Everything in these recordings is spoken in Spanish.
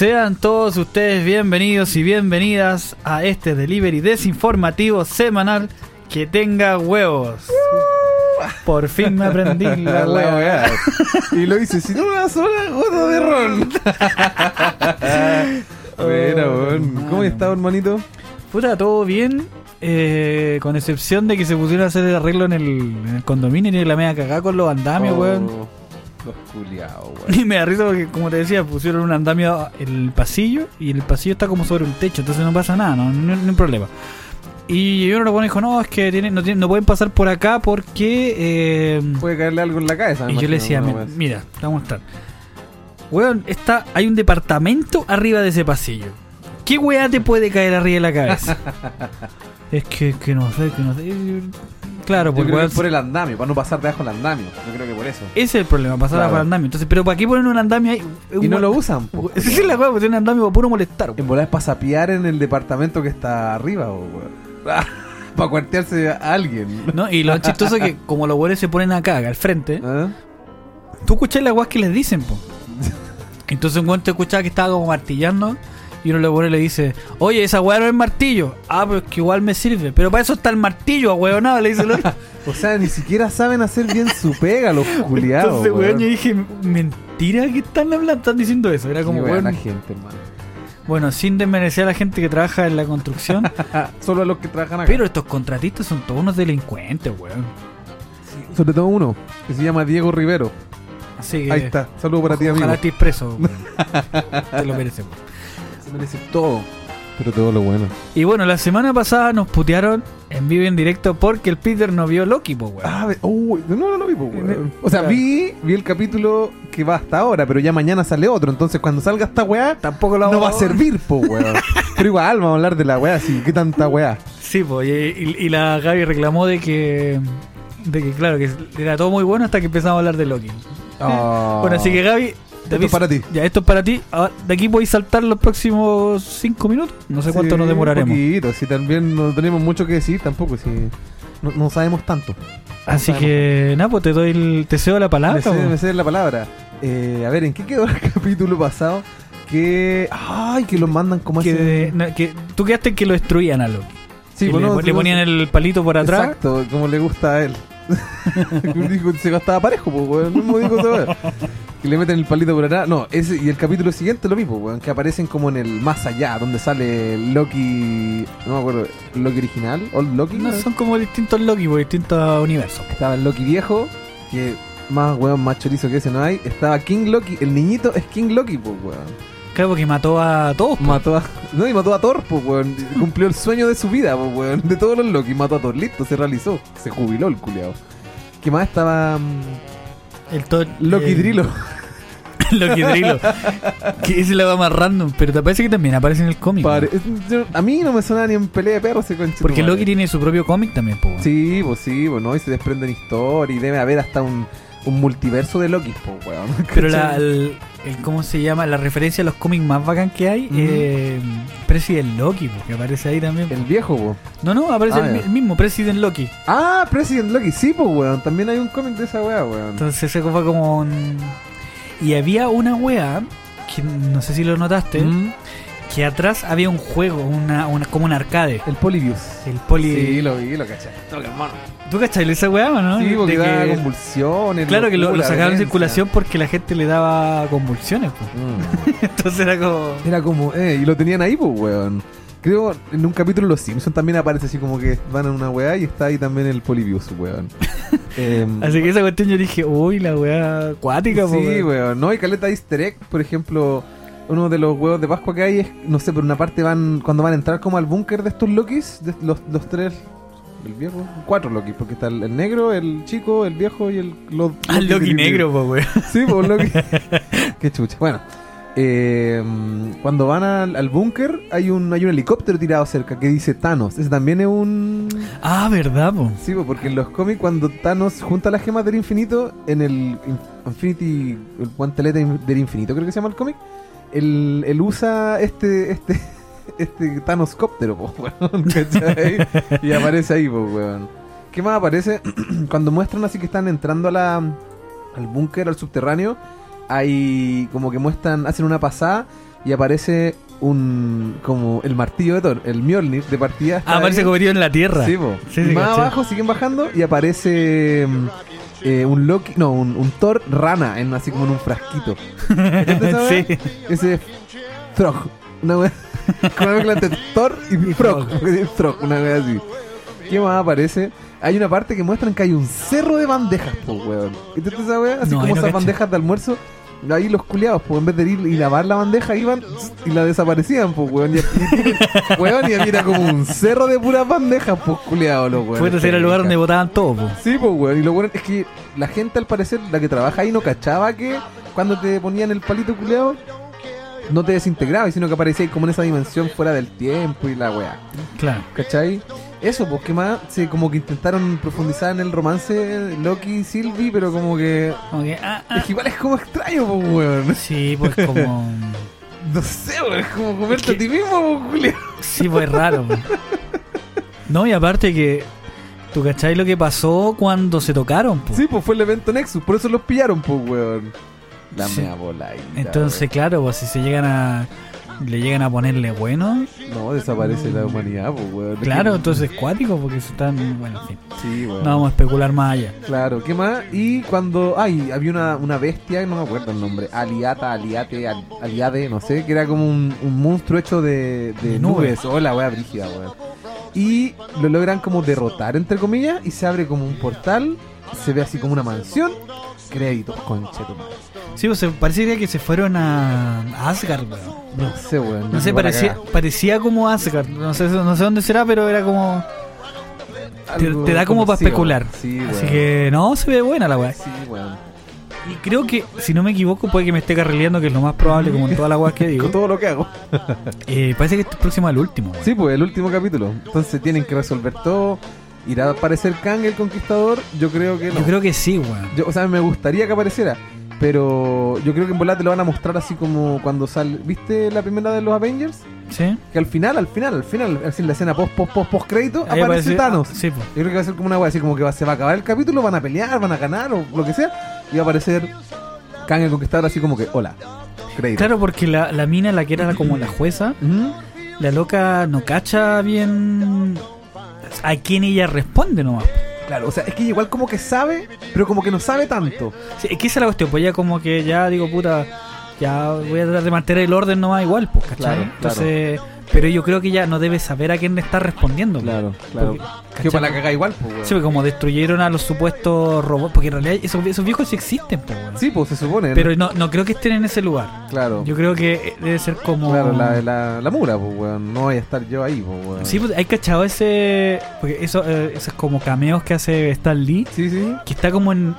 Sean todos ustedes bienvenidos y bienvenidas a este delivery desinformativo semanal que tenga huevos. Por fin me aprendí la La hueá. Y lo hice sin una sola gota de ron. Bueno, weón. ¿Cómo mano. estás, hermanito? Puta, todo bien. eh, con excepción de que se pusieron a hacer el arreglo en el, en el condominio y la media cagada con los andamios, Oh, weón. Los culiados, weón. Y me da risa porque, como te decía, pusieron un andamio en el pasillo y el pasillo está como sobre un techo, entonces no pasa nada, no, no, no hay problema. Y uno lo pone y dijo, no, es que tienen, no, tienen- no pueden pasar por acá porque... eh, Puede caerle algo en la cabeza. me y yo le decía, una "Mi- weá así. mira, te voy a mostrar. Weón, está, hay un departamento arriba de ese pasillo. ¿Qué weá te puede caer arriba de la cabeza? es que, que no sé, que no sé. Claro, pues creo que por el andamio, para no pasar debajo del andamio. Yo creo que por eso. ese es el problema, pasar Claro. por el andamio. Entonces, pero ¿para qué ponen un andamio ahí? Y no lo usan. Esa es la weá, porque tiene un andamio para puro molestar. En volar es para sapear en el departamento que está arriba, weón. para cuartearse a alguien. ¿no? Y lo chistoso es que como los weones se ponen acá, al frente, ¿Ah? tú escuchás las weas que les dicen, po. Entonces un weón te escuchaba que estaba como martillando y uno le pone y le dice, oye, esa weá no es martillo. Ah, pero es que igual me sirve. Pero para eso está el martillo, weón, le dice el otro. O sea, ni siquiera saben hacer bien su pega, los culiados. Entonces, weón, yo dije, mentira que están hablando, están diciendo eso. Era como, weón, buena gente, hermano. bueno, sin desmerecer a la gente que trabaja en la construcción, Solo a los que trabajan acá. pero estos contratistas son todos unos delincuentes, weón. Sí, sobre todo uno, que se llama Diego Rivero. Así que, Ahí está. Saludos para ti, amigo. ojalá estés preso, weón. Te lo mereces, weón. Se merece todo. Pero todo lo bueno. Y bueno, la semana pasada nos putearon en vivo y en directo porque el Peter no vio Loki, pues, weón. Ah, uy, no, no lo vi, po, weón. O sea, vi, vi el capítulo que va hasta ahora, pero ya mañana sale otro. Entonces, cuando salga esta weá, Tampoco lo no va a servir, po, weón. Pero igual, vamos a hablar de la weá, así. ¿Qué tanta weá? Sí, pues, y, y- y la Gaby reclamó de que, de que, claro, que era todo muy bueno hasta que empezamos a hablar de Loki. Bueno, así que Gaby, Esto es para ti. Ya, esto es para ti. Ahora, de aquí podéis saltar los próximos cinco minutos. No sé cuánto Sí, nos demoraremos. Un poquito, si también no tenemos mucho que decir tampoco, si no, no sabemos tanto. Así que, nada, pues te doy el, te cedo la palabra. Me pues. la palabra. Eh, a ver, ¿en qué quedó el capítulo pasado? Que. Ay, que lo mandan como que, ese- no, que tú quedaste en que lo destruían a Loki. Sí, bueno, le, le no- ponían el palito por atrás. Exacto, como le gusta a él. Dijo, se gastaba parejo, pues, weón. Mismo dijo weá. Que le meten el palito por atrás. No, ese, y el capítulo siguiente lo mismo, weón. Que aparecen como en el más allá, donde sale Loki. No me acuerdo, Loki original, Old Loki. No, ¿no? son como distintos Loki, por distintos universos. Estaba el Loki viejo, que más weón, más chorizo que ese no hay. Estaba King Loki, el niñito es King Loki, pues, weón. Claro, porque mató a todos. po. Mató a. No, y mató a Thor, pues, weón. Cumplió el sueño de su vida, pues, weón. De todos los Loki, mató a Thor. Listo, se realizó. Se jubiló el culiao. ¿Qué más estaba? mm, El Thor- Loki eh, Drilo. Loki Drilo. que ese la va más random, pero te parece que también aparece en el cómic. Pare- ¿no? es- yo- a mí no me suena ni en pelea de perros ese conchito. Porque. Loki tiene su propio cómic también, po. weón. Sí, pues sí, pues no, y se desprenden historias y debe haber hasta un, un multiverso de Loki, pues, weón. Pero la, el, el- ¿cómo se llama? La referencia a los cómics más bacán que hay, eh, President Loki, po, que aparece ahí también. po. El viejo, pues. No, no, aparece Ah, el, mismo President Loki. Ah, President Loki, sí, pues, weón. También hay un cómic de esa weá, weón. Entonces ese fue como un... Y había una wea, que no sé si lo notaste, Mm, que atrás había un juego, una, una, como un arcade. El Polybius. El poli... Sí, lo vi, lo caché. ¿Tú cachai esa weá o no? Sí, porque De daba que- convulsiones. Claro que lo, lo sacaron de violencia. circulación porque la gente le daba convulsiones. Mm. Entonces era como... Era como, eh, y lo tenían ahí, pues, weón. Creo en un capítulo de Los Simpsons también aparece así como que van a una weá y está ahí también el Polybius, weón. Em, Así que esa cuestión yo dije, uy, la weá acuática, po, Sí, weón. weón. No, y caleta easter egg, por ejemplo, uno de los huevos de Pascua que hay es, no sé, por una parte van, cuando van a entrar como al búnker de estos Lokis, de los, los tres, el viejo, cuatro Lokis, porque está el, el negro, el chico, el viejo y el... Ah, el Loki negro, po, weón. Sí, pues Loki. Qué chucha. Bueno, eh, cuando van al, al búnker hay un, hay un helicóptero tirado cerca que dice Thanos. Ese también es un... Ah, ¿verdad, po? Sí, pues, porque en los cómics cuando Thanos junta las gemas del infinito en el In- Infinity, el guantelete del infinito creo que se llama el cómic, él, él usa este, este, este Thanos cóptero, pues, weón, ¿cachai? Y aparece ahí, pues, weón. ¿Qué más aparece? cuando muestran así que están entrando a la, al búnker, al subterráneo, hay como que muestran, hacen una pasada y aparece un como el martillo de Thor, el Mjolnir de partida. Ah, parece ahí. como en la tierra. Sí, po. Sí, y sí, más caché. abajo siguen bajando y aparece mm, eh, un Loki, no, un, un Thor rana, en, así como en un frasquito. ¿Cachaste esa sí. Ese es Throg, una wea, con una mezcla entre Thor y, Frog, una wea así. ¿Qué más aparece? Hay una parte que muestran que hay un cerro de bandejas, po, weón. ¿Viste esa wea? Así No, como no esas bandejas de almuerzo. Ahí los culiados, pues en vez de ir y lavar la bandeja, iban y la desaparecían, pues, weón. Y, weón, y había era como un cerro de puras bandejas, pues, culiados, los weón. Fue ese era el lugar donde botaban todo, po. Sí, pues, weón. Y lo bueno es que la gente, al parecer, la que trabaja ahí, no cachaba que cuando te ponían el palito culeado, no te desintegraba, sino que aparecía ahí como en esa dimensión fuera del tiempo y la weá. Claro. ¿Cachai? Eso, pues, que más? Sí, como que intentaron profundizar en el romance Loki y Sylvie, pero como que. Como que, ah, ah. Es que igual es como extraño, pues, weón. Sí, pues como. No sé, weón. Es como comerte Es que- a ti mismo, pues, culiao. Sí, pues raro. po. No, y aparte que. ¿Tú cachai lo que pasó cuando se tocaron? po? Sí, pues fue el evento Nexus, por eso los pillaron, pues, weón. La Sí. mea bola ahí. Entonces, claro, pues si se llegan a. Le llegan a ponerle bueno. No, desaparece la humanidad, pues, weón. Claro, entonces es cuático porque se están. Bueno, en fin. Sí, weón. No vamos a especular más allá. Claro, ¿qué más? Y cuando. Ay, había una, una bestia, no me acuerdo el nombre. Aliata, Aliate, Al- Aliade, no sé, que era como un, un monstruo hecho de, de De nubes. nubes. Oh, la wea brígida, weón. Y lo logran como derrotar, entre comillas, y se abre como un portal. Se ve así como una mansión. Créditos, concha tu madre. Sí, pues parecería que se fueron a a Asgard, weón. No sé, weón. No sé, parecía, parecía como Asgard. No sé, no sé dónde será, pero era como. Te, da como para especular. Sí. Así que no, se ve buena la weá. Sí, weón. Y creo que, si no me equivoco, puede que me esté carrileando, que es lo más probable, como en todas las weas que digo. Con todo lo que hago. Eh, parece que esto es próximo al último, weón. Sí, pues el último capítulo. Entonces tienen que resolver todo. ¿Irá a aparecer Kang el Conquistador? Yo creo que no. Yo creo que sí, weón. Yo- o sea, me gustaría que apareciera. Pero yo creo que en volar te lo van a mostrar así como cuando sale. ¿Viste la primera de los Avengers? ¿Sí? Que al final, al final, al final, así en la escena post, post, post, post crédito, Ahí aparece aparece- Thanos. ah, sí, pues. Yo creo que va a ser como una wea así como que va- se va a acabar el capítulo, van a pelear, van a ganar o lo que sea. Y va a aparecer Kang el Conquistador así como que, hola. Crédito. Claro, porque la, la mina, la que era como la jueza, la loca no cacha bien a quién ella responde nomás. Claro, o sea, es que igual como que sabe, pero como que no sabe tanto. Sí, es que esa es la cuestión, pues ya como que ya digo, puta, ya voy a tratar de mantener el orden nomás igual, pues, ¿cachai? Claro, Entonces, pero yo creo que ya no debe saber a quién le está respondiendo. pues. Claro, claro. Porque, para la caga igual, pues, weón. Sí, pues, como destruyeron a los supuestos robots, porque en realidad esos, esos viejos sí existen, pues, weón. Sí, pues se supone. Pero no, no creo que estén en ese lugar. claro. Yo creo que debe ser como... Claro, la, la, la mura, pues, weón. No voy a estar yo ahí, pues, weón. Sí, pues hay cachado ese... Porque eso, eh, esos como cameos que hace Stan Lee, sí, sí. que está como en,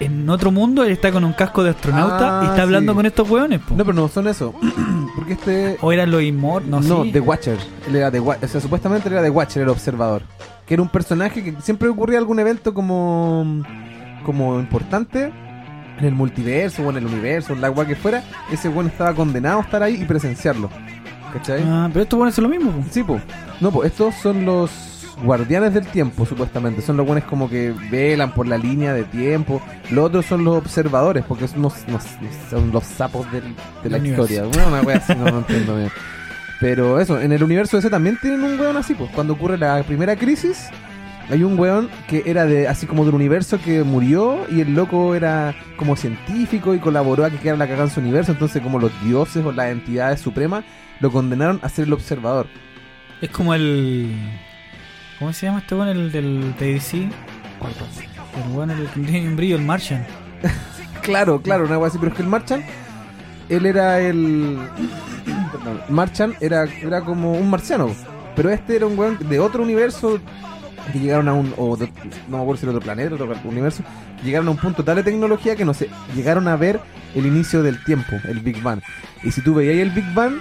en otro mundo, él está con un casco de astronauta Ah, y está hablando sí. con estos hueones. No, pero no son eso. Porque este. O eran los Immor... No, No, sí. The Watcher. Él era The Watcher. O sea, supuestamente él era The Watcher, el observador. Que era un personaje que siempre ocurría algún evento como. como importante. En el multiverso o en el universo, en la agua que fuera. Ese weón estaba condenado a estar ahí y presenciarlo. ¿Cachai? Ah, pero estos hueones son lo mismo, pues. Sí, pues. No, pues estos son los guardianes del tiempo, supuestamente. Son los buenos como que velan por la línea de tiempo. Los otros son los observadores, porque son son los sapos del- de la historia. Bueno, una wea así, no, no entiendo bien. Pero eso, en el universo ese también tienen un weón así, pues. Cuando ocurre la primera crisis, hay un weón que era de así como del universo que murió y el loco era como científico y colaboró a que quedara la cagada en su universo. Entonces, como los dioses o las entidades supremas lo condenaron a ser el observador. Es como el... ¿Cómo se llama este weón? El del TDC. El weón el que tiene un brillo, el Martian. Claro, claro, una wea así, pero es que el Marchand, él era el. Perdón, Marchand era, era como un marciano, pero este era un weón de otro universo que llegaron a un. O no me acuerdo si era otro planeta, otro universo, llegaron a un punto tal de tecnología que no sé, llegaron a ver el inicio del tiempo, el Big Bang. Y si tú veías el Big Bang,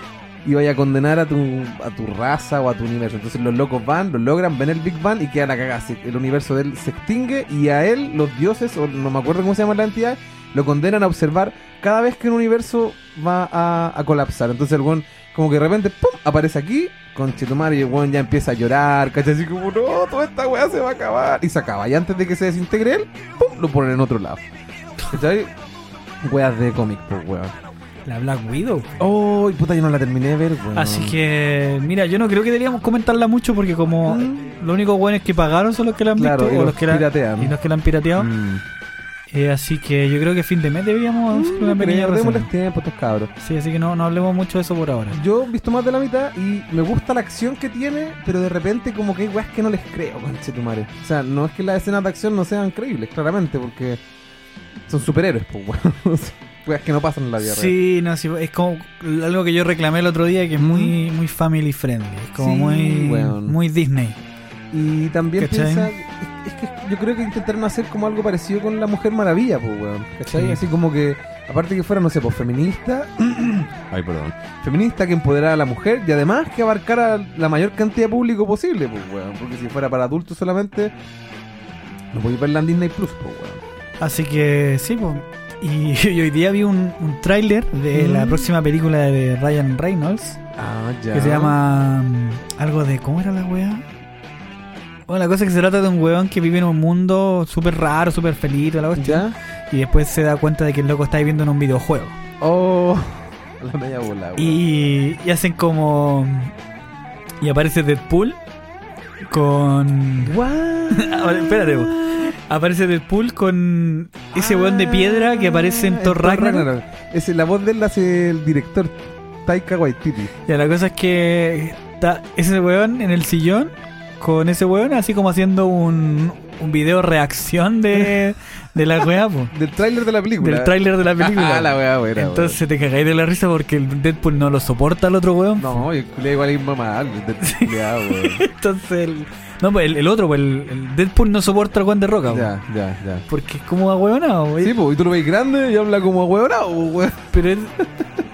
ibas a condenar a tu, a tu raza o a tu universo. Entonces los locos van, lo logran, ven el Big Bang y queda la cagada. El universo de él se extingue y a él, los dioses, o no me acuerdo cómo se llama la entidad, lo condenan a observar cada vez que un universo va a, a colapsar. Entonces el weón, como que de repente, ¡pum! aparece aquí, con Chetumar y el weón ya empieza a llorar, ¿cachai? Así como, no, toda esta weá se va a acabar. Y se acaba. Y antes de que se desintegre él, ¡pum! lo ponen en otro lado. ¿Cachai? Weas de cómic, pues weón. La Black Widow. Oh, puta, yo no la terminé de ver, weón. Así que, mira, yo no creo que deberíamos comentarla mucho porque como Mm. lo único bueno es que pagaron son los que la han Claro, visto y o los que la, piratean. y los que la han pirateado. Mm. Eh, así que yo creo que fin de mes deberíamos hacer una pequeña Démosles reseña. tiempo a estos cabros. Sí, así que no, no hablemos mucho de eso por ahora. Yo he visto más de la mitad y me gusta la acción que tiene, pero de repente como que hay weas que no les creo, conche tu madre. O sea, no es que las escenas de acción no sean creíbles, claramente, porque son superhéroes, pues weón. weas que no pasan en la vida real. Sí, no, sí, es como algo que yo reclamé el otro día que es muy, muy family friendly. Es como Sí, muy, muy Disney. Y también ¿Cachai? piensa, es, es que yo creo que intentaron hacer como algo parecido con la Mujer Maravilla, pues weón. ¿Cachai? Sí. Así como que, aparte que fuera, no sé, pues feminista. Ay, perdón. Feminista que empoderara a la mujer y además que abarcara la mayor cantidad de público posible, pues weón. Porque si fuera para adultos solamente, no podía verla en Disney Plus, pues weón. Así que sí, pues. Y, y hoy día vi un, un tráiler de la Mm. próxima película de Ryan Reynolds Ah, ya. que se llama mm, algo de. ¿Cómo era la wea? Bueno, la cosa es que se trata de un weón que vive en un mundo súper raro, súper feliz, toda la cuestión, ¿Ya? y después se da cuenta de que el loco está viviendo en un videojuego. Oh, la media bola, weón. Y, y hacen como. Y aparece Deadpool con. What? Ahora, espérate, po. Aparece Deadpool con ese weón de piedra que aparece en Ah, Thor Ragnarok. Ese, la voz de él la hace el director Taika Waititi. Ya, la cosa es que está ese weón en el sillón con ese weón así como haciendo un, un video reacción de, de la weá. Del tráiler de la película. Del tráiler de la película. Ah, la weá buena. Entonces te cagáis de la risa porque el Deadpool no lo soporta al otro weón. No, el culé igual es weón. Entonces el. No, pues el, el otro, pues el, el Deadpool no soporta al weón de roca, po. Ya, ya, ya. Porque es como ahueonado, güey. Sí, pues, y tú lo ves grande y habla como hueonado, weón. Pero es,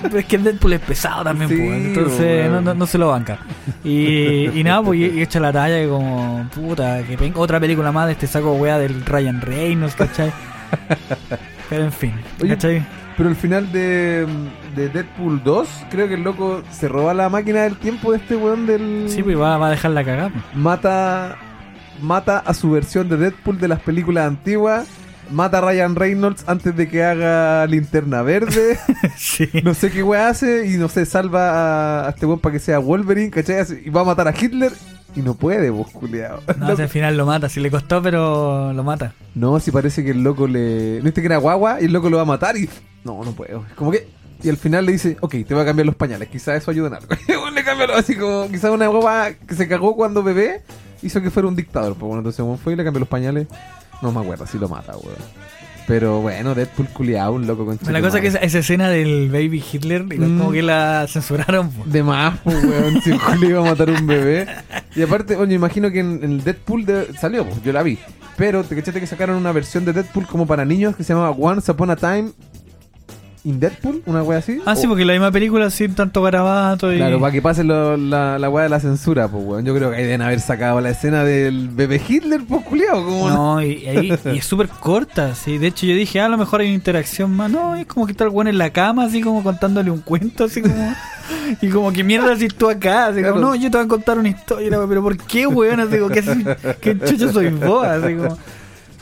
pero es que el Deadpool es pesado también, Sí, pues. Entonces no, no, no se lo banca. Y, y nada, pues y, y echa la talla que como, puta, que pen- otra película más de este saco weá del Ryan Reynolds, ¿cachai? Pero en fin, Oye, ¿cachai? Pero al final de, de Deadpool 2, creo que el loco se roba la máquina del tiempo de este weón del. Sí, pues va, va a dejar la cagada. pues. Mata. Mata a su versión de Deadpool de las películas antiguas. Mata a Ryan Reynolds antes de que haga linterna verde. sí. no sé qué weón hace. Y no sé, salva a, este weón para que sea Wolverine, ¿cachai? Y va a matar a Hitler. Y no puede, vos, culiao. No, si al final lo mata, si le costó, pero lo mata. No, si parece que el loco le. ¿No viste que era guagua? Y el loco lo va a matar y. No, no puedo. Es como que. Y al final le dice, ok, te voy a cambiar los pañales. Quizás eso ayude en algo. Le cambió así como. Quizás una guagua que se cagó cuando bebé hizo que fuera un dictador. Pues bueno, entonces fue y le cambió los pañales. No me acuerdo si lo mata, weón. Pero bueno, Deadpool culiao, un loco con La cosa es que esa, esa escena del baby Hitler, igual Mm. como que la censuraron. pues. De más, pues, weón. Si Julio iba a matar un bebé. Y aparte, oye, imagino que en, en el Deadpool de- salió, pues, yo la vi. Pero te cachaste que sacaron una versión de Deadpool como para niños que se llamaba Once Upon a Time in Deadpool, una wea así. Ah, sí, porque la misma película sin tanto garabato y... Claro, para que pase lo- la, la wea de la censura, pues, weón. Yo creo que ahí deben haber sacado la escena del bebé Hitler, pues, culiao. Como No, y, ahí- y es súper corta, sí. De hecho, yo dije, ah, a lo mejor hay una interacción más. No, es como que está el weón en la cama, así como contándole un cuento, así como. y como que mierda si tú acá. Así Claro. como, no, yo te voy a contar una historia, pero ¿por qué, weón? Así como, ¿qué, qué chucho soy vos? Así como.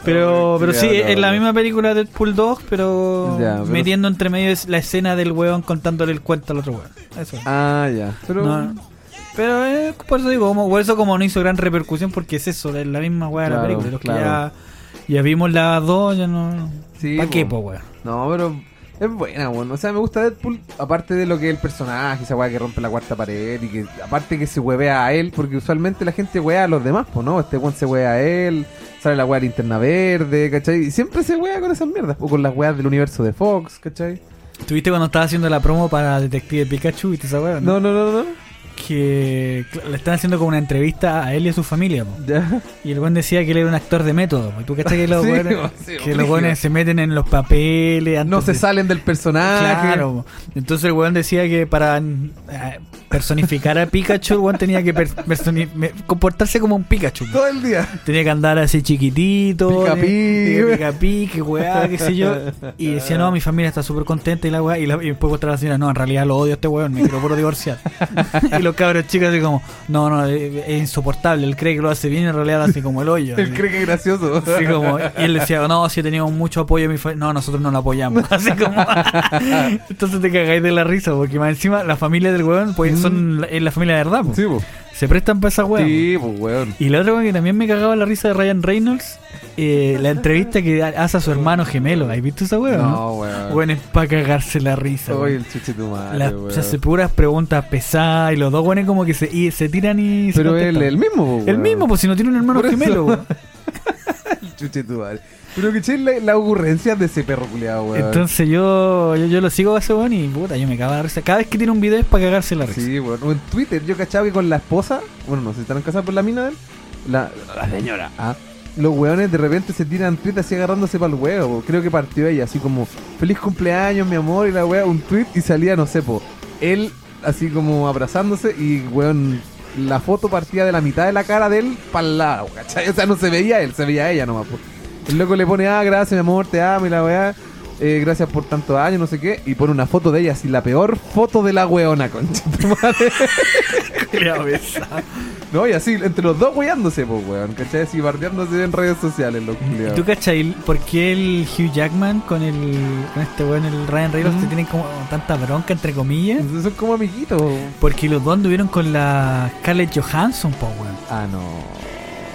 Pero, pero sí, es la misma película de Deadpool 2, pero, Ya, pero- metiendo entre medio es la escena del weón contándole el cuento al otro weón. Eso. Ah, ya. Pero. No, pero eh, por eso digo, como, por eso como no hizo gran repercusión, porque es eso, de la misma weá de la Claro, película. Los que claro. ya, ya vimos las dos, ya no. Sí, ¿Para qué, po. po, weón? No, pero es buena, weón. O sea, me gusta Deadpool, aparte de lo que es el personaje, esa weá que rompe la cuarta pared y que aparte que se huevea a él, porque usualmente la gente huevea a los demás, pues no, este weón se huevea a él, sale la weá de linterna verde, ¿cachai? Y siempre se huevea con esas mierdas, o con las weas del universo de Fox, ¿cachai? ¿Tuviste cuando estaba haciendo la promo para Detective Pikachu? ¿Viste esa weá? No, no, no, no. Que le están haciendo como una entrevista a él y a su familia. Y el weón decía que él era un actor de método. ¿Y tú cachai que los Sí, que los weones se meten en los papeles? antes No se de- salen del personaje. Claro. Entonces el weón decía que para eh, personificar a Pikachu, weón tenía que comportarse como un Pikachu. Todo el día. Tenía que andar así chiquitito. Pica Pica pi, que weá, qué sé yo. Y decía, no, mi familia está súper contenta y la weá. Y, la- y después contra la señora, no, en realidad lo odio a este weón, me quiero puro divorciar. y los cabros chicos así como, no, no, es, es insoportable. Él cree que lo hace bien y en realidad lo hace como el hoyo. Él cree que es gracioso. Así como, y él decía, no, si teníamos mucho apoyo de mi familia. No, nosotros no lo apoyamos. Así como. Entonces te cagáis de la risa, porque más encima la familia del weón, pues son la, es la familia de verdad, pues. Sí, po. Se prestan para esa weá. Sí, pues, weón. Y la otra weá que también me cagaba la risa de Ryan Reynolds, eh, la entrevista que hace a su hermano gemelo. ¿Has visto esa weá? No, weón. Bueno, es para cagarse la risa. Oye, weón. el chuche tu madre, La- weón. se hace puras preguntas pesadas y los dos weones como que se, y se tiran y se Pero él, el mismo, po, El weón. mismo, pues si no tiene un hermano Por gemelo, weón. El chuche tu madre. Pero que la, la ocurrencia de ese perro culiado, weón. Entonces yo, yo, yo lo sigo a ese weón y puta, yo me cago la risa. Cada vez que tiene un video es para cagarse la risa. Sí, weón. O en Twitter, yo cachaba que con la esposa, bueno, no si están casados por la mina de él, la, la señora, ah, los weones de repente se tiran tweet así agarrándose para el huevo. Creo que partió ella, así como, feliz cumpleaños, mi amor, y la wea, un tweet y salía, no sé, po, él así como abrazándose y, weón, la foto partía de la mitad de la cara de él para el lado, ¿cachai? O sea, no se veía él, se veía ella nomás, po. El loco le pone, ah, gracias, mi amor, te amo y la weá. eh, gracias por tantos años, no sé qué. Y pone una foto de ella, así la peor foto de la weona, concha tu madre. No, y así, entre los dos weándose, pues, weón. ¿Cachai? Así bardeándose en redes sociales, los ¿Y culiados. tú cachai por qué el Hugh Jackman con el con este weón, el Ryan Reynolds, Mm. te tienen como tanta bronca, entre comillas? Son como amiguitos. Porque los dos anduvieron con la Scarlett Johansson, po, weón. Ah, no.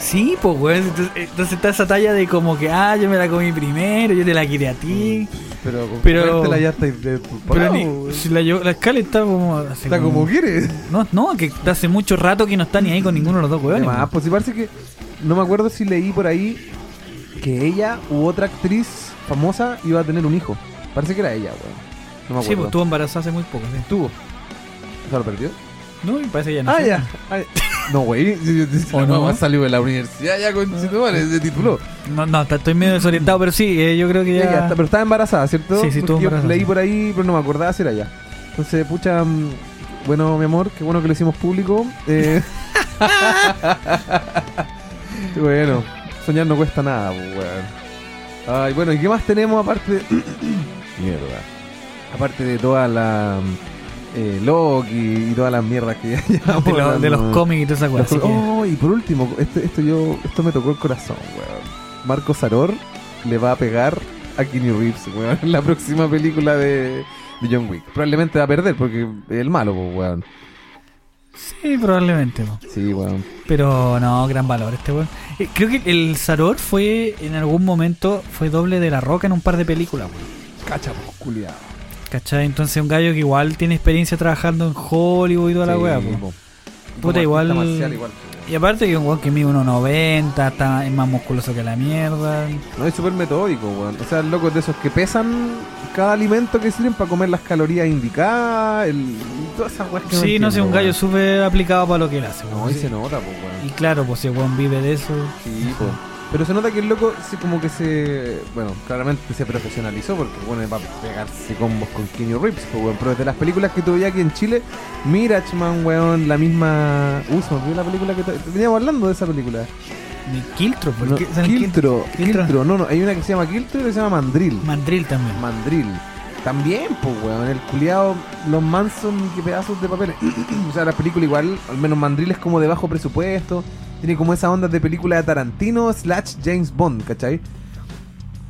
Sí, pues, weón. Entonces, entonces está esa talla de como que, ah, yo me la comí primero, yo te la quité a ti. Pero, Pero- comértela ya está de Pero ni, si la, la Scarlett está como. Está como quieres. No, no, que hace mucho rato que no está ni ahí con ninguno de los dos weones. Además, pues sí parece que. No me acuerdo si leí por ahí que ella u otra actriz famosa iba a tener un hijo. Parece que era ella, weón. No me Sí, acuerdo. pues estuvo embarazada hace muy poco, sí. Estuvo. ¿Se lo perdió? No, y parece que ya no. Ah, ya. No, güey. ¿O no? no. Salió de la universidad ya con Chitumare, se tituló. No, no, estoy medio desorientado, pero sí, eh, yo creo que ya. Está- pero estaba embarazada, ¿cierto? Sí, sí, Porque yo leí por ahí, pero no me acordaba si era ella. Entonces, pucha. mm, Bueno, mi amor, qué bueno que lo hicimos público. Eh, bueno, soñar no cuesta nada, pues, weón. Ay, bueno, ¿y qué más tenemos aparte de... Mierda. Aparte de toda la... Eh, Loki y todas las mierdas que ya llevamos de, lo- de los cómics y toda esa weá. Los- así que- Oh, y por último, esto, esto yo, esto me tocó el corazón, weón. Marco Saror le va a pegar a Keanu Reeves, weón, en la próxima película de, de John Wick. Probablemente va a perder porque es el malo, pues, weón. Sí, probablemente. po. Sí, weón. Pero no, gran valor este weón. Eh, creo que el Saror fue, en algún momento, fue doble de la roca en un par de películas, weón. Cacha, pues, culiado. ¿Cachai? Entonces un gallo que igual tiene experiencia trabajando en Hollywood y toda la weá, po. Puta, igual- igual. Y aparte que un weón que mide 1.90, está, es más musculoso que la mierda. No, es súper metódico, weón. O sea, el loco es de esos que pesan cada alimento que sirven para comer las calorías indicadas, el, todas esas weas que Sí, no sé, un gallo súper aplicado para lo que él hace. No, Sí. se nota, pues, weón. Y claro, pues si el weón vive de eso. Sí, po. Pero se nota que el loco sí, como que se. Bueno, claramente se profesionalizó porque bueno, va a pegarse combos con Keanu Reeves, po, weón. Pero desde las películas que tuve aquí en Chile, Mirachman, weón, la misma. Uy, se me olvidó la película que. te- Veníamos hablando de esa película. De Kiltro, No. Kiltro, Kiltro. Kiltro, no, no, hay una que se llama Kiltro y otra que se llama Mandrill. Mandrill también. Mandrill. También, pues, weón, el culiado, los Manson, que pedazos de papeles. o sea, la película igual, al menos Mandrill es como de bajo presupuesto. Tiene como esa onda de película de Tarantino slash James Bond, ¿cachai?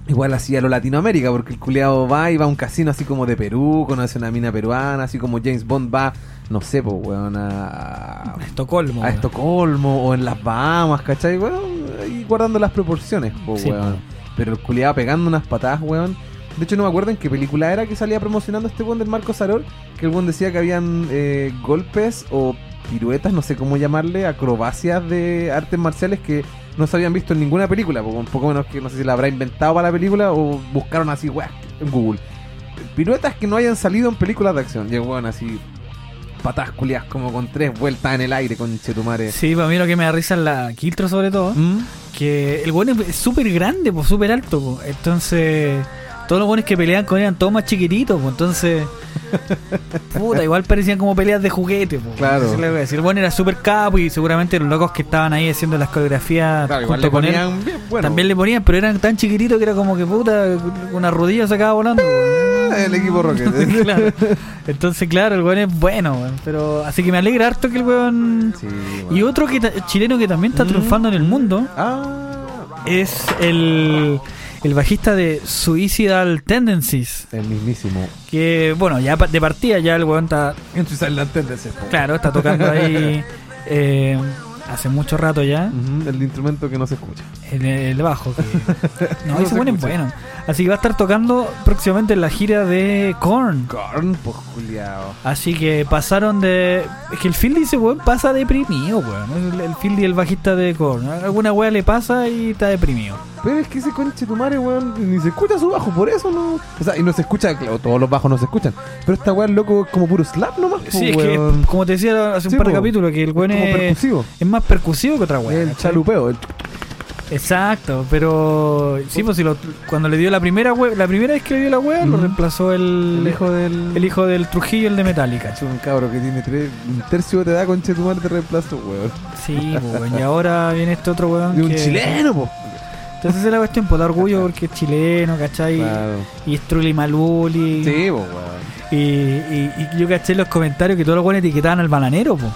Igual así a lo Latinoamérica, porque el culiado va y va a un casino así como de Perú, conoce una mina peruana, así como James Bond va, no sé, pues, weón, a, Estocolmo. a weón. Estocolmo o en las Bahamas, ¿cachai? Weón, y guardando las proporciones, po, Sí, weón. po. Pero el culiado pegando unas patadas, weón. De hecho, no me acuerdo en qué película era que salía promocionando este weón del Marco Saror. Que el weón decía que habían eh, golpes o piruetas, no sé cómo llamarle, acrobacias de artes marciales que no se habían visto en ninguna película. Un poco menos que no sé si la habrá inventado para la película o buscaron así, weón, en Google. Piruetas que no hayan salido en películas de acción. Weón así, patadas culiadas como con tres vueltas en el aire, con Chetumare. Sí, para mí lo que me da risa es la Kiltro sobre todo. ¿Mm? Que el weón es súper grande, pues súper alto. po. Entonces, todos los buenos que pelean con él eran todos más chiquititos. pues. Entonces, Puta, igual parecían como peleas de juguete, po. Claro. Le voy a decir. El bueno era súper capo y seguramente los locos que estaban ahí haciendo las coreografías Claro, junto con él bien, bueno. también le ponían, pero eran tan chiquititos que era como que puta, una rodilla se acaba volando. po. el equipo Rocket. Claro. Entonces, claro, el weón es bueno, weón. Pero así que me alegra harto que el weón. Sí, Y bueno. otro que chileno que también está Mm. triunfando en el mundo Ah. es el, el bajista de Suicidal Tendencies. El mismísimo. Que, bueno, ya de partida ya el weón está, En Suicidal Tendencies. claro, está tocando ahí eh, hace mucho rato ya. Ujú, El instrumento que no se escucha. El, el bajo. Que... No, No ese se escucha. bueno. Así que va a estar tocando próximamente en la gira de Korn. Corn, pues culiao. Así que pasaron de. Es que el Phil dice, weón, pasa deprimido, weón. El, el Phil y el bajista de Korn. Alguna weá le pasa y está deprimido. Pero es que ese conche tu madre, weón, ni se escucha su bajo, por eso no. O sea, y no se escucha, claro, todos los bajos no se escuchan. Pero esta weón, loco, es como puro slap nomás, po, Sí, es weón. que, como te decía hace un Sí, par de po. capítulos, que el weón como es, percusivo. es más percusivo que otra weá. el ¿cachai? chalupeo. el- Exacto, pero. Sí, pues si lo- cuando le dio la primera la primera vez que le dio la weá, lo reemplazó el, El hijo del. el hijo del Trujillo, el de Metallica. Es un cabro que tiene tres, un tercio te da conche tu madre de reemplazo, weón. Sí, pues, weón, y ahora viene este otro weón. De un chileno, po. Entonces esa es la cuestión, por dar orgullo porque es chileno, ¿cachai? Claro. Y es Trulli Maluli. Sí, po, weón. Y, y, y yo caché en los comentarios que todos los buenos etiquetaban al bananero, po.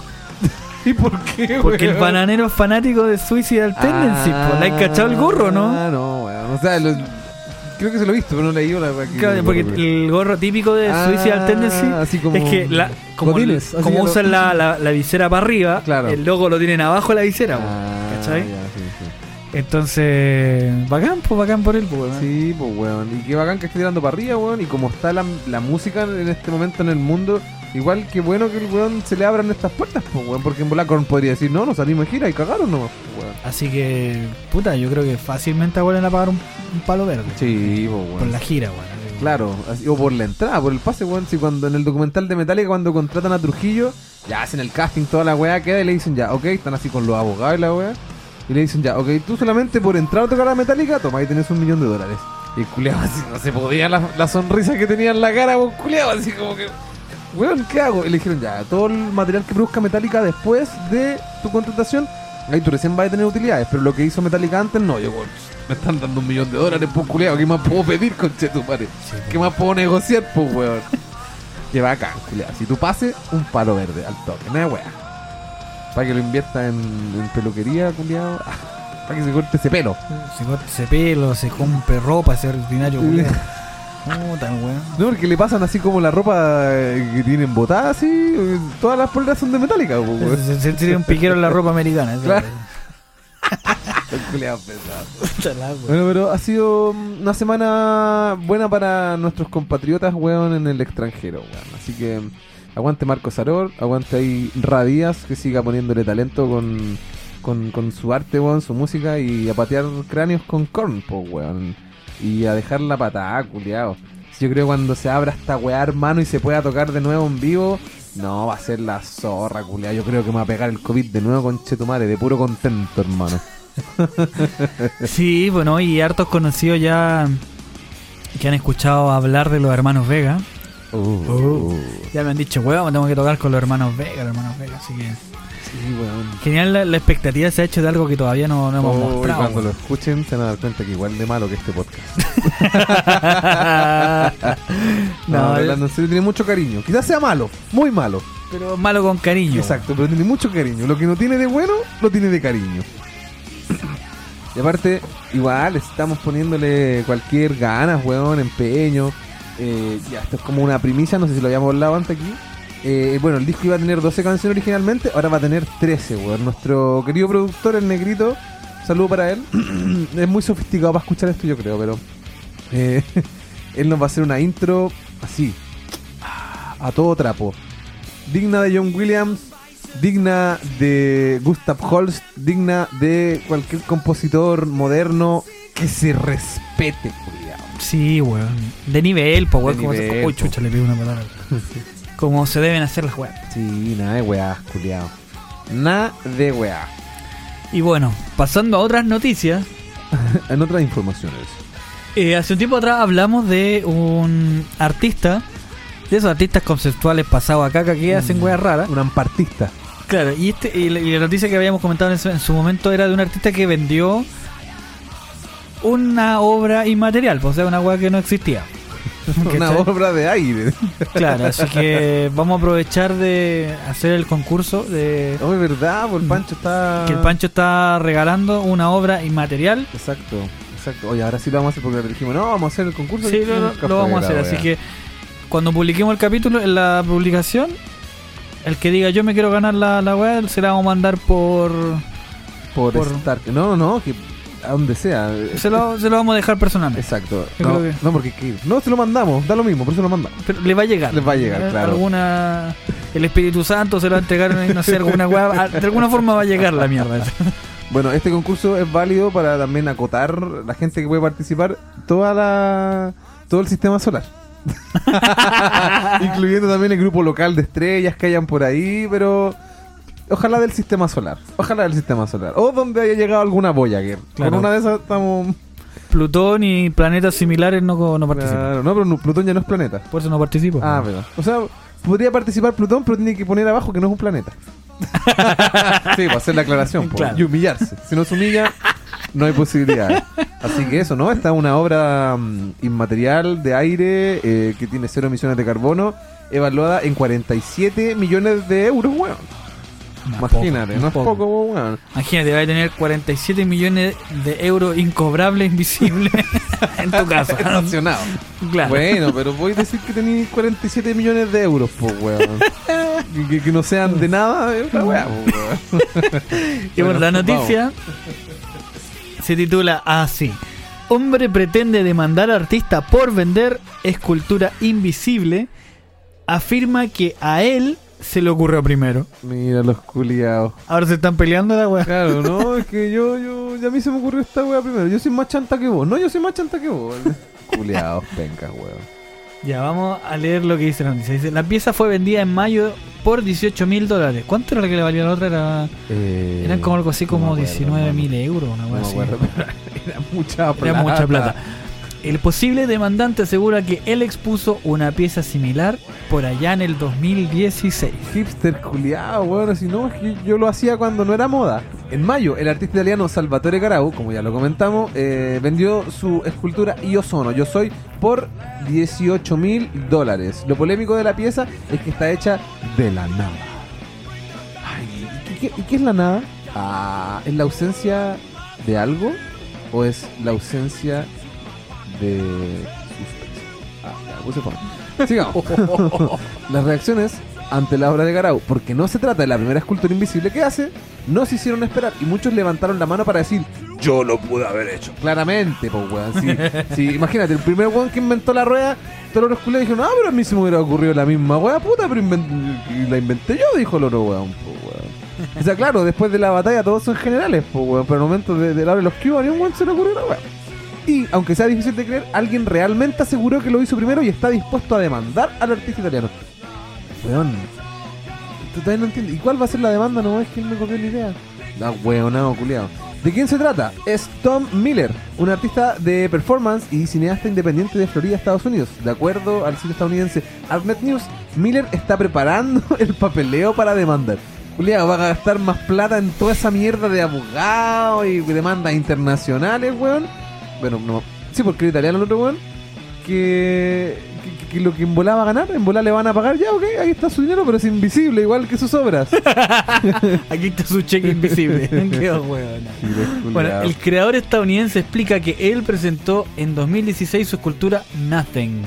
¿Y por qué, Porque el bananero es fanático de Suicidal Tendency, po. ¿Le has cachado el gorro, no? Ah, no, weón. O sea, lo- creo que se lo he visto, pero no le digo la Claro, porque el gorro típico de Ah, Suicidal Tendency así como es que la, como, como que lo- usan la, la, la visera para arriba, Claro. el logo lo tienen abajo de la visera. Ah, ¿cachai? ya, sí, sí. Entonces, bacán, pues bacán por él, pues, weón. Sí, pues weón. Y qué bacán que esté tirando para arriba, weón. Y como está la, la música en este momento en el mundo, igual que bueno que el weón se le abran estas puertas, pues weón. Porque en Blackcorn podría decir, no, nos salimos de gira y cagaron nomás, pues weón. Así que, puta, yo creo que fácilmente vuelven a pagar un, un palo verde. Sí, pues Por weón. la gira, weón. Claro, así- o por la entrada, por el pase, weón. Si cuando en el documental de Metallica, cuando contratan a Trujillo, ya hacen el casting, toda la weá queda y le dicen ya, ok, están así con los abogados y la weá. Y le dicen ya, ok, tú solamente por entrar a tocar a Metallica, toma, ahí tenés un millón de dólares. Y el culiao así, no se podía la, la sonrisa que tenía en la cara, weón, culiao, así como que, weón, ¿qué hago? Y le dijeron ya, todo el material que produzca Metallica después de tu contratación, ahí tú recién vas a tener utilidades, pero lo que hizo Metallica antes, no, yo, weón, me están dando un millón de dólares, pues culiao, ¿qué más puedo pedir, conchetumare? Sí, pues. ¿Qué más puedo negociar, pues, weón? Que bacán, culiao. Si tú pases, un palo verde al toque, nada, weá. Para que lo invierta en, en peluquería, culiao. Para que se corte ese pelo. Se corta ese pelo, se compre ropa, ese ordinario, weón. Puta, weón. No, porque le pasan así como la ropa eh, que tienen botada, así. eh, Todas las poleras son de metálica, weón. Se, se tiene un piquero en la ropa americana. eso, Claro. Bueno, pero ha sido una semana buena para nuestros compatriotas, weón, en el extranjero, weón. Así que aguante Marco Saror, aguante ahí Radías, que siga poniéndole talento con, con, con su arte, weón, su música y a patear cráneos con corn, po, weón. Y a dejar la patada, culiao. Yo creo cuando se abra esta weá, hermano, y se pueda tocar de nuevo en vivo, no, va a ser la zorra, culiao. Yo creo que me va a pegar el COVID de nuevo con Chetumare, de puro contento, hermano. Sí, bueno, y hartos conocidos ya que han escuchado hablar de los hermanos Vega. Uh, Ya me han dicho, weón, tengo que tocar con los hermanos Vega, los hermanos Vega. Así que Sí, weón. genial, la, la expectativa se ha hecho de algo que todavía no, no hemos Oh, y mostrado. cuando lo escuchen se van a dar cuenta que igual de malo que este podcast. no, No, hablando en serio, tiene mucho cariño. Quizás sea malo, muy malo. pero malo con cariño. Exacto, pero tiene mucho cariño. Lo que no tiene de bueno, lo tiene de cariño. y aparte, igual estamos poniéndole cualquier ganas, weón, empeño. Eh, ya, esto es como una primicia, no sé si lo habíamos hablado antes aquí. Eh, bueno, el disco iba a tener 12 canciones originalmente, ahora va a tener 13, weón. Nuestro querido productor, el negrito, saludo para él. es muy sofisticado para escuchar esto, yo creo, pero eh, él nos va a hacer una intro así, a todo trapo. Digna de John Williams, digna de Gustav Holst, digna de cualquier compositor moderno que se respete, culiao. Sí, weón. De nivel, po, weón. Uy, chucha, le pido una palabra. como se deben hacer las weas. Sí, nada de weá, culiao. Nada de weá. Y bueno, pasando a otras noticias. En otras informaciones. eh, hace un tiempo atrás hablamos de un artista de esos artistas conceptuales pasados a caca que hacen Mm. weas raras. Un ampartista. Claro, y, este, y, la, y la noticia que habíamos comentado en su, en su momento era de un artista que vendió una obra inmaterial, pues, o sea, una wea que no existía. Una obra de aire. Claro, así que vamos a aprovechar de hacer el concurso de No, es verdad, pues el Pancho está. que el Pancho está regalando una obra inmaterial. Exacto, exacto. Oye, ahora sí lo vamos a hacer porque le dijimos, no, vamos a hacer el concurso. Sí, lo, lo vamos a hacer. Así que cuando publiquemos el capítulo, en la publicación, el que diga yo me quiero ganar la, la web, se la vamos a mandar por. Por, por-. No, no, no, que a donde sea. Se lo, se lo vamos a dejar personalmente. Exacto. No, que- no, porque que- no se lo mandamos, da lo mismo, por eso lo mandamos. Pero le va a llegar. Les va a llegar, Eh, claro. Alguna. El Espíritu Santo se lo va a entregar, no sé, alguna weá. De alguna forma va a llegar la mierda. Bueno, este concurso es válido para también acotar la gente que puede participar toda la todo el sistema solar. Incluyendo también el grupo local de estrellas que hayan por ahí, pero ojalá del sistema solar. Ojalá del sistema solar. O donde haya llegado alguna Voyager. Claro. Con una de esas estamos. Plutón y planetas similares no, no participan. Claro, no, pero no- Plutón ya no es planeta. Por eso no participo. Ah, pero. O sea, podría participar Plutón, pero tiene que poner abajo que no es un planeta. sí, para hacer la aclaración po, Claro. y humillarse. Si no se humilla, no hay posibilidad. Así que eso, ¿no? Esta es una obra mm, inmaterial de aire eh, que tiene cero emisiones de carbono, evaluada en 47 millones de euros, weón. Imagínate, no es poco, weón. Imagínate, va a tener 47 millones de euros incobrables invisibles en tu casa. Estacionado. Claro. Bueno, pero voy a decir que tenéis 47 millones de euros, pues, weón. Que, que no sean de nada, weá, weón. Y bueno, la vamos. noticia se titula así. Hombre pretende demandar a artista por vender escultura invisible. Afirma que a él se le ocurrió primero. Mira los culiados. Ahora se están peleando la weá. Claro, no, es que yo, yo, ya a mí se me ocurrió esta weá primero. Yo soy más chanta que vos. No, yo soy más chanta que vos. Culiados, pencas, weón. Ya, vamos a leer lo que dice la noticia. Dice, la pieza fue vendida en mayo por 18 mil dólares. ¿Cuánto era la que le valía la otra? Era, Eh, eran como algo así no como acuerdo, 19 mil euros. Una No así. acuerdo, era mucha plata. Era mucha plata. El posible demandante asegura que él expuso una pieza similar por allá en el 2016. Hipster culiado, weón. Si no, yo lo hacía cuando no era moda. En mayo, el artista italiano Salvatore Garau, como ya lo comentamos, eh, vendió su escultura Io Sono, Yo Soy, por 18 mil dólares. Lo polémico de la pieza es que está hecha de la nada. Ay, ¿y qué, y qué es la nada? Ah, ¿Es la ausencia de algo? ¿O es la ausencia de? Ah, fome. Sigamos. Las reacciones ante la obra de Garau, porque no se trata de la primera escultura invisible que hace, no se hicieron esperar y muchos levantaron la mano para decir, yo lo pude haber hecho. Claramente, pues weón. Sí, sí, imagínate, el primer weón que inventó la rueda, todos los culiados dijeron, ah, pero a mí se me hubiera ocurrido la misma weá, puta, pero inven- la inventé yo, dijo el otro weón, pues weón. O sea, claro, después de la batalla todos son generales, pues weón, pero en el momento de, de la hora de los cubos, a ningún weón se le ocurrió la weá. Y, aunque sea difícil de creer, alguien realmente aseguró que lo hizo primero y está dispuesto a demandar al artista italiano. Weón. Tú todavía no entiendes. ¿Y cuál va a ser la demanda? No es que él me copió la idea. Weón, no, culiado. ¿De quién se trata? Es Tom Miller, un artista de performance y cineasta independiente de Florida, Estados Unidos. De acuerdo al sitio estadounidense Artnet News, Miller está preparando el papeleo para demandar. Culiado, va a gastar más plata en toda esa mierda de abogados y demandas internacionales, weón. Bueno, no. Sí, porque el italiano el otro weón. Que, que, que lo que en volá va a ganar, en volá le van a pagar, ya, ok, ahí está su dinero, pero es invisible, igual que sus obras. Aquí está su cheque invisible. Qué. Bueno, el creador estadounidense explica que él presentó en 2016 su escultura Nothing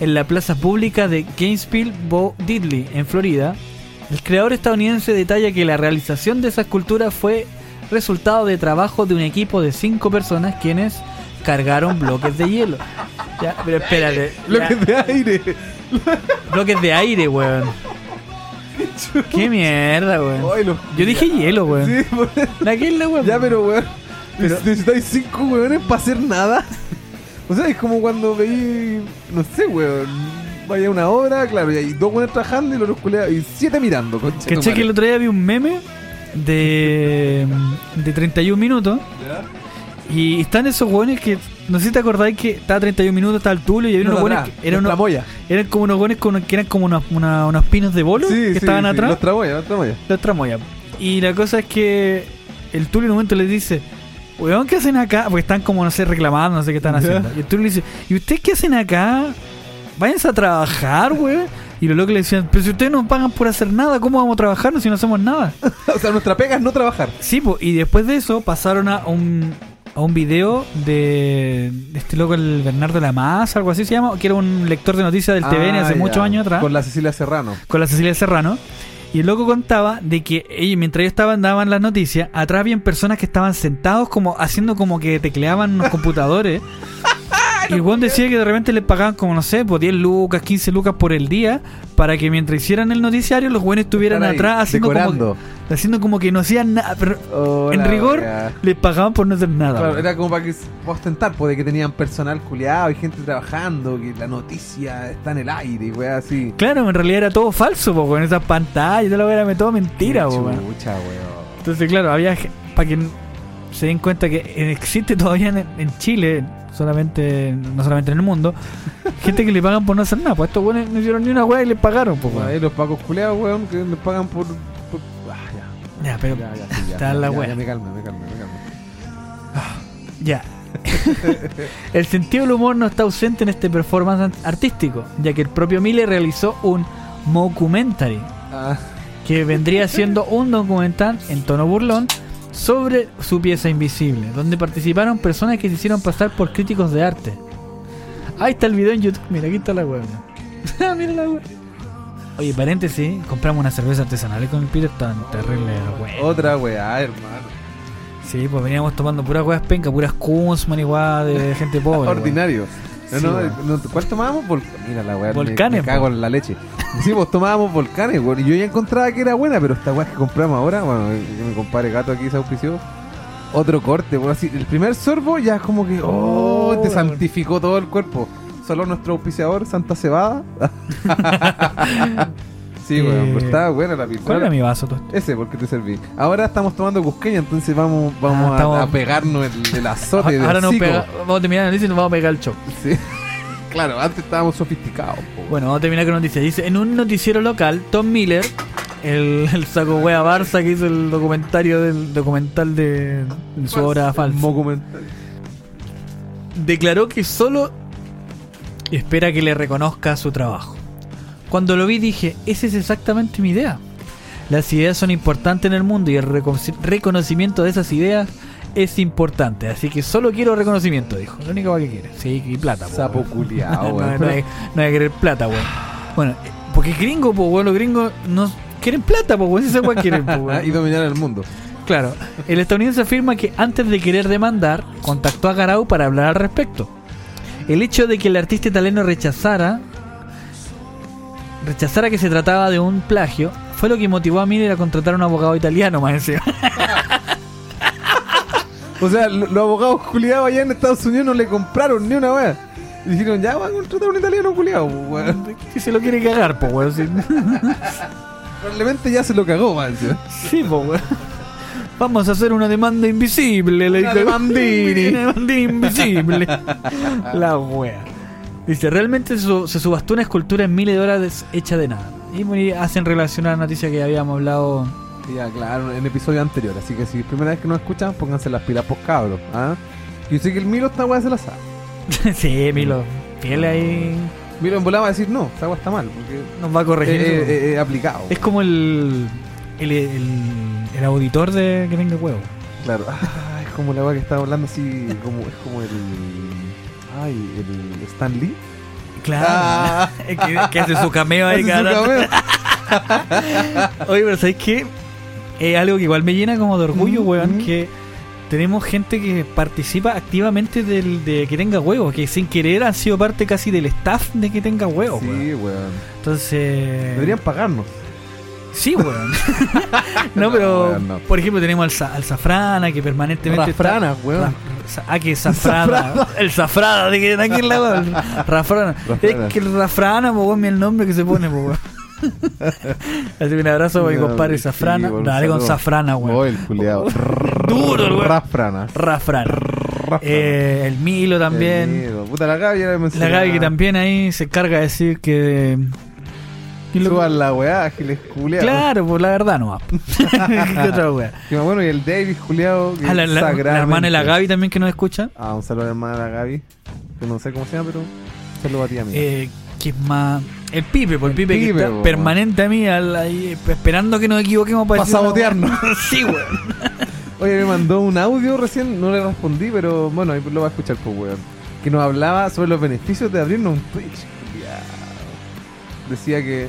en la plaza pública de Gainesville Bo Diddley, en Florida. El creador estadounidense detalla que la realización de esa escultura fue resultado de trabajo de un equipo de cinco personas quienes cargaron bloques de hielo. Ya, pero espérate. Lo ya, que es de aire. bloques de aire, weón. Qué mierda, weón. Yo dije hielo, weón. Sí, por- ¿La qué es la weón? ya, pero weón. Pero- necesitáis cinco weones para hacer nada. O sea, es como cuando veí, no sé, weón. Vaya una obra, claro, y hay dos weones trabajando y los culeados, y siete mirando, concha ¿Caché que el otro día vi un meme de, de 31 minutos Y están esos hueones que, no sé si te acordáis que estaba 31 minutos, estaba el Tulio y había unos hueones que eran, unos, eran como unos hueones que eran como unos, una- unos pinos de bolo que estaban atrás. Los tramoya, los tramoya. Los tramoya. Y la cosa es que el Tulio en un momento les dice, weón, ¿qué hacen acá? Porque están como, no sé, reclamando, no sé qué están haciendo. Y el Tulio le dice, ¿y ustedes qué hacen acá? Váyanse a trabajar, weón. Y los locos le decían, pero si ustedes no pagan por hacer nada, ¿cómo vamos a trabajar si no hacemos nada? o sea, nuestra pega es no trabajar. Sí, po, y después de eso pasaron a un, a un video de, este loco, el Bernardo Lamas, algo así se llama, que era un lector de noticias del TVN Ah, hace ya. muchos años atrás Con la Cecilia Serrano. con la Cecilia Serrano. Y el loco contaba de que ellos, mientras ellos estaban, daban las noticias, atrás habían personas que estaban sentados como haciendo como que tecleaban los computadores. y el weón decía que de repente les pagaban como, no sé, pues 10 lucas, 15 lucas por el día, para que mientras hicieran el noticiario, los buenos estuvieran ahí, atrás haciendo como, decorando. haciendo como que no hacían nada. Pero Oh, en rigor, wea. les pagaban por no hacer nada. Claro, era como para que ostentar, pues, de que tenían personal culiado y gente trabajando, que la noticia está en el aire y weá así. Claro, en realidad era todo falso, po, con esas pantallas, todo lo era todo mentira, weón. Entonces, claro, había para que se den cuenta que existe todavía en, en Chile, solamente no solamente en el mundo, gente que le pagan por no hacer nada. Pues estos buenos no hicieron ni una weá y les pagaron, pues, Ahí los pacos culiados, weón, que les pagan por. por- Ah, ya. Ya, pero Ya, ya, sí, ya, está la wea. ya, me calma, me calma, me calma. ya. el sentido del humor no está ausente en este performance an- artístico, ya que el propio Miller realizó un mockumentary, Ah, que vendría siendo un documental en tono burlón sobre su pieza invisible, donde participaron personas que se hicieron pasar por críticos de arte. Ahí está el video en YouTube, mira, aquí está la web. mira la web. Oye, paréntesis, compramos una cerveza artesanal con el Peter, tan terrible, bueno. otra weá, hermano. Sí, pues veníamos tomando puras weas penca, puras Kunzman y de gente pobre. weón. Ordinario. No, no, ¿Cuál tomábamos? Vol- Mira la weá. Volcanes, Me, cago en la leche. Sí, pues tomábamos volcanes, weón. Y yo ya encontraba que era buena, pero esta weá que compramos ahora, bueno, que mi compadre gato aquí se auspició. Otro corte, weón. Así, el primer sorbo ya como que, oh, Oh, te santificó todo el cuerpo. Solo nuestro auspiciador, Santa Cebada. sí, weón, Eh, pero estaba buena la ¿Cuál pizza. era mi vaso? tú? Ese, porque te serví. Ahora estamos tomando cusqueña, entonces vamos, vamos Ah, a- estamos- a, pegarnos el, el azote del Ahora nos hocico. pega, vamos a terminar la noticia y nos vamos a pegar el show. Sí. claro, antes estábamos sofisticados. po. Bueno, vamos a terminar con noticias. Dice, en un noticiero local, Tom Miller, el, el saco wea Barça que hizo el documentario del documental de, de su obra falsa, declaró que solo espera que le reconozca su trabajo. Cuando lo vi dije, esa es exactamente mi idea. Las ideas son importantes en el mundo y el reco- reconocimiento de esas ideas es importante. Así que solo quiero reconocimiento, dijo. Lo único que quiere. Sí, y plata. po, Sapo culiao, no, no hay, no hay que querer plata, weón. Bueno, eh, porque gringo, pues, weón, los gringos no quieren plata, pues, weón. Esa weón quieren, weón. y dominar el mundo. Claro, el estadounidense afirma que antes de querer demandar, contactó a Garau para hablar al respecto. El hecho de que el artista italiano rechazara rechazara que se trataba de un plagio fue lo que motivó a Miller a contratar a un abogado italiano, más encima. O sea, lo- los abogados culiados allá en Estados Unidos no le compraron ni una. Y dijeron, ya van a contratar a un italiano culiado, weón. que se lo quiere cagar, pues, weón. Sí, Probablemente ya se lo cagó, man. ¿sí? Sí, po, weón. Vamos a hacer una demanda invisible, le Una dijo. demandini. Una demandini invisible. La wea. Dice, realmente su- se subastó una escultura en miles de dólares hecha de nada. Y hacen relación a la noticia que habíamos hablado. Ya, claro, en el episodio anterior. Así que si es primera vez que nos escuchan, pónganse las pilas por cabros. ¿ah? Yo sé que el Milo esta weá se la sabe. sí, Milo. Fiel ahí. Milo en volada va a decir, no, esta weá está mal. Porque Nos va a corregir. eh, aplicado. es como el, el, el, el auditor de que tenga huevo. Claro, ah, es como la weá que estaba hablando así, como, es como el... Ay, el Stan Lee. Claro. Ah. Que, que hace su cameo ahí cameo. Oye, pero ¿sabes qué? Es algo que igual me llena como de orgullo, Mm, weón, que tenemos gente que participa activamente del, de que tenga huevos, que sin querer han sido parte casi del staff de que tenga huevos, weón. Sí, weón. Entonces... Deberían pagarnos. Sí, weón. no, pero, weón, no. por ejemplo, tenemos al, Sa- al Zafrana, que permanentemente Rafrana, está... weón. Ra- Sa- Ah, que Zafrana. el Zafrana, de que aquí en la weón. Rafrana. Rafrana. Es que el Rafrana, po, weón, el nombre que se pone, po, weón. Así que un abrazo a mi No, compadre sí, Zafrana. weón, Dale con. Zafrana, weón. Oh, el. Duro el weón. Rafrana. Rafrana. Eh, el Milo también. Puta, la Gaby la. Gaby que también ahí se encarga de decir que... que Suban la weá, Giles. Claro, pues la verdad no ¿Qué otra wea? Que bueno, y el David culiado. Ah, la, la- la hermana de la Gaby también que nos escucha. Ah, un saludo a la hermana de la Gaby. Que no sé cómo se llama, pero un saludo a ti, amiga. Eh, que es más... El Pipe, por el El Pipe, que Pipe, está po. permanente a mí al- ahí, esperando que nos equivoquemos para Pa' decir una sabotearnos. sí, weón. Oye, me mandó un audio recién, no le respondí, pero bueno, ahí lo va a escuchar, pues, weón. Que nos hablaba sobre los beneficios de abrirnos un Twitch. culiao. Decía que,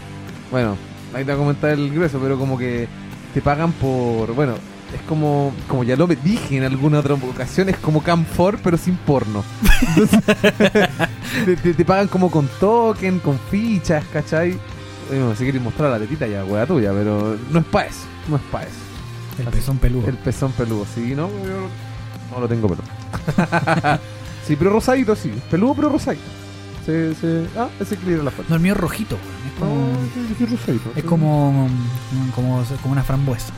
bueno, ahí te voy a comentar el grueso, pero como que te pagan por, bueno, es como, como ya lo dije en alguna otra ocasión, es como Camfor, pero sin porno. Entonces, te, te- te pagan como con token, con fichas, ¿cachai? Bueno, si quieres mostrar la tetita ya, weá tuya, pero no es para eso, no es para eso. El pezón peludo. El pezón peludo, sí, ¿no? Yo no lo tengo peludo. sí, pero rosadito, sí. Peludo, pero rosadito. Se, se... Ah, ese equilibra la fuerza. No, el mío es rojito. Es como... No, rosadito. Es como, como, como una frambuesa.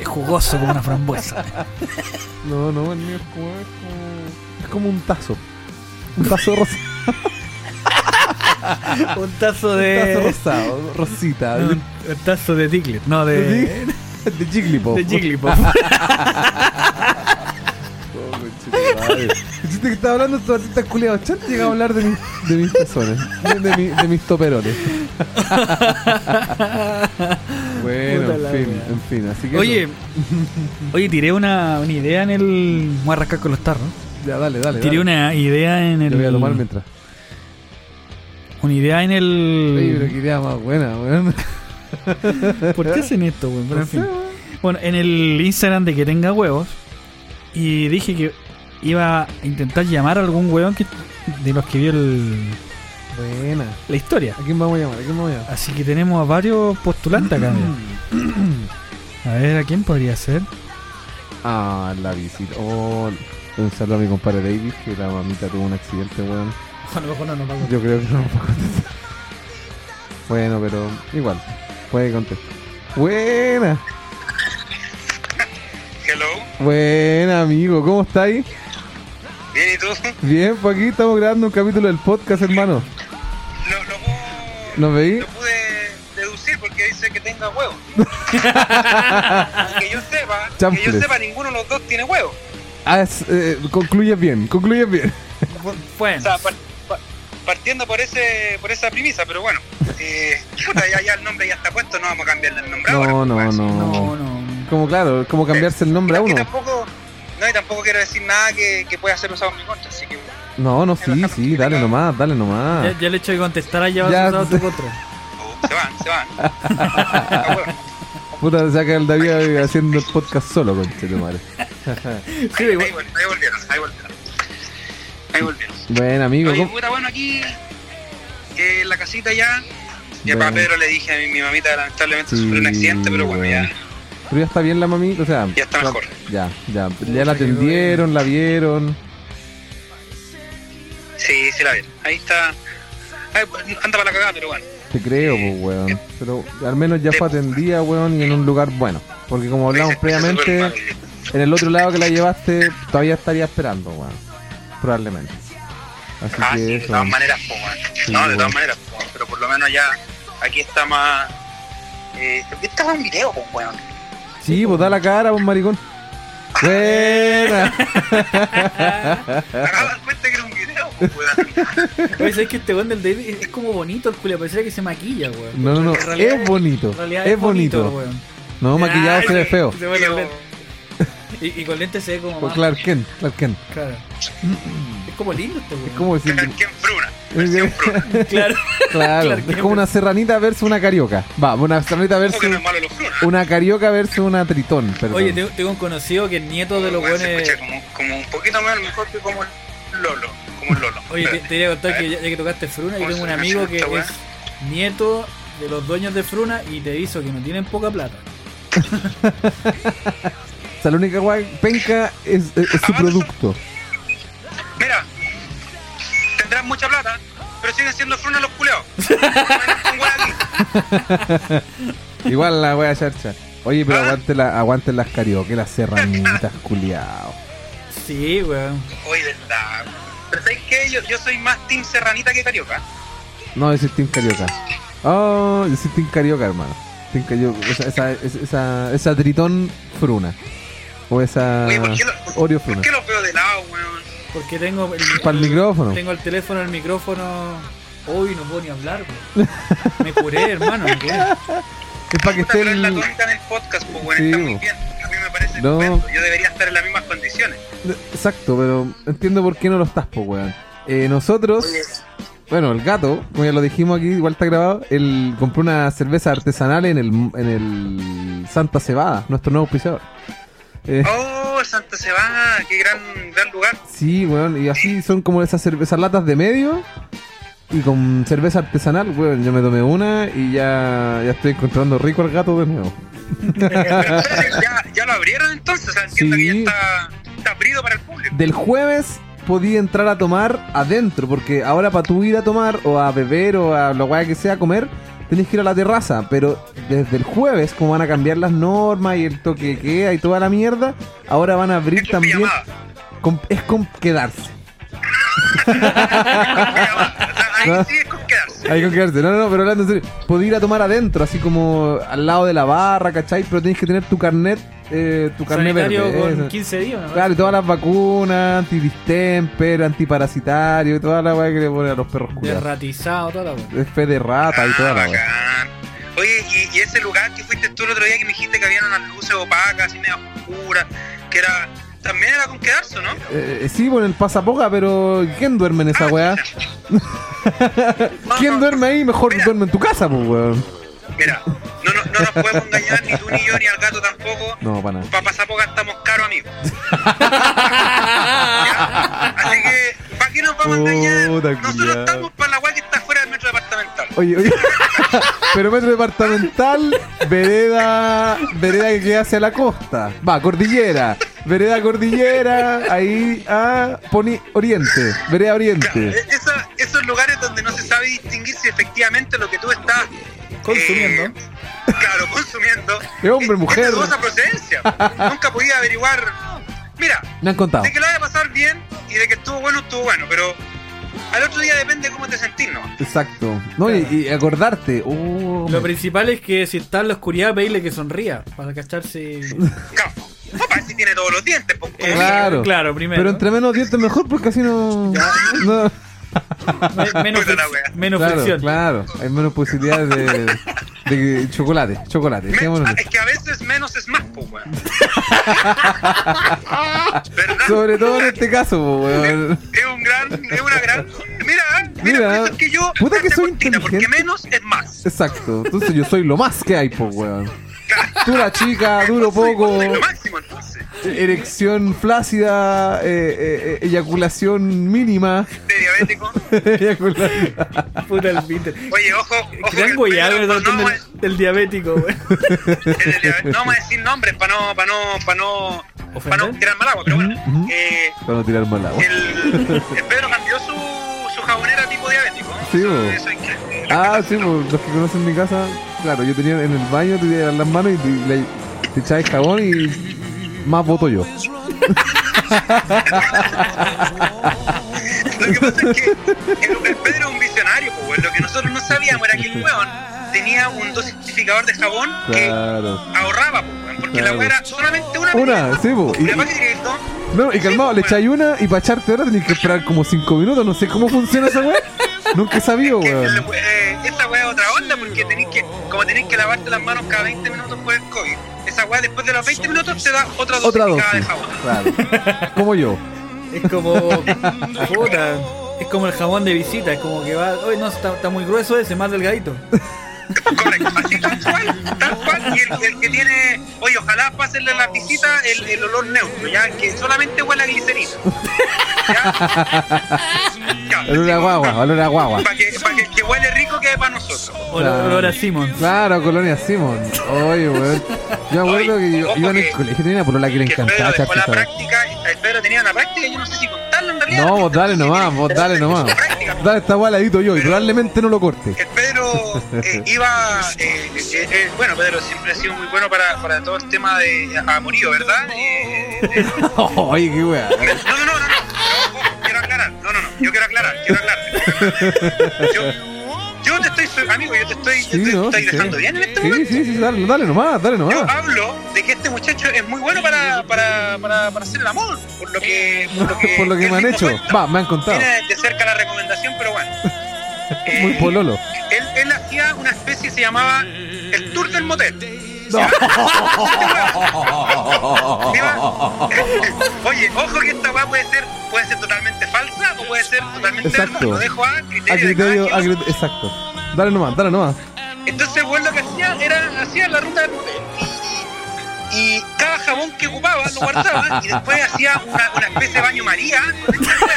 es jugoso como una frambuesa. No, no, el mío es como... Es como, es como un tazo. Un tazo rosado. un tazo Un tazo de. rosado, rosita. un, un tazo de Diglett. No, de. De Jigglypuff. De Jigglypuff. Dijiste que estaba hablando de estos artistas culiados. Chan llega a hablar de, mis de mis pezones. De, de mi- de mis toperones. bueno, Puta en la fin, wea. en fin. Así que Oye, eso. oye, tiré una, una idea en el. Voy a rascar con los tarros. Ya, dale, dale. Tiré dale. una idea en el. Yo voy a tomar mientras. Una idea en Oye, pero el. qué idea más buena, weón. ¿Por qué hacen esto, weón? Pero No en fin. sé, weón. Bueno, en el Instagram de que tenga huevos. Y dije que iba a intentar llamar a algún huevón que, de los que vio el, Buena. la historia. ¿A quién vamos a llamar? ¿A quién vamos a llamar? Así que tenemos a varios postulantes acá. mira. A ver, ¿a quién podría ser? Ah, la visita. Oh, un saludo a mi compadre David, que la mamita tuvo un accidente, weón. A lo mejor no nos va a Yo creo que no nos va a contestar. Bueno, pero igual, puede contestar. Buena, Hello, buena amigo, ¿cómo estáis? bien y tú. Bien, pues aquí estamos grabando un capítulo del podcast, hermano. Lo, lo, puedo- ¿Nos lo pude deducir porque dice que tenga huevos. que yo sepa, que yo sepa, ninguno de los dos tiene huevos. Ah, es, eh, concluyes bien, concluyes bien. O Bueno, sea, par- pa- partiendo por ese por esa premisa, pero bueno, eh, puta, ya, ya el nombre ya está puesto, no vamos a cambiarle el nombre ahora. No, no, pues. no. no, no. Como claro, como cambiarse el nombre a Y uno. tampoco, no, y tampoco quiero decir nada que, que pueda ser usado en mi contra, así que No, no, sí, sí, dale nomás, dale nomás. Ya, ya el hecho de contestar ha llevado sé. tu contra. oh, se van, se van. Ah, bueno. Puta, saca el David haciendo el podcast solo, tu madre. Ahí, ahí vol- ahí volvieron, ahí volvieron. Ahí volvieron. Buen amigo, Oye, puta, bueno, aquí eh, en la casita ya. Ya Bueno. para Pedro le dije a mi, mi mamita lamentablemente Sí, sufrió un accidente, pero bueno, bueno. ya, Pero ya está bien la mamita, o sea. ya está mejor. Ya, ya. Ya la atendieron, la vieron. Sí, sí la vieron. Ahí está. Ay, anda para la cagada, pero bueno. Te creo, pues, weón. Pero al menos ya fue atendida, weón, y en un lugar bueno. Porque como hablamos previamente, en el otro lado que la llevaste, todavía estaría esperando, weón. Probablemente. Así Ah, que sí, de eso. todas maneras, pues. Sí, No, de todas maneras, pues, pero por lo menos ya aquí está más. Eh, este fue un video, pues, weón. Sí, pues da la cara, pues, maricón. Buena. Dar cuenta que era un video, pues, weón. Oye, ¿sabes que este weón del David es, como bonito el culo? Parece que se maquilla, weón. No, no, no. Es bonito. en realidad Es bonito. weón. No, maquillado Ay, se ve feo. Se ve. Y, y con lentes se ve como Pues. Clark Kent, Clark Kent. Claro. Es como lindo este weón. Es como decir. ¿Quién fruna? Versión fruna. Claro. Claro, Clark es como una serranita versus una carioca. Va, una serranita ¿Cómo versus que no es malo los fruna? una carioca versus una tritón, perdón. Oye, tengo, tengo un conocido que es nieto de los weones. escucha como, como un poquito más mejor que como el Lolo. Como el Lolo. Oye, te, te quería contar A que ya, ya que tocaste Fruna, yo ¿Cómo tengo un amigo que es nieto de los dueños de Fruna y te hizo que no tienen poca plata. O sea, la única guay penca es, es- es su Ah, producto. Mira, tendrán mucha plata, pero siguen siendo fruna los culeados. Igual la wea charcha. Oye, pero Ah. aguante la, aguanten las carioca, las serranitas, culiao. Sí, weón. Hoy verdad. Pero ¿sabes qué? Yo, yo soy más Team Serranita que Carioca. No, yo soy Team Carioca. Oh, yo soy Team Carioca, hermano. Team Carioca. Esa, esa, esa, esa, esa Tritón Fruna. O esa Oye, ¿por qué, lo, Oreo ¿por Fruna. qué los veo de lado, weón? Porque tengo el, Para el micrófono. tengo el teléfono, el micrófono. Uy, no puedo ni hablar, weón. Me curé, hermano, me curé. Es para que esté es la el... tónica en el podcast, pues, weón. Sí, está muy bien. A mí me parece No. estupendo. Yo debería estar en las mismas condiciones. Exacto, pero entiendo por qué no lo estás, po, weón. Eh, nosotros, bueno, el gato, como ya lo dijimos aquí, igual está grabado, él compró una cerveza artesanal en el, en el Santa Cebada, nuestro nuevo auspiciador. Eh, Oh, Santa Cebada, qué gran, gran lugar. Sí, weón, y así son como esas cervezas latas de medio. Y con cerveza artesanal, weón, yo me tomé una y ya, ya estoy encontrando rico al gato de nuevo. ya, ya lo abrieron entonces, o sea, entiendo Sí. que ya está, está abrido para el público. Del jueves podía entrar a tomar adentro, porque ahora para tú ir a tomar o a beber o a lo guay que sea a comer, tenés que ir a la terraza. Pero desde el jueves, como van a cambiar las normas y el toque que queda y toda la mierda, ahora van a abrir Es también. con- es con quedarse. Es con pijamada. O sea, ahí No. sí es con quedarse. Hay con quedarse. No, no, no, pero hablando en serio. Podés ir a tomar adentro, así como al lado de la barra, ¿cachai? Pero tenés que tener tu carnet, eh, tu carnet Sanitario verde. con eso. 15 días, ¿no? Claro, y todas las vacunas, antidistemper, antiparasitario y toda la weá que le ponen a los perros cuidados. Derratizado, toda la weón. Es fe de rata y toda la weá. Oye, y, y ese lugar que fuiste tú el otro día que me dijiste que habían unas luces opacas, así medio oscuras, que era. También era con quedarse, ¿no? Eh, eh, sí, bueno, el pasapoga, pero ¿quién duerme en esa Ah, weá? No, ¿Quién no, duerme ahí? Mejor Mira. duerme en tu casa, pues, weón. Mira, no, no, no nos podemos engañar, ni tú ni yo, ni al gato tampoco. No, para nada. Para pasar poca estamos caros, amigos. Así que, ¿para qué nos vamos a engañar? Puta, Nosotros culiao. estamos para la weá que está fuera del metro departamental. Oye, oye. Pero metro departamental, vereda, vereda que queda hacia la costa. Va, cordillera. Vereda cordillera, ahí a Poni Oriente. Vereda Oriente. e- esos lugares donde no se sabe distinguir si efectivamente lo que tú estás Consumiendo. eh, claro, consumiendo. Es hombre, mujer. De dudosa procedencia. Nunca podía averiguar. Mira, Me han contado. de que lo vaya a pasar bien y de que estuvo bueno, estuvo bueno, pero al otro día depende cómo te sentís, ¿no? Exacto. No, y, y acordarte. Oh, Lo principal es que si está en la oscuridad, pedirle que sonría. Para cacharse. Claro. Ver si tiene todos los dientes, pues, como Claro. Claro, primero. Pero entre menos dientes mejor porque así no. Menos, menos claro, fricción. claro. Hay menos posibilidades de, de chocolate. Chocolate. Me- dejémoslo así. es que a veces menos es más, weón. Sobre todo en este caso, po, weón. Es un gran, es una gran. Mira, mira, Mira, por eso es que yo. puta que soy cortina, Porque inteligente. menos es más. Exacto. Entonces yo soy lo más que hay, po, weón. La chica, duro poco, soy lo máximo, entonces. Erección flácida, eh, eh, eh, eyaculación mínima. De diabético. Eyaculación. Puta el Peter. Oye, ojo. ojo que el diabético, diabético. no vamos a decir nombres para no, para no, para no, para no ¿Ofender? tirar mal agua, pero bueno. Eh, Para no tirar mal agua. el, el Pedro cambió su, su jabonera tipo diabético. Sí, eso, bo. eso es increíble. Ah, sí, pues, los que conocen mi casa, claro, yo tenía en el baño, te las manos y te, le, te echabas jabón y más voto yo. Lo que pasa es que el, el Pedro es un visionario, pues. Lo que nosotros no sabíamos era que el weón tenía un dosificador de jabón que ahorraba. Porque Claro. la weá era solamente una Una, sí, po. Y, no, y calmado, Sí, le echáis una y para echarte otra tenés que esperar como 5 minutos. No sé cómo funciona esa weá. Nunca he sabido, que, weón. eh, esa weá es otra onda porque tenéis que, como tenéis que lavarte las manos cada 20 minutos por el COVID, esa weá después de los 20 minutos te da otra Otra dosificada de dosis. jabón. Claro. Como yo. Es como. Puta. Es como el jabón de visita. Es como que va. Oye, no, está, está muy grueso ese, más delgadito. Correcto, así tal cual, tal cual. Y el, el que tiene, oye, ojalá pásenle a la visita el, el olor neutro, ya que solamente huele a glicerina. Olor a guagua, olor a guagua. Para que, pa' que el que huele rico quede para nosotros. Olor a Simon. Claro, Colonia Simon. Oye, weón. Yo me acuerdo que yo iba en el que- colegio, tenía una polola que le Pedro encantaba dejó la práctica, el Pedro tenía una práctica, yo no sé si contarla en realidad. No, vos dale nomás, vos dale nomás. Dale esta weá ladito yo y probablemente no lo corte. El Pedro eh, iba, eh, eh, eh, bueno, Pedro siempre ha sido muy bueno para, para todo el tema de amorío, ¿verdad? Eh, Oye, qué weá. No, no, no, no, no. Quiero aclarar. No, no, no. Yo quiero aclarar, quiero aclarar. Yo, estoy, amigo, yo te estoy, Sí, yo te ¿no? estoy Sí, dejando sí. bien en este momento. sí, sí, dale, dale nomás, dale Yo nomás. hablo de que este muchacho es muy bueno para, para, para, para hacer el amor, por lo que, por lo que, Por lo que él me han hecho. cuenta. Va, me han contado. Viene de cerca la recomendación, pero bueno. Eh, Muy pololo. Él, él hacía una especie, se llamaba el tour del motel. No. Oye, ojo que esta weá puede ser, puede ser totalmente falsa o puede ser totalmente Exacto. verdad. Lo dejo a criterio, A de cada criterio, a quien. criterio- exacto. Dale nomás, dale nomás. Entonces, bueno, lo que hacía era, hacía la ruta del motel. Y, cada jabón que ocupaba lo guardaba y después hacía una, una especie de baño María con esta weá.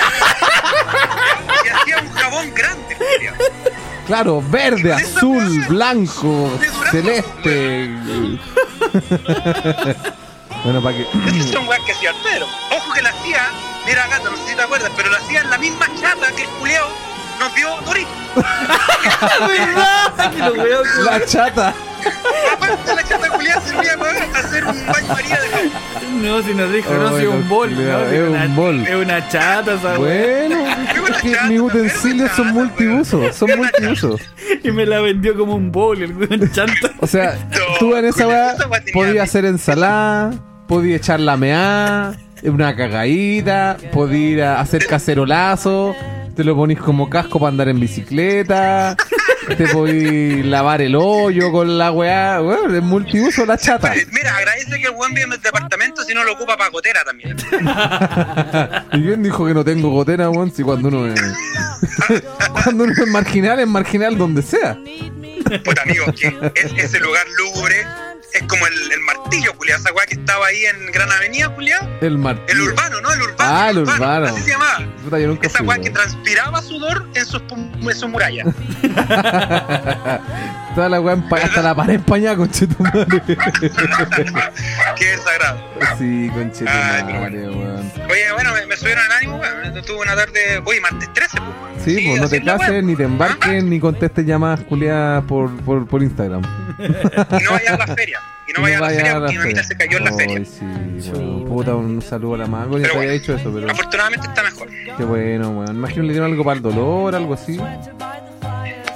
y hacía un jabón grande, culiao. Claro, verde, azul, blanco, De celeste. bueno, para que. Esas son weas que hacía el Pedro. Ojo que la hacía, mira gata, no sé si te acuerdas, pero la hacía en la misma chata que el culeo nos dio Dorito. ¿Verdad? Que La chata. Aparte la chata culiada servía para hacer un baño María de. No, si nos dijo, no, Oh, si es no, un bol. no, si es una- un bol. Es una chata esa weá. Bueno, es que mis utensilios son multiusos, son multiusos. Y me la vendió como un bowl, el weón chanta. O sea, No, tú en esa weá podías hacer ensalada, podías echar la meá, una cagadita, podías ir a hacer cacerolazo, te lo ponís como casco para andar en bicicleta, te podís lavar el hoyo con la weá, weón, es multiuso la chata. Pues, Mira, agradece que el buen vive en el departamento si no lo ocupa para gotera también. ¿Y quién dijo que no tengo gotera, weón? Si cuando uno es. cuando uno es marginal, es marginal donde sea. Puta amigo, que es, ese lugar lúgubre es como el, el martillo, culiado, esa weá que estaba ahí en Gran Avenida, culiado. El martillo. El urbano, ¿no? El urbano. Ah, el urbano. Así se llamaba. Puta, yo nunca Esa weá que transpiraba sudor en sus, en sus murallas. Toda la weá hasta la pared empañada, conchetumare. Qué desagrado. sí, conchetumare, bueno. weón. Oye, bueno, me, me subieron el ánimo, weón. Tuve una tarde, oye, martes 13, pues. weón. Sí, Sigue pues no te cases, ni te embarques, ni contestes llamadas culiadas por, por, por Instagram. Y no vaya a la feria. Y no vaya a la feria porque mi mamita se cayó en la feria. Ay, sí, weón. Puta, un saludo a la. Ya Pero te había bueno. dicho eso, pero Afortunadamente está mejor. qué bueno, weón. Imagino le dieron algo para el dolor, algo así.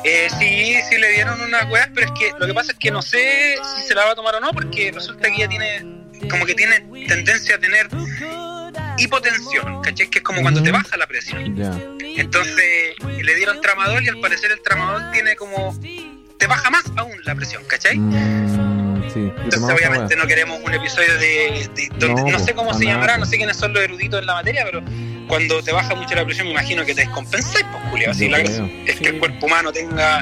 Eh, sí, sí le dieron unas weas, pero es que lo que pasa es que no sé si se la va a tomar o no, porque resulta que ella tiene, como que tiene tendencia a tener hipotensión, ¿cachai? Que es como cuando te baja la presión. Ya. Entonces le dieron tramadol y al parecer el tramadol tiene como, te baja más aún la presión, ¿cachai? Mm, sí. Entonces obviamente no queremos un episodio de, de- donde No, no, sé cómo se llamará, no sé quiénes son los eruditos en la materia, pero cuando te baja mucho la presión me imagino que te descompensáis, pues Julio. Así la es que el cuerpo humano tenga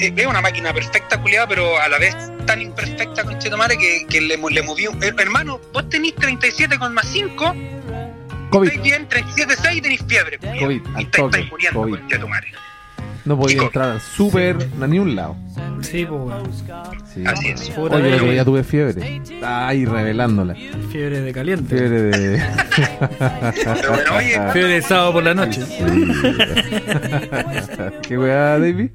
eh, es una máquina perfecta, culiada, pero a la vez tan imperfecta, conchetomare, que, que le, le movió. Eh, hermano, vos tenés 37,5, COVID. estáis bien, 37,6 y tenés fiebre. COVID, al Y estáis muriendo, COVID. conchetomare. No podía Chico. entrar al súper a ni un lado. Sí, pues weón. Sí. Así es. Puta, Oye, el otro día tuve fiebre. Ay, revelándola. Fiebre de caliente. Fiebre de. Pero bueno, oye, Fiebre de sábado por la noche. ¿Qué weá, David?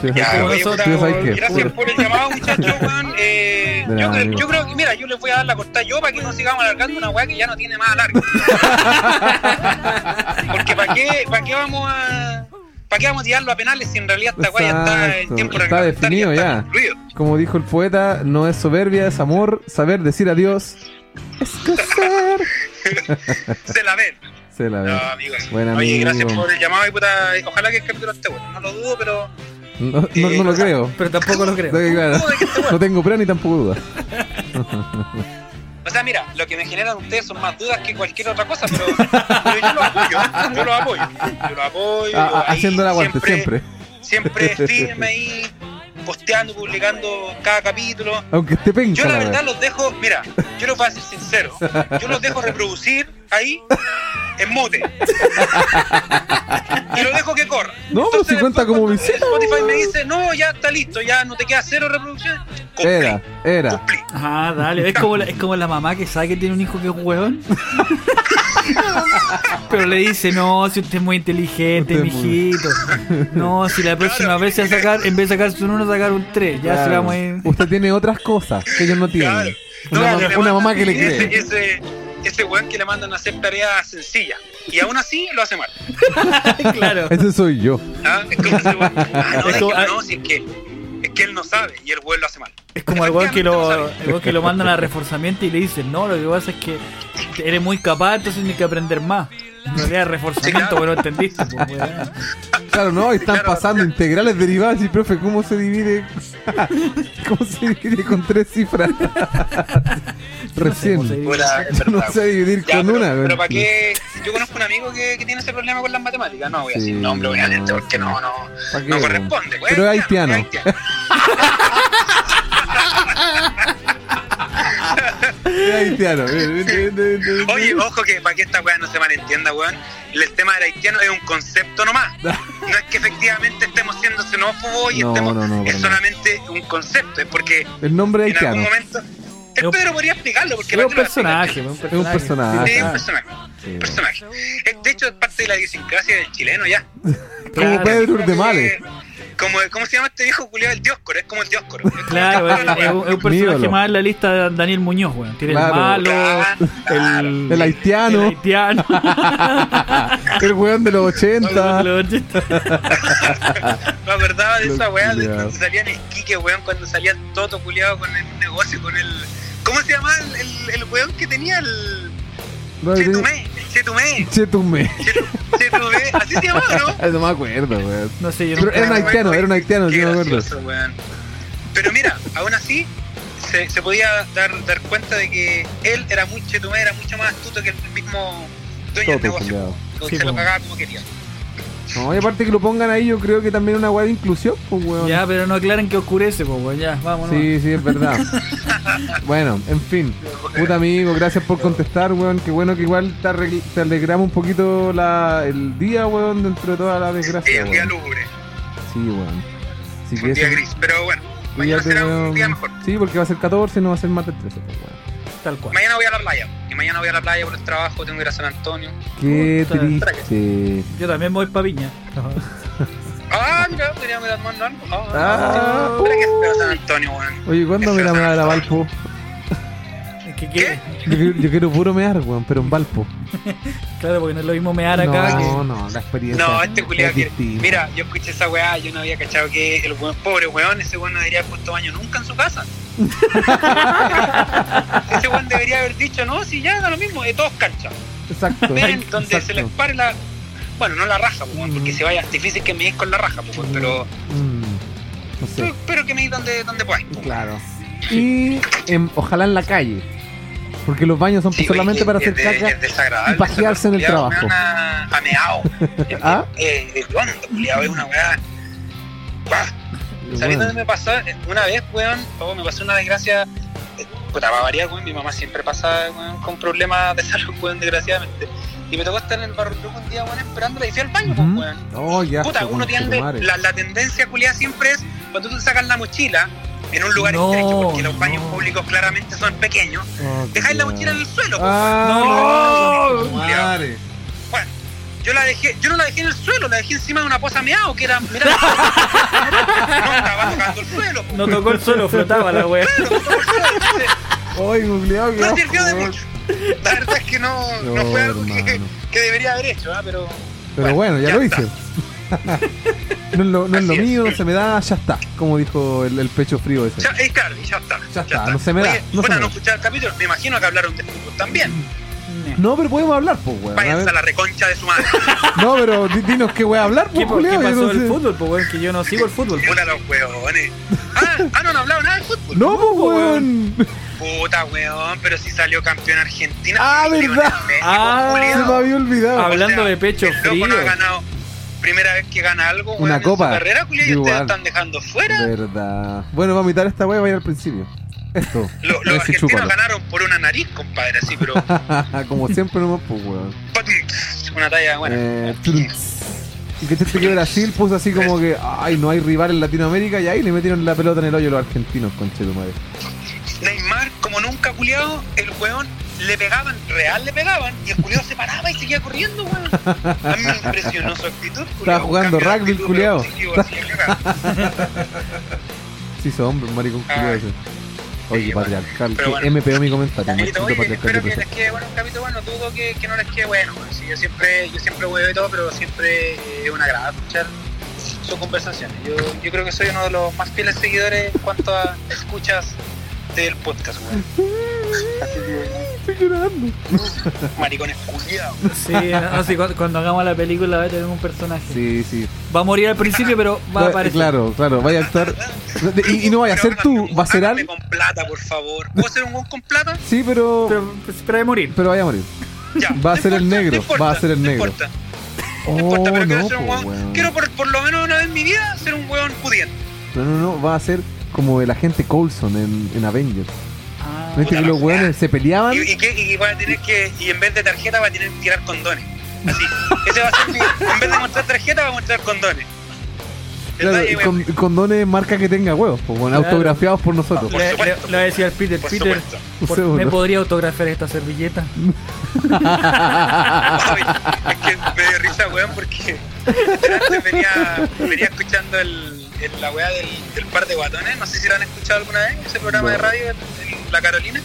¿Tú Ya, sabes oye, qué? puta, ¿Tú sabes qué? gracias por el llamado, muchachos, weón. Eh, De yo, nada, creo, amigo. yo creo que, mira, yo les voy a dar la cortada yo para que no sigamos alargando una weá que ya no tiene más alargue. Porque ¿para qué, para qué vamos a... ¿Para qué vamos a tirarlo a penales si en realidad esta weá ya está en tiempo está definido está ya. concluido? Como dijo el poeta, no es soberbia, es amor, saber decir adiós. Es crecer. Se la ven. Se la No, ve. amigos. Buen Oye, amigo. gracias por el llamado y puta, ojalá que el capítulo esté bueno. No lo dudo, pero No, no, no lo creo. Pero tampoco lo No, creo. claro. No tengo prueba ni tampoco duda. O sea, mira, lo que me generan ustedes son más dudas que cualquier otra cosa, pero, pero yo lo apoyo, yo lo apoyo, yo lo apoyo. Ah, ahí haciendo el aguante, siempre. Siempre firme ahí, posteando, publicando cada capítulo. Aunque esté penca. Yo la verdad los dejo, mira, yo los voy a ser sincero, yo los dejo reproducir ahí en mute. Y lo dejo que corra. No, pero si cuenta como visita, Spotify me dice, no, ya está listo, ya no te queda cero reproducciones. Cumplí, Era, era. cumplí. Ah, dale. Es como, la, es como la mamá que sabe que tiene un hijo que es un huevón. Pero le dice, no, si usted es muy inteligente, Usted muy- mijito. No, si la próxima Claro. vez se va a sacar, en vez de sacarse un 1, sacar un 3. Ya se Claro. la vamos a ir. Usted tiene otras cosas que ellos no tienen. Claro. Una, mamá que le cree. ese, ese weón que le mandan a hacer tareas sencillas. Y aún así lo hace mal. claro. Ese soy yo. ¿ah? Es como ese weón. Ah, no, Es como- que, no, si es que, es que él no sabe y el weón lo hace mal. Es como el weón que lo, el weón que lo mandan a reforzamiento y le dicen, no, lo que pasa es que eres muy capaz, entonces tienes que aprender más. Realidad reforzamiento, Sí, claro. pero no entendiste, pues. Claro, no, están Claro. pasando integrales derivadas y profe, ¿cómo se divide? ¿Cómo se divide con tres cifras? Recién. Yo no sé dividir Ya, con pero, una. pero weón. para qué. Yo conozco un amigo que, que tiene ese problema con las matemáticas. No voy a decir Sí, nombre, obviamente, no, porque no, no, ¿Para qué, no corresponde. pues, Pero es es haitiano, haitiano. eh, Oye, ojo que para que esta weá no se malentienda, weón, el tema del haitiano es un concepto nomás. No es que efectivamente estemos siendo xenófobos y No, estemos. no, no, es solamente un concepto, es porque El nombre en algún haitiano. momento. El Es un- Pedro podría explicarlo, porque Es un personaje, es un personaje. Sí, es un personaje. personaje. Sí, De hecho, es parte de la idiosincrasia del chileno ya. Como Claro. Pedro Urdemales. Como, ¿Cómo se llama este viejo culiado? El dioscoro, es como el dioscoro. Claro, el es, dioscoro es es un personaje ídolo. más en la lista de Daniel Muñoz, weón. Tiene Claro. el malo, Claro. el, El haitiano. el haitiano. El weón de los 80. Los 80. Me acordaba de esa weá de cuando salían el Quique, weón, cuando salía el Toto culiado con el negocio, con el. ¿Cómo se llama el, el, el weón que tenía el. Chetumé? Chetumé. Chetumé. Chetu- Chetumé. Así se llama, ¿no? No me acuerdo, weón. No sé, yo Pero era un haitiano, era un haitiano, sí me acuerdo. Pero mira, aún así, se, se podía dar, dar cuenta de que él era muy chetumé, era mucho más astuto que el mismo dueño del Toto, negocio. Sí, se lo po. cagaba como quería. No, y aparte que lo pongan ahí, yo creo que también es una weá de inclusión, pues weón. Ya, pero no aclaren que oscurece, pues, weón. Ya, vámonos. Sí, sí, es verdad. bueno, en fin. Puta amigo, gracias por contestar, weón. Qué bueno que igual te, arregl- te alegramos un poquito la, el día, weón, dentro de toda la desgracia. el día weón. lúgubre, Sí, weón. Así un día eso- gris. Pero bueno, mañana será un día mejor. Sí, porque va a ser 14, no va a ser más del 13, pues, weón. Tal cual. Mañana voy a la playa. Y mañana voy a la playa por el trabajo, tengo que ir a San Antonio. Qué Puta, triste. Yo también voy pa' Viña. Ah, mira, podríamos ir a tomar algo. Ah, Ah. ¿Para qué espero San Antonio, weón? Oye, ¿cuándo me la me va a la Valpo? Que, ¿qué? Yo, quiero- yo quiero puro mear, weón, pero en Valpo. Claro, porque no es lo mismo mear acá no, que. no, la experiencia. No, este culiado es que. Mira, yo escuché esa weá, yo no había cachado que el weón, pobre weón, ese weón no debería haber puesto baño nunca en su casa. ese weón debería haber dicho, no, si ya da lo mismo, de todos canchas. Exacto. Ven donde exacto. se les pare la. Bueno, no la raja, pues, weón, porque se vaya. Difícil que me dis con la raja, pues, pero. Mm, no sé. Pero, pero que me dis donde, donde podáis. pues. Claro. Y em, ojalá en la calle. Porque los baños son Sí, solamente oye, para es hacer de- caca. es y pajearse en el trabajo. me da A, a meao. ¿Ah? Eh, eh, es una weá. ¿Sabes dónde me pasó? Una vez, weón, oh, me pasó una desgracia. eh, Puta, va a variar, weón. Mi mamá siempre pasa weón, con problemas de salud, weón, desgraciadamente. Y me tocó estar en el barro truco un día, weón, esperándola y fui al baño, pues, Ujú. weón. Oh, ya. Puta, uno tiende, la, la tendencia culiada siempre es cuando tú te sacas la mochila en un lugar No, estrecho, porque los baños no. públicos claramente son pequeños, dejáis la mochila en el suelo, pues, Ah, No. no, madre. Bueno, yo la dejé, yo no la dejé en el suelo, la dejé encima de una poza meado que era, mira, no estaba tocando el suelo, pues. No tocó el suelo, flotaba la wea. Claro, no tocó el suelo, entonces, Ay, googleado, no sirvió de mucho. La verdad es que no, no, No, fue algo que, que debería haber hecho, ¿ah? pero Pero bueno, ya, ya lo está. hice. no es lo, no es lo es. mío, no se me da, ya está. Como dijo el, el pecho frío ese. ya, eh, claro, y ya está. Ya está, no se me da, Oye, no se bueno, me no da. escuchar el capítulo, me imagino que hablaron de fútbol también. No, pero podemos hablar, pues, weón. A Váyanse a la reconcha de su madre. No, pero di- dinos qué voy a hablar, ¿Qué, pues, po- qué pasó no del sé. fútbol? Pues weón, que yo no sigo el fútbol. Puta los huevones. Ah, ah, no han hablado nada de fútbol. No, pues, weón. Puta huevón, pero si salió campeón Argentina. Ah, verdad. Ah, Se me había olvidado. Hablando de pecho el loco frío. no ha ganado. Primera vez que gana algo, Una weón, copa. En su carrera, culiao, y ustedes están dejando fuera. Verdad. Bueno, vamos a imitar esta wea va a ir al principio. Esto. Lo- los argentinos chúpalo. ganaron por una nariz, compadre, así, pero. Como siempre nomás, pues, weón. una talla buena. Eh, y que este que Brasil puso así como que, ay, no hay rival en Latinoamérica y ahí le metieron la pelota en el hoyo los argentinos, conche tu madre. Neymar, como nunca culiado, el weón le pegaban, real le pegaban, y el culiado se paraba y seguía corriendo, weón. A mí me impresionó su actitud. culiao, Estaba jugando rugby cagar. Sí, hizo hombre, maricón Ay. Oye, Sí, bueno. patriarcal. Que bueno. MPO mi comentario. Oye, patriarcal espero que les quede bueno un capítulo bueno, dudo que, que no les quede bueno. bueno, sí, yo siempre, yo siempre huevo y todo, pero siempre eh, es una agrado escuchar sus conversaciones. Yo, yo creo que soy uno de los más fieles seguidores en cuanto a escuchas del podcast, weón. Así que, Estoy llorando. maricones culiados. Sí, no, sí, cuando, cuando hagamos la película va a tener un personaje. Sí, sí. Va a morir al principio, pero va a aparecer. Claro, claro. Vaya a actuar. Y, y no vaya a ser tú, va a ser algo. con plata, por favor. ¿Puedo ser un weón con plata? Sí, pero. Pero, pero va a morir. Pero vaya a morir. Ya. Va a ser el negro, importa, va a ser el no negro. importa. Oh, No importa, pero quiero ser un weón. weón. Quiero por, por lo menos una vez en mi vida ser un weón pudiente. No, no, no. Va a ser como el agente Coulson en, en Avengers. Ah, ¿Viste que los weones se peleaban? Y, y, que, y va a tener que, y en vez de tarjeta va a tener que tirar condones. Así. Ese va a ser mi, en vez de mostrar tarjeta va a mostrar condones. Y, con, condones marca que tenga huevos, pues, bueno, Claro. autografiados por nosotros. Por le, le, supuesto. le voy a decir al Peter, por Peter, por-. ¿me podría autografiar esta servilleta? Ay, es que me dio risa, weón, porque antes venía, venía escuchando el, el- la weá del, del par de guatones. No sé si lo han escuchado alguna vez, ese programa de radio, el- La Carolina.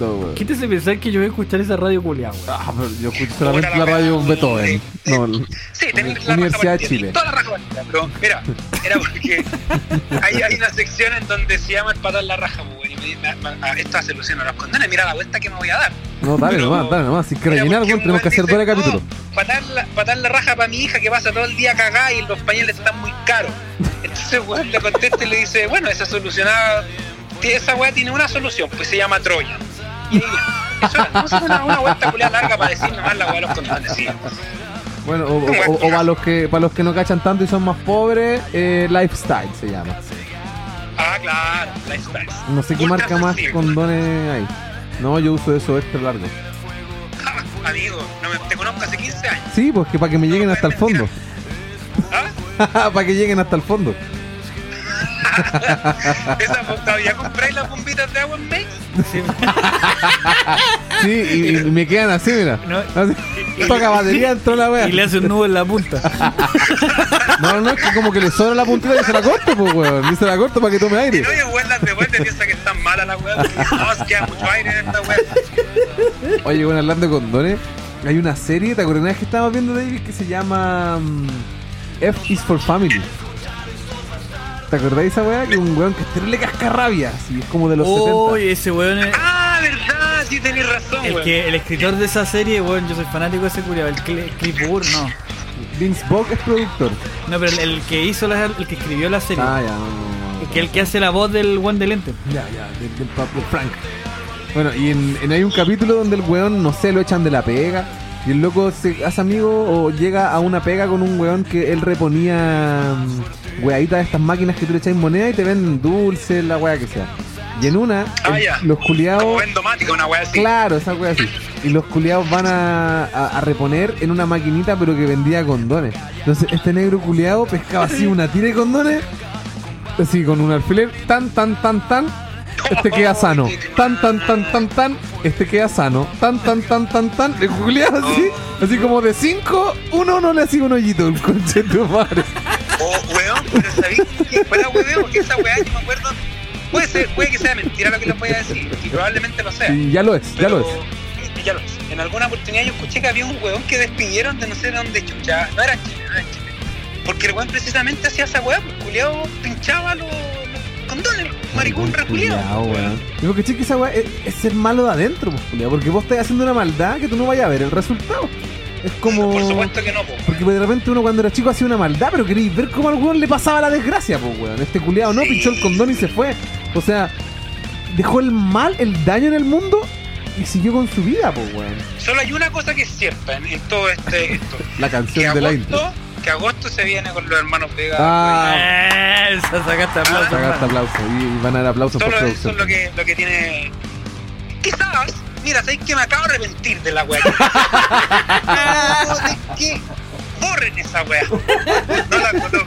No, weón. ¿Qué te hace pensar que yo voy a escuchar esa radio culiada, weón? Ah, pero yo escucho solamente la la radio weá. Beethoven. No, Sí, tenéis la Universidad raja de Chile. Toda la raja partida, pero mira, era porque hay, hay una sección en donde se llama el patar la raja, pues, weón, y me, me, me- a- esto hace ilusión a los condones, mira la vuelta que me voy a dar. No, dale Pero- nomás, dale nomás. Si hay que rellenar, un tenemos que hacer doble capítulo. "No, patar la, patar la raja para mi hija que pasa todo el día cagada y los pañales están muy caros. Entonces, weón, le contesta y le dice, bueno, esa solucionada, esa weá tiene una solución, pues se llama Troya. Y eso era, no, es una, una vuelta culiada larga para decir nomás la weá de los condones, sí. Bueno, o, o- o para los que para los que no cachan tanto y son más pobres, eh, lifestyle se llama. Ah, claro, lifestyle. No sé qué marca más condones hay. No, yo uso eso extra largo. Amigo, no me, te conozco hace 15 años. Sí, pues que para que me No, lleguen hasta el fondo. ¿Ah? para que lleguen hasta el fondo. Esa todavía compráis las bombitas de agua en Mex. Sí. Sí, y, y me quedan así, mira. No, Así. Toca batería entró la wea. y le hace un nudo en la punta. No, no, no, es que como que le sobra la puntita y se la corto, pues, weón. Y se la corto para que tome Y aire. no, y el weón las devuelve, piensa que están malas las weas. No, es que hay mucho aire en esta wea. Oye, bueno, hablando de condones, hay una serie, ¿te acuerdas que estábamos viendo, David, que se llama mm, F is for Family? ¿Te acordás de esa weá? Que un weón que es terrible cascarrabia, así, es como de los Uy, ese weón es. Ah, verdad, sí tenés razón, El, weón. que, el escritor de esa serie, weón, yo soy fanático de ese culiado, el Cli- Cliff Burr, no. 70. Vince Vaughn es productor. No, pero el, el que hizo la, el que escribió la serie. Ah, ya, no, no, no, el no. que el que hace la voz del one de lente. Ya, ya, del, del Frank. Bueno, y en, en- hay un capítulo donde el weón, no sé, lo echan de la pega. Y el loco se hace amigo o llega a una pega con un weón que él reponía mm, weaditas de estas máquinas que tú le echáis moneda y te venden dulces, la wea que sea. Y en una, Ah, el- los culiados. una wea así. Claro, esa wea así. Y los culiados van a, a- a reponer en una maquinita, pero que vendía condones. Entonces, este negro culiado pescaba así una tira de condones, así con un alfiler, tan, tan, tan, tan. Este queda sano. Tan, tan, tan, tan, tan. Este queda sano. Tan, tan, tan, tan, tan. El culiado así, así como de 5, uno no le hacía un hoyito, el conche de tu madre. Oh, weón, pero sabéis que fuera weón, porque esa weá yo me acuerdo. Puede ser, puede que sea mentira lo que les voy a decir, y probablemente lo sea. Y ya lo es, ya lo es. Ya lo es. En alguna oportunidad yo escuché que había un weón que despidieron de no sé de dónde chucha. No era Chile, no era Chile. Porque el weón precisamente hacía esa weá, pues culiao pinchaba los condones, maricón weón. Digo que que esa weá es, es ser malo de adentro, pues, culiao, porque vos estás haciendo una maldad que tú no vayas a ver el resultado. Es como. Por supuesto que no, po. Porque de repente uno cuando era chico hacía una maldad, pero queréis ver cómo al weón le pasaba la desgracia, pues weón. Este culiado no Sí. pinchó el condón y se fue. O sea, dejó el mal, el daño en el mundo y siguió con su vida, pues weón. Solo hay una cosa que es cierta en, en todo este esto. La Que canción de la intro. Que agosto se viene con los hermanos Vega. Ah, Esa sacaste aplauso. sacaste aplauso y van a dar aplausos por Solo eso producción. es lo que, lo que tiene. Quizás, mira, sabéis que me acabo de arrepentir de la weá. No, ¿de qué? Borren esa weá. No la conozco.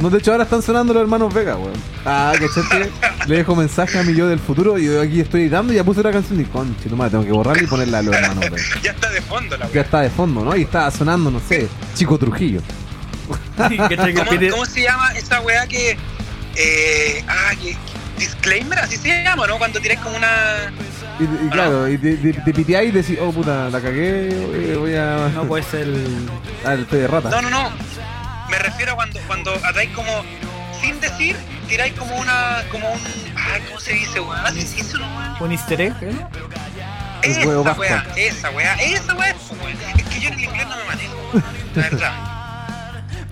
No, de hecho ahora están sonando los hermanos Vega, weón. Ah, cachete. Le dejo mensaje a mi yo del futuro y yo aquí estoy editando y ya puse la canción y conche, madre, tengo que borrarla y ponerla a los hermanos Vega. Ya está de fondo la Ya weá. está de fondo, ¿no? Y está sonando, no sé, Chico Trujillo. ¿Cómo, se llama esa weá que. Eh, ah, que, disclaimer, así se llama, ¿no? Cuando tiráis como una. Y, y claro, y te, te, te piteáis y decís, oh puta, la cagué, eh, voy a. No puede ser el. Ah, el fe de rata. No, no, no. Me refiero a cuando, cuando atáis como. Sin decir, tiráis como una. como un. Ay, ¿cómo se dice, weón? Así se dice, ¿no, weón? Un easter egg, ¿eh? Esa weá, esa weá, esa weá pues. Es que yo en el inglés no me manejo, la verdad.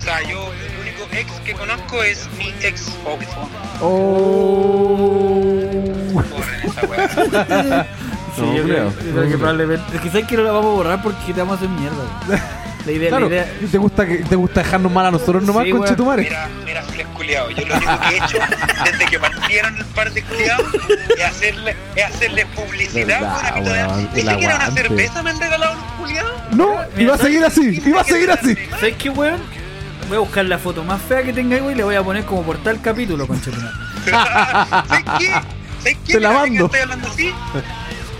O sea, yo, el único ex que conozco es mi ex Pokémon. Oh. Esa weá. Sí, No, yo creo. creo, yo creo que probablemente. Es que sabes que no la vamos a borrar porque te vamos a hacer mierda. La idea, Claro, la idea. ¿y te gusta, te gusta dejarnos mal a nosotros nomás, Sí, con weón. Chetumare? Mira, mira, files culiados. Yo lo único que he hecho desde que partieron el par de culiados es hacerle, es hacerle publicidad Verdad, de weón, Ni siquiera una cerveza me han regalado los culiados. No, y va a seguir así, y va a seguir así. ¿Sabes qué, weón? Voy a buscar la foto más fea que tenga, güey, y le voy a poner como portal capítulo, conchetumare. ¿Sabes qué? ¿Sabes qué? Te la mando. Estoy hablando así.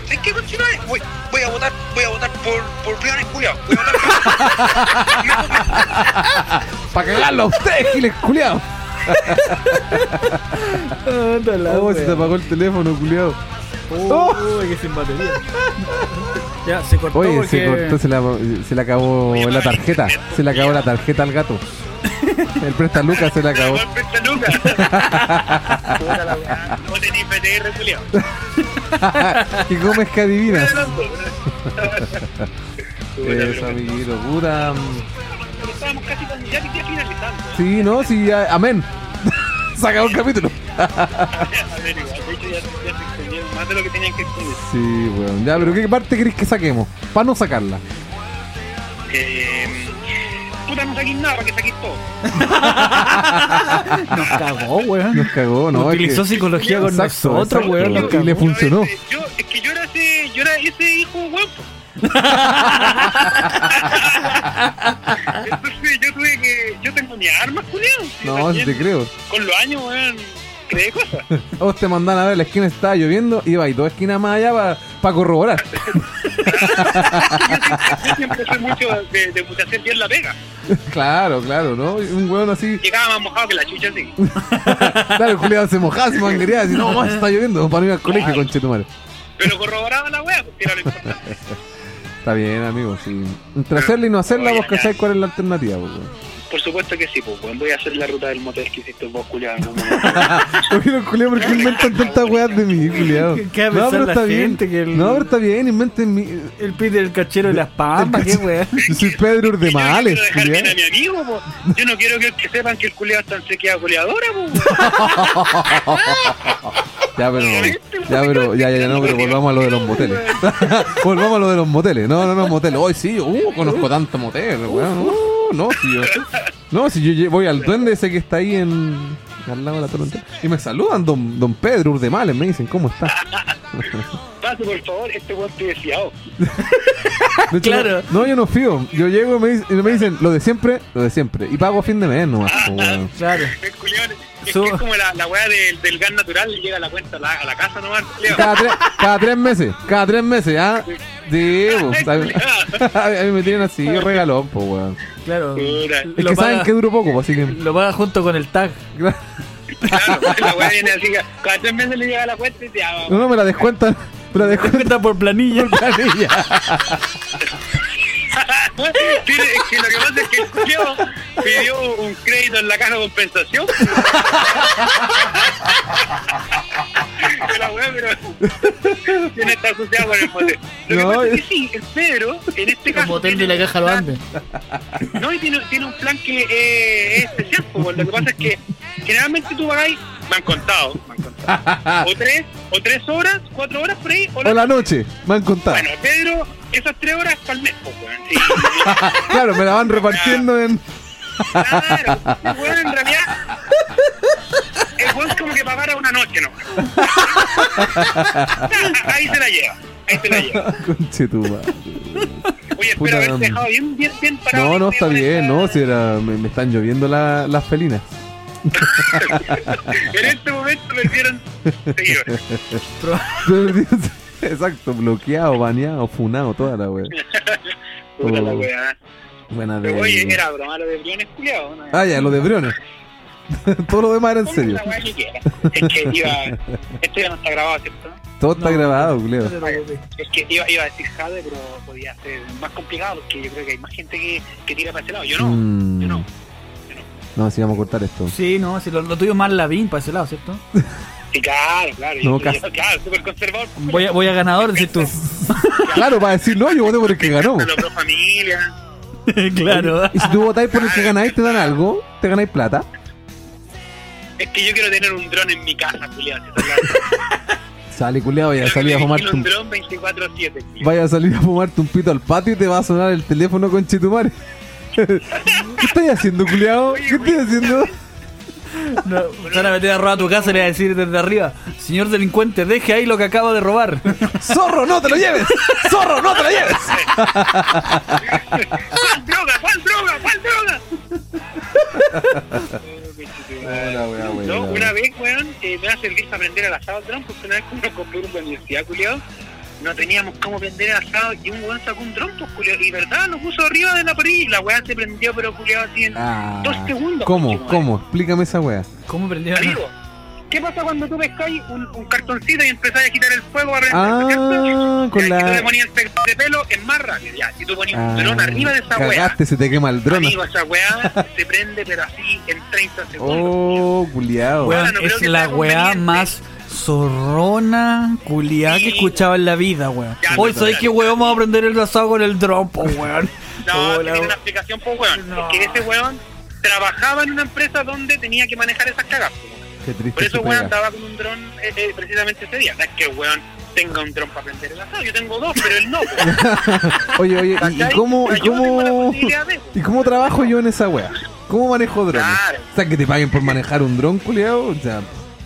¿Sabes qué, conchetumare? Voy, voy a votar, voy a votar por, por briones culiados. Voy a votar Para cagarlo a ustedes, giles culiados. Oh, se te apagó el teléfono, culiado. Oh, que sin batería. Ya, se cortó Oye, porque... se cortó, se, la, se le acabó la tarjeta. Se le acabó la tarjeta al gato. El presta Lucas se le acabó. por presta Lucas. Puta la weá. No tenés PTR, culiado. ¿Y cómo es que adivina? Puta, Eso, amiguito, puta. pero estábamos casi con- ya, ya finalizando. Sí, no, sí, amén. Se acabó el capítulo. A ver, igual, de hecho ya, ya se extendieron más de lo que tenían que extender. Sí, weón. Ya, pero ¿qué parte querés que saquemos? Para no sacarla. Eh, puta, no saquís nada para que saquís todo. Nos cagó, weón. Nos cagó, ¿no? es Utilizó que- psicología con Exacto, nosotros, exacto. weón. nos Y le funcionó. Yo, es que yo era ese, yo era ese hijo guapo. Entonces yo tuve que, yo tengo mis armas, Julián. No, también. te creo. Con los años, weón, creé cosas. Vos te mandan a ver la esquina estaba lloviendo, y dos esquinas más allá para corroborar. Yo siempre soy mucho de, de, de hacer bien la pega. claro, claro, ¿no? Un weón así. Llegaba más mojado que la chucha así. Claro, culiado se mojaba, se manguería, así, no, está lloviendo, para ir al colegio, Claro. conchetumare. Pero corroboraba la wea, porque era lo importante. Está bien, amigo, sí. Entre hacerla y no hacerla, vos cacháis cuál es la alternativa, pues. Por supuesto que sí, pues, weón. Voy a hacer la ruta del motel que hiciste vos, culiado. Oye, los culiados, ¿por qué inventan tantas weas de mí, culiado? ¿Qué va a pensar la gente que el- No, pero está bien, inventen mi. El Peter, el cachero de las pampas, qué weón. Yo soy Pedro Urdemales, no bien a culiado. mi amigo, po. Yo no quiero que, que sepan que el culiado está en sequía goleadora, po. Ya, pero. Ya, pero. Ya, ya, ya, no, pero volvamos a lo de los moteles. volvamos a lo de los moteles. No, no, no, moteles. Hoy sí, uh, conozco tantos moteles, weón. Uh, no, si yo. No, si yo voy al duende ese que está ahí en. Al lado de la torre. Y me saludan, don, don Pedro Urdemales. Me dicen, ¿cómo está? Pase, por favor, este weón te desfiado. De hecho, Claro. No, no, yo no fío. Yo llego y me, dic- y me dicen, lo de siempre, lo de siempre. Y pago a fin de mes nomás, weón. Claro. El es, Su- que es como la, la weá del, del gas natural, llega a la cuenta a la, a la casa nomás. Cada tres, cada tres meses, cada tres meses, ¿ah? Sí, pues, a, mí, a mí me tienen así, yo regalón, pues, weón. Claro. Es Lo que saben que duro poco, pues, así que. Lo paga junto con el tag. Claro, la weá viene así, cada tres meses le llega la cuenta y te ah, No, no, me la descuentan. Me la descuentan Cuenta por planilla. por planilla. Tiene- es que lo que pasa es que el culiao pidió un crédito en la caja de compensación. Que la weá, pero tiene esta asociada con el motel. Lo que No, pasa es que sí, el Pedro, en este El caso. motel de tiene la caja lo un ande. plan- No, y tiene, tiene un plan que eh, es especial. pues, lo que pasa es que generalmente tú pagáis, me han contado, me han contado. O tres, o tres horas, cuatro horas por ahí, o O la noche, me han contado. Bueno, Pedro, esas tres horas para el mes, pues, weón. Sí. Claro, me la van repartiendo en. Claro, el weón en realidad. El weón como que pagara una noche, ¿no? Ahí se la lleva, ahí se la lleva. Conche tu madre. Oye, Puta, espero haberte dejado bien, bien, bien parado. No, no, está bien, esta- no, si era, me, me están lloviendo la- las felinas. En este momento me dieron seguidores. Exacto, bloqueado, baneado, funado, toda la wea. Puta la Oh. weá. Buena Pero de. oye, era broma lo de Briones culiado, ¿no? Ah, ya, lo de Briones. Todo lo demás era en serio. la que. Es que iba. Esto ya no está grabado, ¿cierto? Todo está No. grabado, Leo. Es que iba, iba a decir Jade, pero podía ser más complicado porque yo creo que hay más gente que, que tira para ese lado. Yo no, Mm. yo no. No, si vamos a cortar esto. Sí, no, si lo, lo tuyo es más Lavín para ese lado, ¿cierto? Sí, claro, claro. No, yo, casi. yo- claro, súper conservador. Voy a, voy a ganador, decís tú. Claro, para decir no, yo voté por el que ganó. Los familia. claro. Y si tú votáis por el que ganáis, te dan algo, te ganáis plata. Es que yo quiero tener un dron en mi casa, culiado. Sale, culiado, vaya a salir a fumarte un un, dron 24-7. vaya a salir a fumarte un pito al patio y te va a sonar el teléfono con Chetumare. ¿Qué estás haciendo, culiado? ¿Qué estás haciendo? No, van a meter a robar tu casa y le van a decir desde arriba: Señor delincuente, deje ahí lo que acaba de robar. ¡Zorro, no te lo lleves! ¡Zorro, no te lo lleves! ¿Cuál droga? ¿Cuál droga? ¿Cuál droga? Hola, No, una vez, weón, eh, me va a servir para aprender el asado al dron, porque una vez que uno compró en la universidad, culiado, no teníamos cómo prender el asado y un weón sacó un dron, pues, culiado, y verdad, lo puso arriba de la parrilla y la weá se prendió, pero culiado así en Ah, dos segundos. ¿Cómo? ¿Cómo? Explícame esa wea. ¿Cómo prendió? Amigo, ¿qué pasa cuando tú pescáis un, un cartoncito y empezás a quitar el fuego para prender? Ah, con tú le la. ponías el pegamento de pelo, es más rápido. Ya, si tú ponías Ah, un dron arriba de esa weá, Cagaste, se te quema el dron. amigo, esa weá se prende, pero así en 30 segundos. Oh, culiao. Weón, creo es la weá más zorrona, culiá que escuchaba en la vida, weón. Hoy, no, ¿sabes no, qué no. weón? Vamos a prender el asado con el dron, po, weón. No, tiene una explicación, pues, weón. No. Es que ese weón trabajaba en una empresa donde tenía que manejar esas cagas. pues, weón. Qué triste Por eso, weón, andaba con un dron eh, eh, precisamente ese día. No es que weón tenga un dron para prender el asado. Yo tengo dos, pero él no. pues. Oye, oye, ¿y, y cómo, y cómo, de, pues. y cómo trabajo yo en esa wea? ¿Cómo manejo drones? Claro. O sea, que te paguen por manejar un dron, culiao. O sea,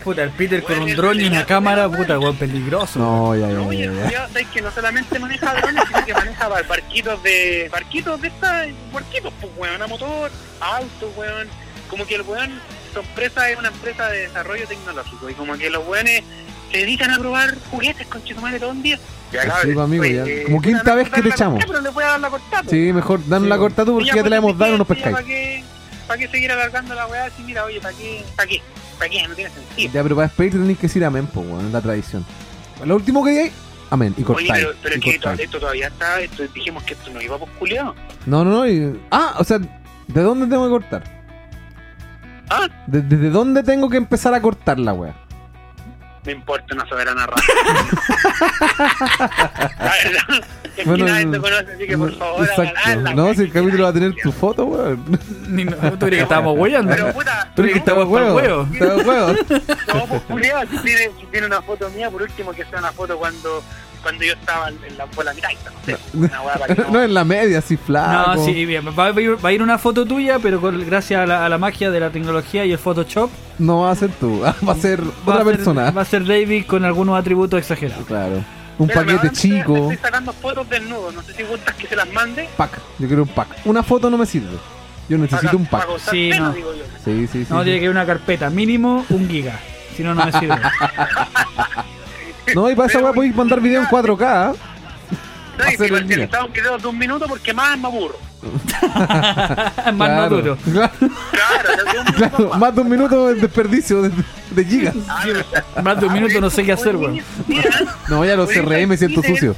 Puta, el Peter con un dron y una cámara, puta, weón, peligroso. no, ya, ya, Oye, ya, ya. ya sabes que no solamente maneja drones, sino que maneja bar- barquitos de barquitos de estas, barquitos, pues weón, a motor, a autos, weón. Como que el weón, su empresa es una empresa de desarrollo tecnológico y como que los weones se dedican a probar juguetes con chitumare todo un día. Ya, Pues cabrón, sí, pues, amigo, ya. eh, Como quinta vez que te echamos. cortada, Pero le voy a dar la cortada. pues. Sí, mejor danos Sí, la weón. corta tú porque Y ya te la hemos dado y no nos ¿Para pescáis. qué, para qué seguir alargando la weá? Si mira, oye, ¿para qué? ¿Para qué? ¿Para qué? No tiene sentido. Ya, pero para despedirte tenéis que decir amén, po, weón, es la tradición. Lo último que digáis, amén, y Oye, cortáis. pero, pero es que esto, cortáis. esto todavía está, esto, dijimos que esto no iba por culiado. No, no, no. y- Ah, o sea, ¿de dónde tengo que cortar? Ah, ¿De- ¿Desde dónde tengo que empezar a cortar la wea? me importa una soberana raza. Que Bueno, nadie te conoce, así que por favor, Exacto. No, si el capítulo va a tener tu foto, weón. Ni no, ¿Tú crees que estábamos weyando? Pero puta, ¿Tú crees que estamos para el huevo? Está de huevo. no, pues culiado, si tiene, si tiene una foto mía, por último que sea una foto cuando, cuando yo estaba en la, por la mitad, no sé, una weá para que no- No en la media, así flaco. No, sí, bien. Va, a ir, va a ir una foto tuya, pero con- gracias a la, a la magia de la tecnología y el Photoshop, No va a ser tú, va a ser va otra a ser- persona. va a ser David con algunos atributos exagerados. Claro. Un Pero paquete chico. Estoy sacando fotos desnudo, no sé si gustas que se las mande. Pack. Yo quiero un pack. Una foto no me sirve. Yo necesito para- un pack. para Sí, no. digo yo. Sí, sí, sí. No, sí. tiene que haber una carpeta, mínimo un giga. Si no, no me sirve. No, y para esa Pero weá podéis mandar video en 4K. No, y estaba un video de un minuto porque más me aburro. Más Claro. maduro. Claro, Claro, de un minuto claro, más. de un minuto de desperdicio de, de gigas. Ah, Más de un minuto no sé qué hacer, weón. No, ya los CRM me siento sucio.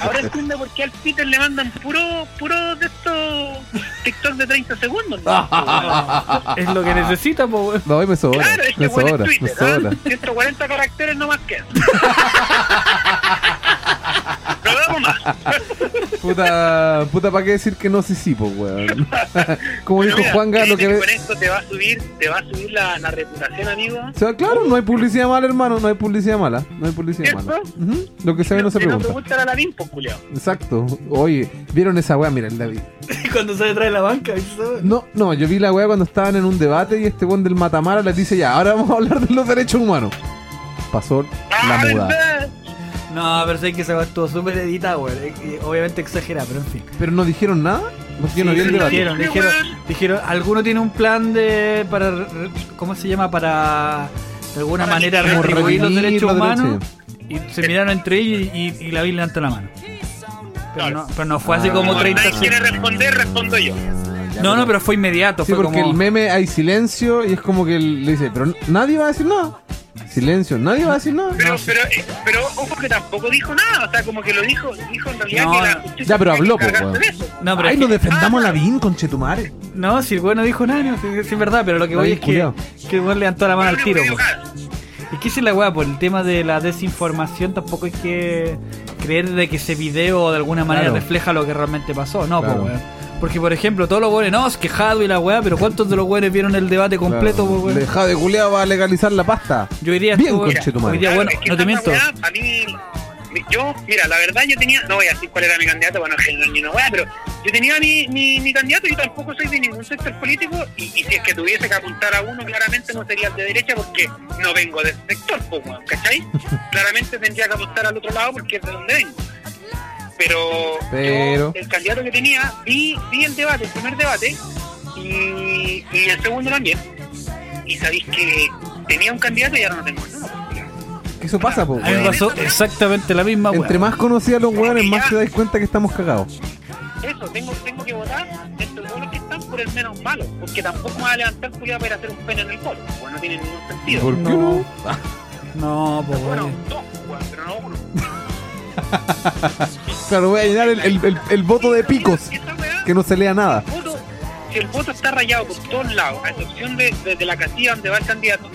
Ahora entiendo por qué al Peter le mandan puro, puro de estos TikTok de 30 segundos. ¿no? Es lo que necesita, po, weón. No, hoy me sobra. Claro, es que me bueno sobra, es me Twitter, sobra. ¿ah? 140 caracteres no más que eso. No damos más. Puta, puta, ¿para qué decir que no sí, sí, pues, weón? Como Pero dijo mira, Juanga, lo créeme que ve. Con esto te va a subir, te va a subir la, la reputación, amigo. O sea, claro, no hay publicidad mala, hermano, no hay publicidad mala. No hay publicidad ¿Cierto? mala. Lo que se no se Si no te pregunta. gusta la Ladín, pues, culiao. Exacto. Oye, ¿vieron esa weá? Mira, el David. Cuando se detrás de la banca, ¿sabes? No, no, yo vi la weá cuando estaban en un debate y este weón del Matamara les dice ya, ahora vamos a hablar de los derechos humanos. Pasó la muda. ¿verdad? No, pero sé que se va estuvo súper editado, weón. Obviamente exagera, pero en fin. Pero no dijeron nada. No Sí, sí, dijeron, dijeron, dijeron, alguno tiene un plan de para ¿cómo se llama? para de alguna Para manera retribuir los derechos humanos y se miraron entre ellos y, y, y la levantó la mano. Pero no, pero no fue así Ah. como Como 30 nadie quiere responder, respondo yo. No, no, pero fue inmediato. Sí, fue porque como... el meme hay silencio y es como que él le dice, pero nadie va a decir nada. Silencio, nadie va a decir nada. Pero, pero, eh, pero ojo que tampoco dijo nada, o sea, como que lo dijo, dijo en realidad No, que la justicia Ya, pero habló, eso. No, pero Ay, es no que- defendamos a Lavín, conchetumare. No, si el weón no dijo nada, no, sí, sí es verdad, pero lo que voy es que, que el weón levantó la mano al tiro. Es que es la weá, por el tema de la desinformación tampoco hay que creer de que ese video de alguna manera Claro. refleja lo que realmente pasó. No, Claro. pues weón. Porque, por ejemplo, todos los weones, no, es quejado y la weá, pero ¿cuántos de los weones vieron el debate completo, Claro. pues weón? Dejá de culiao va a legalizar la pasta. Yo iría Bien, hoy día, Claro, bueno, es que no te miento. weá, a mí, mi- yo, mira, la verdad yo tenía, no voy a decir cuál era mi candidato para no generar ni una weá, pero yo tenía mi, mi, mi candidato y tampoco soy de ningún sector político y, y si es que tuviese que apuntar a uno, claramente no sería el de derecha porque no vengo de ese sector, pues, ¿cachai? claramente tendría que apuntar al otro lado porque es de donde vengo. Pero, Pero- yo, el candidato que tenía, vi, vi el debate, el primer debate, y, y el segundo también. Y sabéis que tenía un candidato y ahora no tengo ninguno. Que eso pasa, po, A mí me pasó exactamente la misma weá. Entre más conocidos los weones, más te das cuenta que estamos cagados. Eso, tengo, tengo que votar entre todos los que están por el menos malo, porque tampoco me va a levantar culiado para ir a hacer un pene en el polo, pues no tiene ningún sentido. ¿Por qué No. no? No, pues Bueno, dos, weón, pero no uno. Claro, voy a llenar el, el- el- el voto de picos. Que no se lea nada. el voto- si el voto está rayado por todos lados, a excepción de, de, de la casilla donde va el candidato,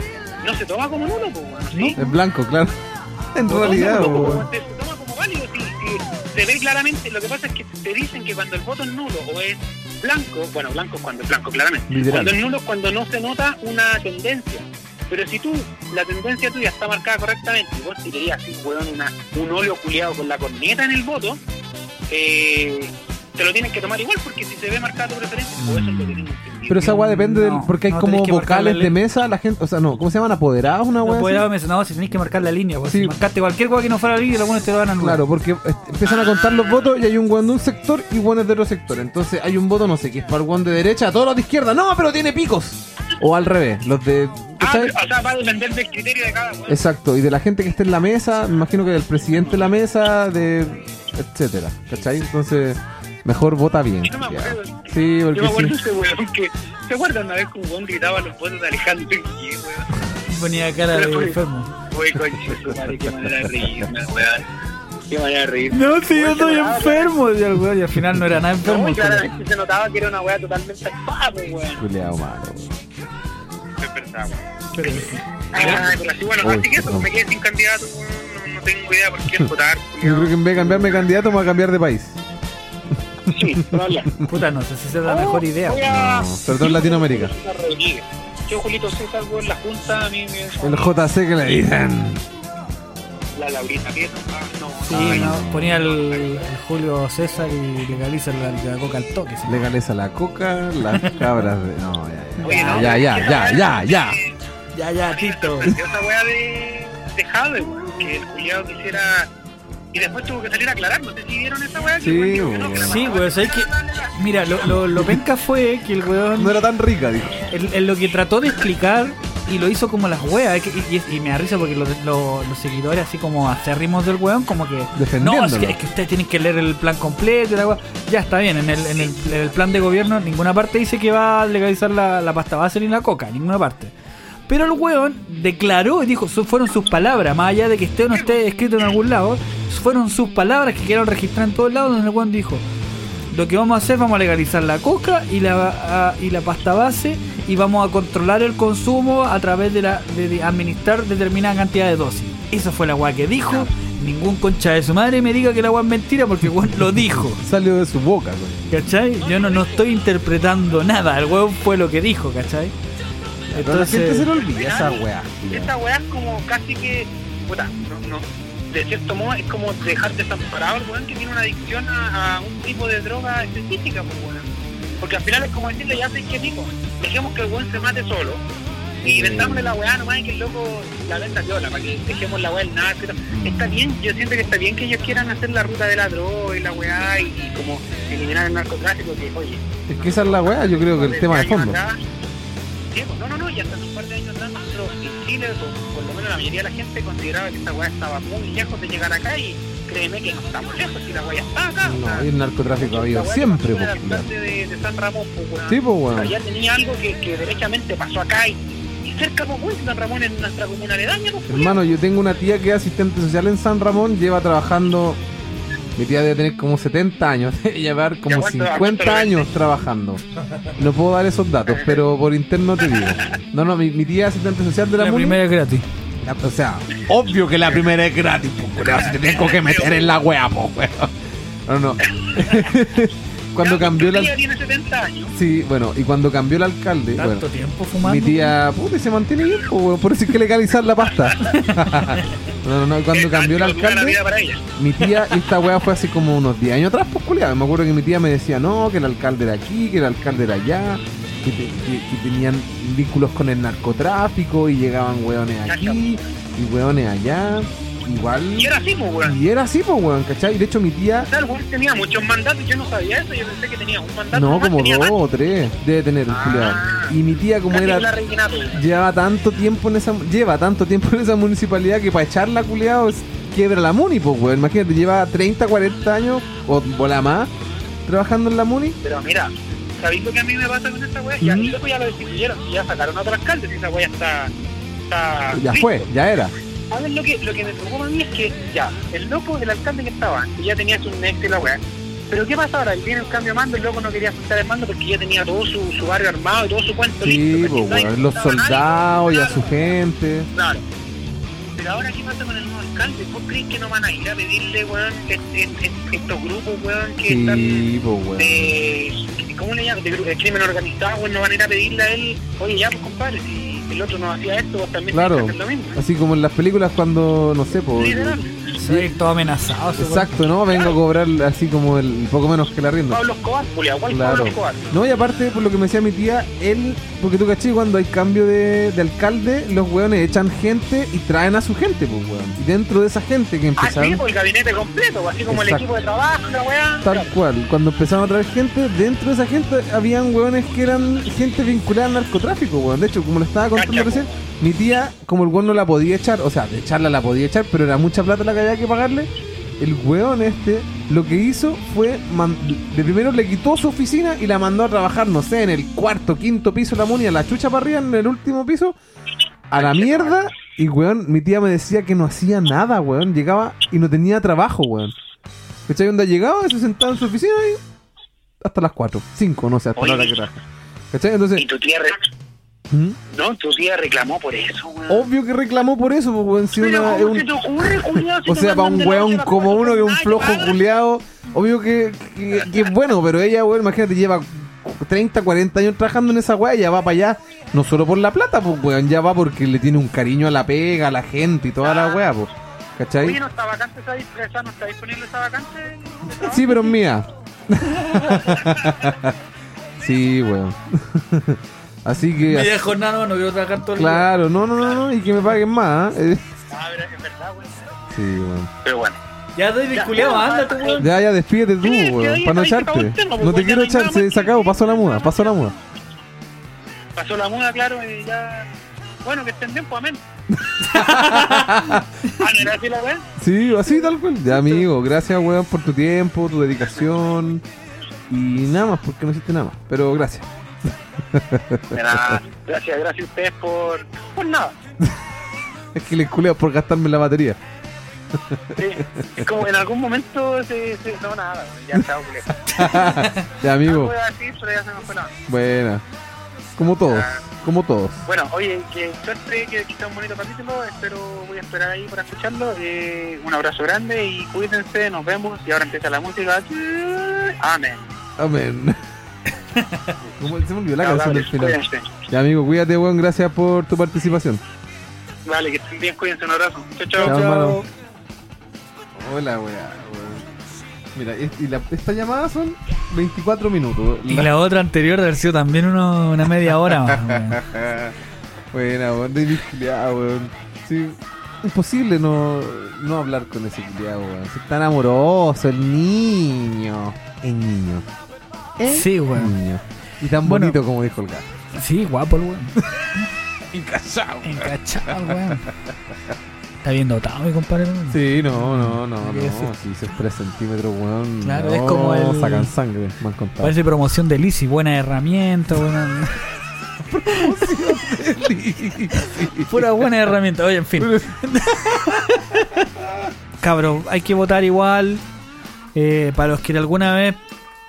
no se toma como nulo, pues bueno, ¿sí? En blanco, claro. En No, realidad, weón. se, toma como válido si, si se ve claramente, lo que pasa es que te dicen que cuando el voto es nulo o es blanco, bueno, blanco es cuando es blanco, claramente. Literal. Cuando es nulo es cuando no se nota una tendencia. Pero si tú, la tendencia tuya está marcada correctamente y vos tirarías así, weón, una, un óleo culiado con la corneta en el voto, eh, te lo tienes que tomar igual porque si se ve marcada tu preferencia, o eso es lo que tengo entendido. Pero esa weá depende del. Porque hay no, como tenés vocales de mesa, la gente. O sea, no, ¿cómo se llaman? ¿Apoderados? Una weá. podía así? haberme no, si tenéis que marcar la línea, pues Sí. si marcaste cualquier weá que no fuera la línea, los buenos te lo van a anular. Claro, porque empiezan a contar los votos y hay un weón de un sector y weones de otro sector. Entonces hay un voto, no sé, que es para el weón de derecha, todos los de izquierda. No, pero tiene picos. O al revés, los de. Ah, ¿cachai? o sea, va a depender del criterio de cada weón. Exacto, y de la gente que esté en la mesa, me imagino que del presidente de la mesa, de. etcétera, ¿cachai? Entonces, mejor vota bien. Yo no me ya. acuerdo. Sí, Yo me porque acuerdo sí. ese weón que. ¿Se acuerdan una vez que un weón gritaba los votos de Alejandro Guille, weón? Ponía cara de enfermo. Uy, madre, qué manera de reírme, weón. Qué manera de reírme. No, si yo estoy enfermo, decía el weón, y al final no era nada enfermo. No, claramente se notaba que era una weá totalmente pues, weón. Culeado malo, weón. Es verdad, weón. Pero- Ah, pero así, bueno, Uy, así que eso, perdón. me quedé sin candidato, weón. No, no tengo idea por quién votar. Yo creo que en vez de cambiarme de candidato, me voy a cambiar de país. Sí. Puta, no sé si es la mejor idea. A- No, perdón, Latinoamérica. Yo, Julito César, weón, la junta a mí me. El JC que le dicen. La Laurita Prieto. Ah, no. Sí, ay, no, ponía el, el Julio César y legaliza la, la coca al toque. sí. Legaliza la coca, las cabras de. No, ya, ya, ya, ya, ya, ya. Ya, ya, Tito. esa weá de, de Jade, weón, que el culiado quisiera. Y después tuvo que salir a aclarar, no sé si vieron esa weá. que Sí, weón que no, que Sí, weón, aclarar. Mira, lo, lo, lo penca fue que el weón, No era tan rica, dijo. en, lo que trató de explicar y lo hizo como las weas, y, y- y me da risa porque los, los, los seguidores así como acérrimos del weón, como que... No, es que, es que ustedes tienen que leer el plan completo y la wea. Ya está bien, en el, en, el, en el plan de gobierno en ninguna parte dice que va a legalizar la, la pasta base ni la coca, en ninguna parte. Pero el weón declaró y dijo, fueron sus palabras, más allá de que esté o no esté escrito en algún lado, fueron sus palabras que quedaron registradas en todos lados, donde el weón dijo, lo que vamos a hacer, vamos a legalizar la coca y la, a- y la pasta base y vamos a controlar el consumo a través de, la, de, de administrar determinada cantidad de dosis. Esa fue la weá que dijo. Ningún concha de su madre me diga que la weá es mentira porque el weón lo dijo. Salió de su boca, güey. ¿Cachai? Yo no, no estoy interpretando nada. El weón fue lo que dijo, ¿cachai? A la gente se le Entonces, olvida esa weá. Esta weá es como casi que. Puta, no, no. De cierto modo es como dejar desamparado al weón que tiene una adicción a, a un tipo de droga específica, pues weón. Porque al final es como decirle, ya sé qué pico. Dejemos que el weón se mate solo. Y vendámosle la weá nomás y que el loco la venda viola, para que dejemos la weá el narco. Está bien, yo siento que está bien que ellos quieran hacer la ruta de la droga y la weá y, y como eliminar el narcotráfico, que oye, Es que esa es la weá, yo creo que el tema de fondo. atrás- No, no, no, y hasta hace un par de años atrás nosotros en Chile, por lo menos la mayoría de la gente consideraba que esta weá estaba muy lejos de llegar acá y créeme que no estamos lejos, si la wea está acá. No, sea, y el narcotráfico ha habido siempre, claro. alcalde de, de San Ramón, pues. Sí, pues, ya tenía algo que, que derechamente pasó acá y, y cerca, pues, weón, San Ramón en nuestra comuna aledaña, pues, Hermano, yo tengo una tía que es asistente social en San Ramón, lleva trabajando. Mi tía debe tener como 70 años, debe llevar como ¿Y a cuánto- a 50 cuánto lo años trabajando. No puedo dar esos datos, pero por interno te digo. No, no, mi, mi tía es asistente social de la, La MUNI. primera es gratis. La- O sea, obvio que la primera es gratis, culiao, si te tengo que meter en la wea, po, weón. No, no. cuando Ya, cambió tu la. tía tiene 70 años. Sí, bueno, y cuando cambió el alcalde. Tanto Bueno, tiempo fumando. mi tía, puta, y se mantiene bien, po, weón, por eso hay que legalizar la pasta. No, no, no, cuando cambió el alcalde. vida para ella. Mi tía, y esta weá fue así como unos 10 años atrás, pues culiado. Me acuerdo que mi tía me decía, no, que el alcalde era aquí, que el alcalde era allá, que, te- que- que tenían vínculos con el narcotráfico y llegaban weones aquí y weones allá. Igual. Y era así, pues, weón. Y era así, pues weón, ¿cachai? De hecho mi tía, O weón tenía muchos mandatos, yo no sabía eso, yo pensé que tenía un mandato. no, como dos o tres, debe tener el Ah. Y mi tía, como era. que la rellenato, weón. Lleva tanto tiempo en esa lleva tanto tiempo en esa municipalidad que para echarla culiado quiebra la muni, pues weón. Imagínate, lleva 30, 40 años o bola más trabajando en la muni. Pero mira, ¿sabéis lo que a mí me pasa con esta weá? Ya, Ujú. y luego ya lo destituyeron, y ya sacaron a otro alcalde, y esa weá está. está Ya listo. fue, ya era. ¿Saben lo que, lo que me preocupa a mí? Es que ya, el loco, el alcalde que estaba antes, ya tenía su nexo y la weá. Pero ¿qué pasa ahora? Él viene el cambio de mando, el loco no quería soltar el mando porque ya tenía todo su, su barrio armado y todo su cuento Sí, listo. pues ¿cachai? weón, los No estaba nadie, soldados y a claro, su gente. Claro. Pero ahora, ¿qué pasa con el nuevo alcalde? ¿Vos crees que no van a ir a pedirle, weón, este- este- estos grupos, weón, que están Sí, pues weón. de, ¿cómo le llaman? De, gru- de crimen organizado, weón, no van a ir a pedirle a él, oye, ya, pues compadre, si el otro no hacía esto, vos también Claro. tenés que hacer lo mismo. Así como en las películas cuando, no sé, pues. Literal. Sí, todo amenazado. Exacto, ¿no? Vengo a cobrar así como el poco menos que la rienda. Pablo Escobar, Julia, Claro. Pablo Escobar. No, y aparte, por lo que me decía mi tía, él, porque tú caché, cuando hay cambio de, de alcalde, los weones echan gente y traen a su gente, pues weón. Y dentro de esa gente que Ah, empezaron, pues el gabinete completo, así como Exacto. el equipo de trabajo, la weá. tal cual, cuando empezaron a traer gente, dentro de esa gente habían weones que eran gente vinculada al narcotráfico, weón. De hecho, como le estaba contando Recién, mi tía, como el weón no la podía echar, o sea, de echarla la podía echar, pero era mucha plata la que había que pagarle. El weón este lo que hizo fue, de primero le quitó su oficina y la mandó a trabajar, no sé, en el cuarto, quinto piso de la muni, a la chucha para arriba, en el último piso, a la mierda. Y weón, mi tía me decía que no hacía nada, weón. Llegaba y no tenía trabajo, weón. ¿Cachai? Onda llegaba, se sentaba en su oficina y hasta las 4, 5, no sé, hasta la hora que trabaja. ¿Cachai? Entonces, Y tu tía, ¿Mm? no, tu tía reclamó por eso, weón. obvio que reclamó por eso, pues, weón. Si Pero una- es ¿cómo un- se te ocurre, culiao, si O sea, para un weón como uno que es un flojo culiado, obvio que, que, que es bueno, pero ella, weón, imagínate, lleva 30, 40 años trabajando en esa weá, ya va para allá, no solo por la plata, pues weón, ya va porque le tiene un cariño a la pega, a la gente y toda la weá, pues. Oye, ¿Cachai? no está vacante esa esa no está disponible esa vacante. de trabajo? Sí, pero es mía. sí, weón. Así que, Media jornada no, no quiero trabajar todo el día. claro, no, no, no, no, y que me paguen más, ¿eh? Ah, pero es verdad, weón. Sí, weón. Pero bueno. Ya estoy desculeado, ándate, ya, weón. Ya, ya, despídete tú, Sí, weón, para no echarte. No te weón, quiero echar, se, que- pasó la muda, pasó la muda. Pasó la muda, claro, y ya. Bueno, que estén bien, pues amén. ah, ¿no era así la weá? Sí, así tal cual. Ya, amigo, gracias, weón, por tu tiempo, tu dedicación. Y nada más, porque no hiciste nada más. Pero gracias. Nada. Gracias, gracias a ustedes por. por nada. Es que les culeo por gastarme la batería. Sí. Es como en algún momento se. se- no, nada, ya chao, culé. Ya, amigo. iba a decir, pero ya se me fue la. Buena. Como todos, como todos. Bueno, oye, que suerte, que, sea un bonito capítulo. Espero, voy a esperar ahí para escucharlo. Eh, un abrazo grande y cuídense, nos vemos. Y ahora empieza la música. Amén. Amén. Como- Se me olvidó la Chao, canción del final. cuídense. Ya, amigo, cuídate, weón. Gracias por tu participación. Vale, que estén bien, cuídense, un abrazo. Chao, Chao, chao. hermano. Hola, weá, weón. Mira, y la- esta llamada son 24 minutos. Y la otra anterior debe haber sido también uno- una media hora más. Buena, weón, de weón. Sí, imposible no, no hablar con ese culiado, weón. Es tan amoroso, el niño. El niño. El Sí, weón. niño. Y tan Bueno. bonito como dijo el gato. Sí, guapo el weón. Encachado. Encachado, weón. Está bien dotado, mi compadre. Sí, no, no, no, ¿Qué no. Si esos 3 centímetros, weón. Claro, no, es como el- Sacan sangre, me han contado. Parece promoción de Lisi, buena herramienta, buena. Pura buena herramienta. Oye, en fin. Cabro, hay que votar igual. Eh, para los que alguna vez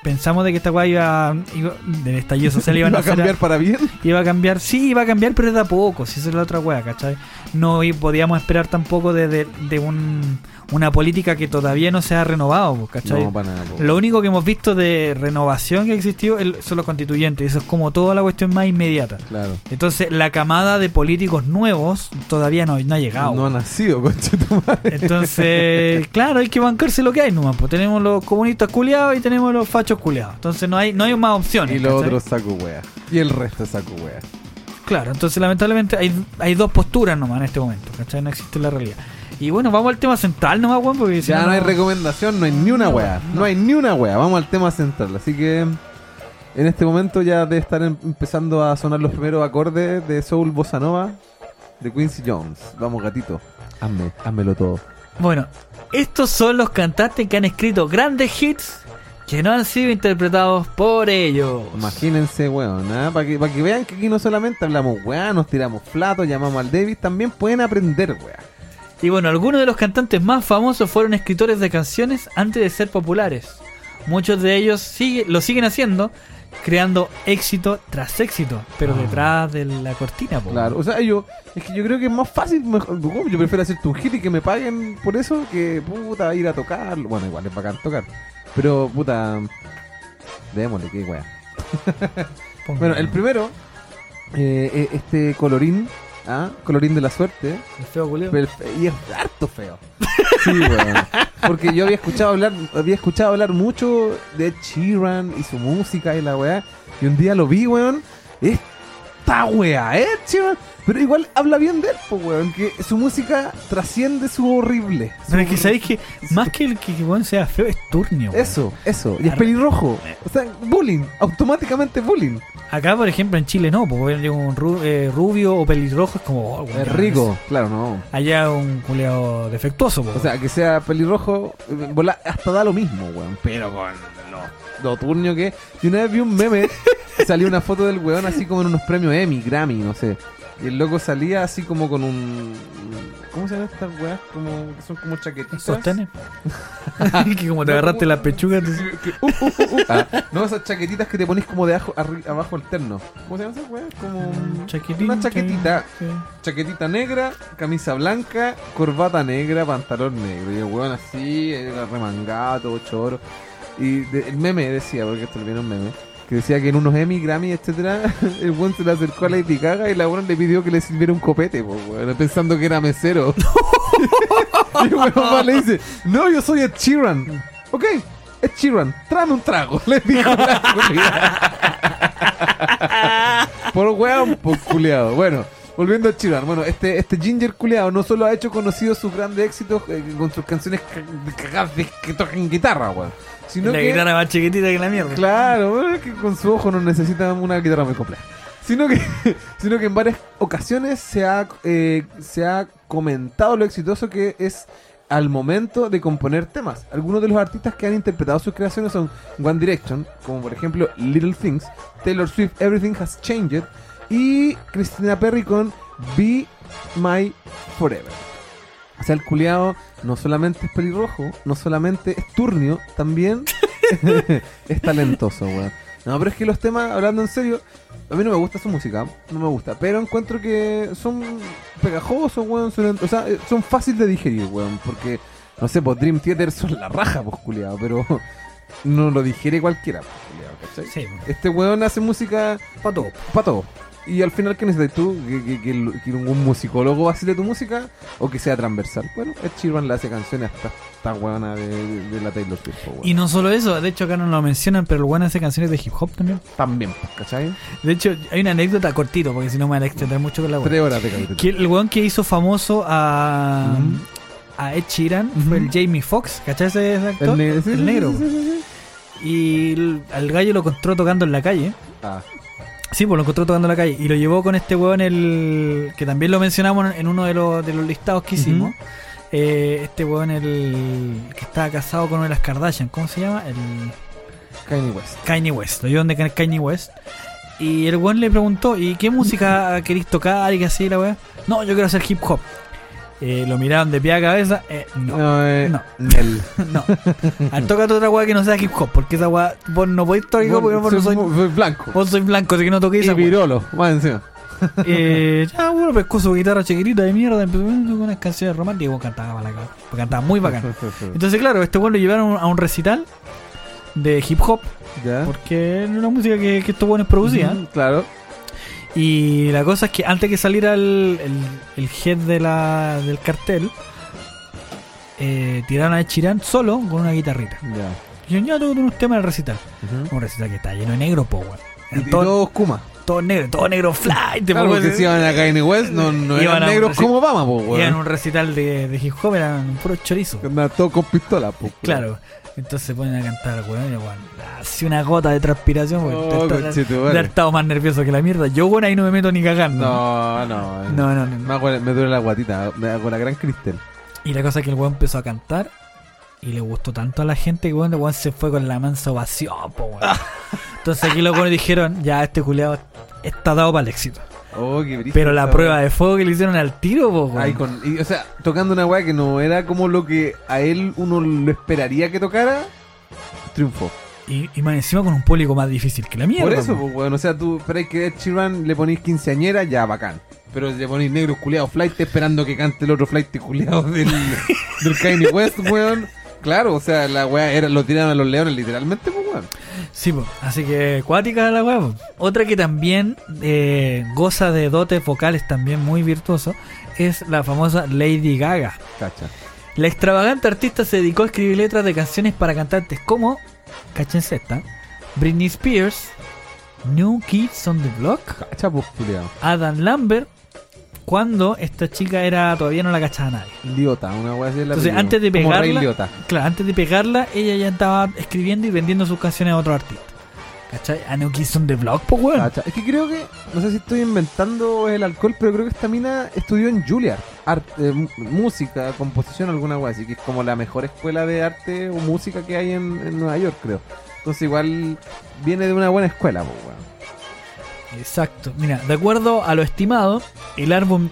pensamos de que esta weá iba, iba del estallido social iban ¿Va a, cambiar para bien? iba a cambiar, sí, iba a cambiar, pero es de a poco, si esa es la otra weá, ¿cachai? No y podíamos esperar tampoco de, de, de un, una política que todavía no se ha renovado, pues, ¿cachai? No, para nada. po. Lo único que hemos visto de renovación que existió el- son los constituyentes. Eso es como toda la cuestión más inmediata. Claro. Entonces, la camada de políticos nuevos todavía no, no ha llegado. No ha nacido, tu madre. Entonces, claro, hay que bancarse lo que hay nomás. Pues tenemos los comunistas culiados y tenemos los fachos culiados. Entonces, no hay no hay más opciones. Y lo ¿cachai? otro saco wea. Y el resto saco wea. Claro, entonces, lamentablemente, hay, hay dos posturas nomás en este momento. ¿cachai? No existe la realidad. Y bueno, vamos al tema central nomás, weón, porque si Ya no hay recomendación, no hay ni una No, wea. no. No hay ni una wea. Vamos al tema central. Así que en este momento ya debe estar em- empezando a sonar los primeros acordes de Soul Bossa Nova de Quincy Jones. Vamos, gatito. Hazme, házmelo todo. Bueno, estos son los cantantes que han escrito grandes hits que no han sido interpretados por ellos. Imagínense, weón, para que, pa' que vean que aquí no solamente hablamos weá, nos tiramos platos, llamamos al David, también pueden aprender weá. Y bueno, algunos de los cantantes más famosos fueron escritores de canciones antes de ser populares. Muchos de ellos sigue, lo siguen haciendo, creando éxito tras éxito, pero Ah. detrás de la cortina. po. Claro, o sea, yo, es que yo creo que es más fácil, mejor, yo prefiero hacer tu hit y que me paguen por eso que puta ir a tocar. Bueno, igual es bacán tocar, pero puta, démosle, que. Ponga. Bueno, el primero, eh, eh, este colorín, ¿ah? colorín de la suerte, El feo y es harto feo. Sí, weón. Porque yo había escuchado hablar, había escuchado hablar mucho de Sheeran y su música y la weá. Y un día lo vi, weón. Esta weá, Ed Sheeran. Pero igual habla bien de él, weón. Que su música trasciende su horrible. Su- Pero es que sabéis que más que el que, que weón sea feo es turnio. weón. Eso, eso. Y es pelirrojo. O sea, bullying. Automáticamente bullying. Acá, por ejemplo, en Chile no, porque llega un ru- eh, rubio o pelirrojo es como. oh, Es rico. Claro, no. Allá un culeado defectuoso, po, O sea, que sea pelirrojo, eh, bola- hasta da lo mismo, weón. Pero con lo, lo turnio que. Y una vez vi un meme, salió una foto del weón así como en unos premios Emmy, Grammy, no sé. Y el loco salía así como con un. ¿Cómo se llaman estas weas? Como, que son como chaquetitas. ¿Sostenes? que como te agarraste la pechuga. te- Uh, uh, uh, uh. Ah, no, esas chaquetitas que te ponís como de abajo, arri- abajo el terno. ¿Cómo se llaman esas weas? Como. Chaquetín, Una chaquetita. sí. Chaquetita negra, camisa blanca, corbata negra, pantalón negro. Y el weón así, remangado, choro. Y de- el meme decía, porque esto lo viene un meme, que decía que en unos Emmy, Grammy, etcétera, el weón se le acercó a Lady Gaga y la weón le pidió que le sirviera un copete, weón, pensando que era mesero. y el weón le dice, no, yo soy Ed Sheeran. Ok, Ed Sheeran, tráeme un trago, le dijo la. Por weón, por culiado. Bueno, volviendo a Chiran. Bueno, este, este Ginger culiado no solo ha hecho conocidos sus grandes éxitos eh, con sus canciones cagadas que tocan guitarra, weón. Sino La que, guitarra más chiquitita que la mierda. claro, weón, que con su ojo no necesita una guitarra muy compleja. Sino que, sino que en varias ocasiones se ha, eh, se ha comentado lo exitoso que es al momento de componer temas. Algunos de los artistas que han interpretado sus creaciones son One Direction, como por ejemplo Little Things, Taylor Swift Everything Has Changed y Christina Perry con Be My Forever. O sea, el culiao no solamente es pelirrojo, no solamente es turnio, también es talentoso, weón. No, pero es que los temas, hablando en serio, a mí no me gusta su música, no me gusta, pero encuentro que son pegajosos, weón, son, o sea, eh, son fáciles de digerir, weón, porque, no sé, pues Dream Theater son la raja, pues, culiao, pero no lo digiere cualquiera, pues, culiao, ¿cachai? Sí, Este weón hace música para todo. para todo. Y al final, ¿qué necesitas tú? ¿Que, que, que el- que un musicólogo vacile tu música o que sea transversal? Bueno, Ed Sheeran le hace canciones hasta esta huevona de, de- de la Taylor Swift. weón. Y no solo eso, de hecho acá no lo mencionan, pero el weón hace canciones de hip hop también. También, pues, ¿cachai? De hecho, hay una anécdota cortito, porque si no me van a extender mucho con la weón. Tres horas de. Que el weón que hizo famoso a, a Ed Sheeran fue el Jamie Foxx, ¿cachai ese actor? El, negro, sí, El negro. sí, sí, sí, sí. Y el- al gallo lo encontró tocando en la calle. Ah, Sí, pues lo encontró tocando en la calle. Y lo llevó con este weón, el que también lo mencionamos en uno de los, de los listados que hicimos. Ujú. Eh, este weón, el que estaba casado con una de las Kardashian. ¿Cómo se llama? El Kanye West. Kanye West. Lo llevó donde Kanye West. Y el weón le preguntó, ¿y qué música queréis tocar? Y que así la weá. No, yo quiero hacer hip hop. Eh, lo miraron de pie a cabeza. Eh, no, No, eh, no. No. Ah, tócate otra weá que no sea hip hop. Porque esa weá, vos no podéis tocar hip hop porque vos no soy, soy blanco. Vos sois blanco, así que no toquéis esa weá. virolo, más encima. Eh, ya, bueno, pescó su guitarra chiquitita de mierda, empezó con unas canciones románticas y vos cantaba para la cara, cantaba muy bacán. Entonces, claro, este weón lo llevaron a un recital de hip hop, ¿Ya? porque era una música que, que estos buenos producían. Claro. Y la cosa es que antes que saliera el, el, el head de la, del cartel, eh, tiraron a Sheeran solo con una guitarrita. Ya. Y dijeron, ya toco unos temas del recital. Un recital que está lleno de negro, po, weón. Todos Kuma. todos negros, todo negro fly. te Claro, porque ese- si iban a Kanye West, no, no Iban eran a un negros como Obama, po, Y en weón. un recital de, de hip hop eran un puro chorizo. Andaban todos con pistola, po. Claro. Entonces se ponen a cantar, weón, y weón, así una gota de transpiración, weón. Oh, de haber estado más nervioso que la mierda. Yo, weón, ahí no me meto ni cagando. No, no. no, no. no. Me, duele la guatita, me hago la gran cristal. Y la cosa es que el weón empezó a cantar y le gustó tanto a la gente que weón, el weón se fue con la mansa ovación, po, weón. Entonces aquí los weones dijeron, ya este culeado está dado para el éxito. Oh, qué brillo. Pero la prueba de fuego que le hicieron al tiro, po, con, y, o sea, tocando una weá que no era como lo que a él uno lo esperaría que tocara, triunfó. Y, y más encima con un público más difícil que la mierda. Por eso, pues, weón, o sea, tú esperáis que Ed Sheeran le ponís quinceañera, ya, bacán. Pero le ponís negros culiados flight esperando que cante el otro flight culiado del, del Kanye West, weón. Claro, o sea, la weá era, lo tiraron a los leones literalmente, pues, weón. Sí, po. así que cuática la weá. Otra que también eh, goza de dotes vocales también muy virtuoso es la famosa Lady Gaga. Cacha. La extravagante artista se dedicó a escribir letras de canciones para cantantes como, cachense esta, Britney Spears, New Kids on the Block, Cacha, pues. Adam Lambert, cuando esta chica era todavía no la cachaba nadie. Liota, una weá así la Entonces, antes de Como pegarla- Liotta. Claro, antes de pegarla, ella ya estaba escribiendo y vendiendo sus canciones a otros artistas. ¿Cachai? A New Kids on the Block, pues weón. Cacha. Es que creo que, no sé si estoy inventando el alcohol, pero creo que esta mina estudió en Juilliard. Art, eh, música, composición, alguna weá. Así que es como la mejor escuela de arte o música que hay en, en Nueva York, creo. Entonces igual viene de una buena escuela, pues, weón. Exacto. Mira, de acuerdo a lo estimado, el álbum.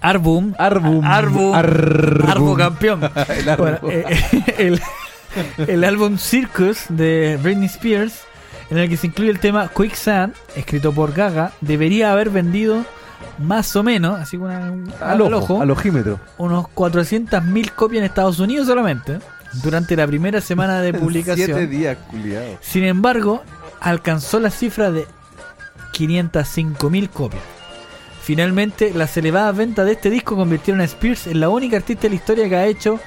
Arbum. Arbum. Arbum. Arbo campeón. El. Bueno, eh, eh, el, el álbum Circus de Britney Spears, en el que se incluye el tema Quicksand, escrito por Gaga, debería haber vendido más o menos, así con una, al, ojo, al ojímetro. unos 400.000 copias en Estados Unidos solamente, durante la primera semana de publicación. Siete días, culiado. Sin embargo, alcanzó la cifra de 505.000 copias. Finalmente, las elevadas ventas de este disco convirtieron a Spears en la única artista de la historia que ha hecho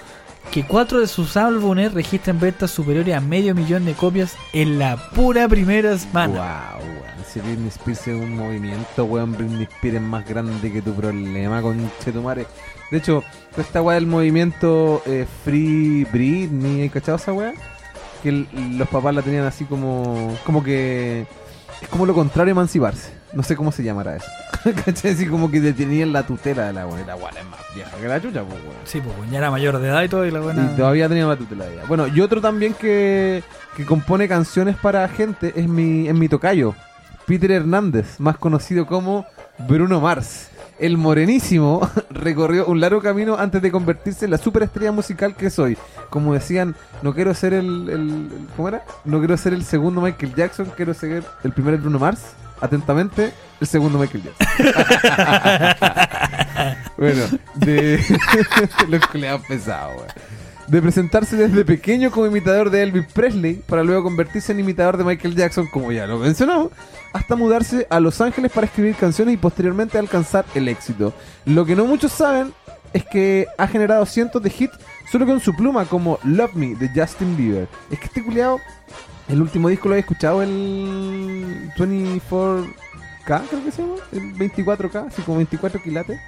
que cuatro de sus álbumes registren ventas superiores a medio millón de copias en la pura primera semana. Wow, weón. Si Britney Spears es un movimiento, weón, Britney Spears es más grande que tu problema, con Chetumare. De hecho, esta weá del movimiento eh, Free Britney, ¿hay cachado esa weá? Que los papás la tenían así como. como que. Es como lo contrario a emanciparse. No sé cómo se llamará eso. ¿Cachai? Así como que tenían la tutela de la weá. La weá es más vieja que la chucha, pues weón. Sí, pues ya era mayor de edad y todo, y la buena. Y todavía tenía la tutela de ella. Bueno, y otro también que, que compone canciones para gente es mi, es mi tocayo, Peter Hernández, más conocido como Bruno Mars. El morenísimo recorrió un largo camino antes de convertirse en la superestrella musical que soy. Como decían, no quiero ser el, ¿Cómo era? No quiero ser el segundo Michael Jackson, quiero ser el primer Bruno Mars. Atentamente, el segundo Michael Jackson. bueno, de. Los culeados pesados, weón. De presentarse desde pequeño como imitador de Elvis Presley, para luego convertirse en imitador de Michael Jackson, como ya lo mencionamos, hasta mudarse a Los Ángeles para escribir canciones y posteriormente alcanzar el éxito. Lo que no muchos saben es que ha generado cientos de hits solo con su pluma, como Love Me de Justin Bieber. Es que este culiado, el último disco lo había escuchado, el 24K, creo que se llama, el 24K, así como 24 quilates.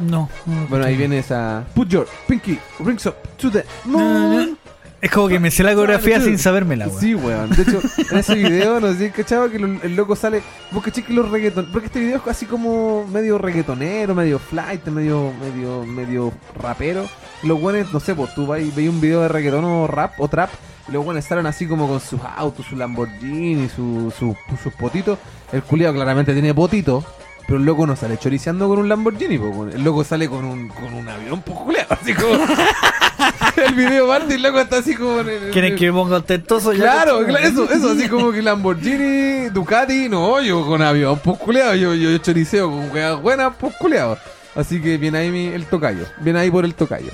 No. no Bueno, ahí viene esa. Put your pinky rings up to the moon. Es como que me sé la coreografía sin sabérmela, weón. Sí, weón. De hecho, en ese video, no sé si cachaba que el loco sale. Vos caché que los reggaeton. Porque este video es así como medio reggaetonero, medio flight, medio, medio, medio rapero. Y los buenos, no sé, pues tú vas y veis un video de reggaeton o rap o trap. Y los buenos salen así como con sus autos, su Lamborghini, su, su- sus potitos. El culiado claramente tiene potito. Pero el loco no sale choriceando con un Lamborghini, po, el loco sale con un, con un avión, pues culiado, así como. el video parte y el loco está así como. en el- ¿Quieren que me ponga ostentoso? Ya claro, eso, eso, así como que Lamborghini, Ducati, no, yo con avión, pues culeado, yo, yo choriceo con weas buenas, pues culeado. Así que viene ahí mi- el tocayo, viene ahí por el tocayo.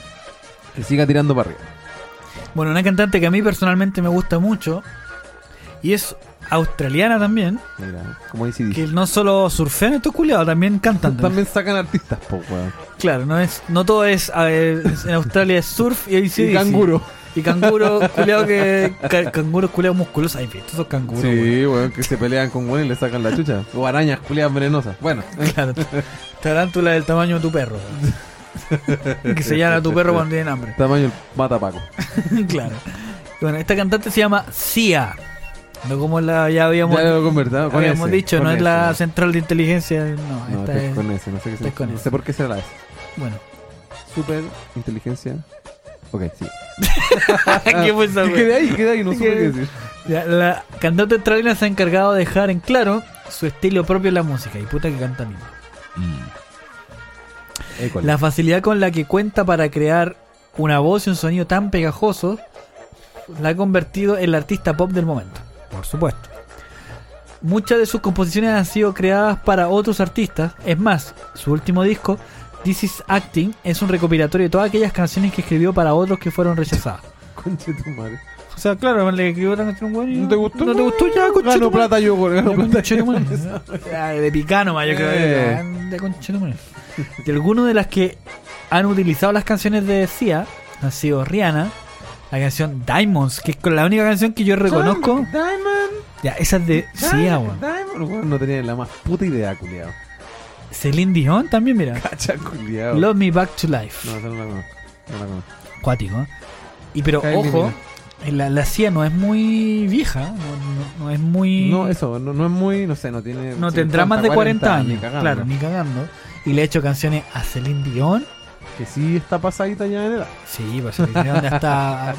Que siga tirando para arriba. Bueno, una cantante que a mí personalmente me gusta mucho y es australiana también, Mira, como dice que no solo surfean estos culiados, también cantan. También sacan artistas, pues weón. Claro, no es no todo es a ver, en Australia es surf y AC/DC. Y canguro. Y canguro culiado que ca- canguro culiado musculoso, hay visto esos canguros. Sí, weón, que se pelean con weón y le sacan la chucha. O arañas culeadas venenosas. Bueno, Claro. Tarántula del tamaño de tu perro. que se llama a tu perro cuando tienen hambre. tamaño el matapaco. claro. Bueno, esta cantante se llama Sia. No como la ya habíamos, Ya conversado con habíamos ese, dicho, con no es la central de inteligencia. No, No, esta este es es. con ese, no sé qué es con no sé por qué será la S. Bueno. Super inteligencia. Ok, sí. ¿Qué fue esa quedé ahí, quedé ahí, no supe qué decir. Ya, La cantante australiana se ha encargado de dejar en claro su estilo propio en la música. Y puta que canta. Eh, ¿cuál? La facilidad con la que cuenta para crear una voz y un sonido tan pegajoso la ha convertido en la artista pop del momento. Por supuesto. Muchas de sus composiciones han sido creadas para otros artistas. Es más, su último disco, This Is Acting, es un recopilatorio de todas aquellas canciones que escribió para otros que fueron rechazadas. Conche tu madre. O sea, claro, le escribió otra canción buena y ¿No te gustó? ¿No te gustó ya, conche Gano plata yo, gano plata. Ya, De picano, más, yo creo. Eh. De conche. Y algunas de las que han utilizado las canciones de Sia han sido Rihanna, la canción Diamonds, que es la única canción que yo reconozco. Diamond. Ya, esa es de Sia, weón. Diamond. Weón, no tenía la más puta idea, culiao. Celine Dion también, mira. Cacha, culiao. Love Me Back to Life. No, esa no la conozco. No la conozco. Cuático. ¿eh? Y pero, ojo, la, la Sia no es muy vieja, no, no- no es muy. No, eso, no, no es muy, no sé, no tiene. no 50, tendrá más de 40 ni años. cagando. claro, ni cagando. Y le ha hecho canciones a Celine Dion. Que sí está pasadita ya en edad. Sí, pues Celine Dion ya está ah,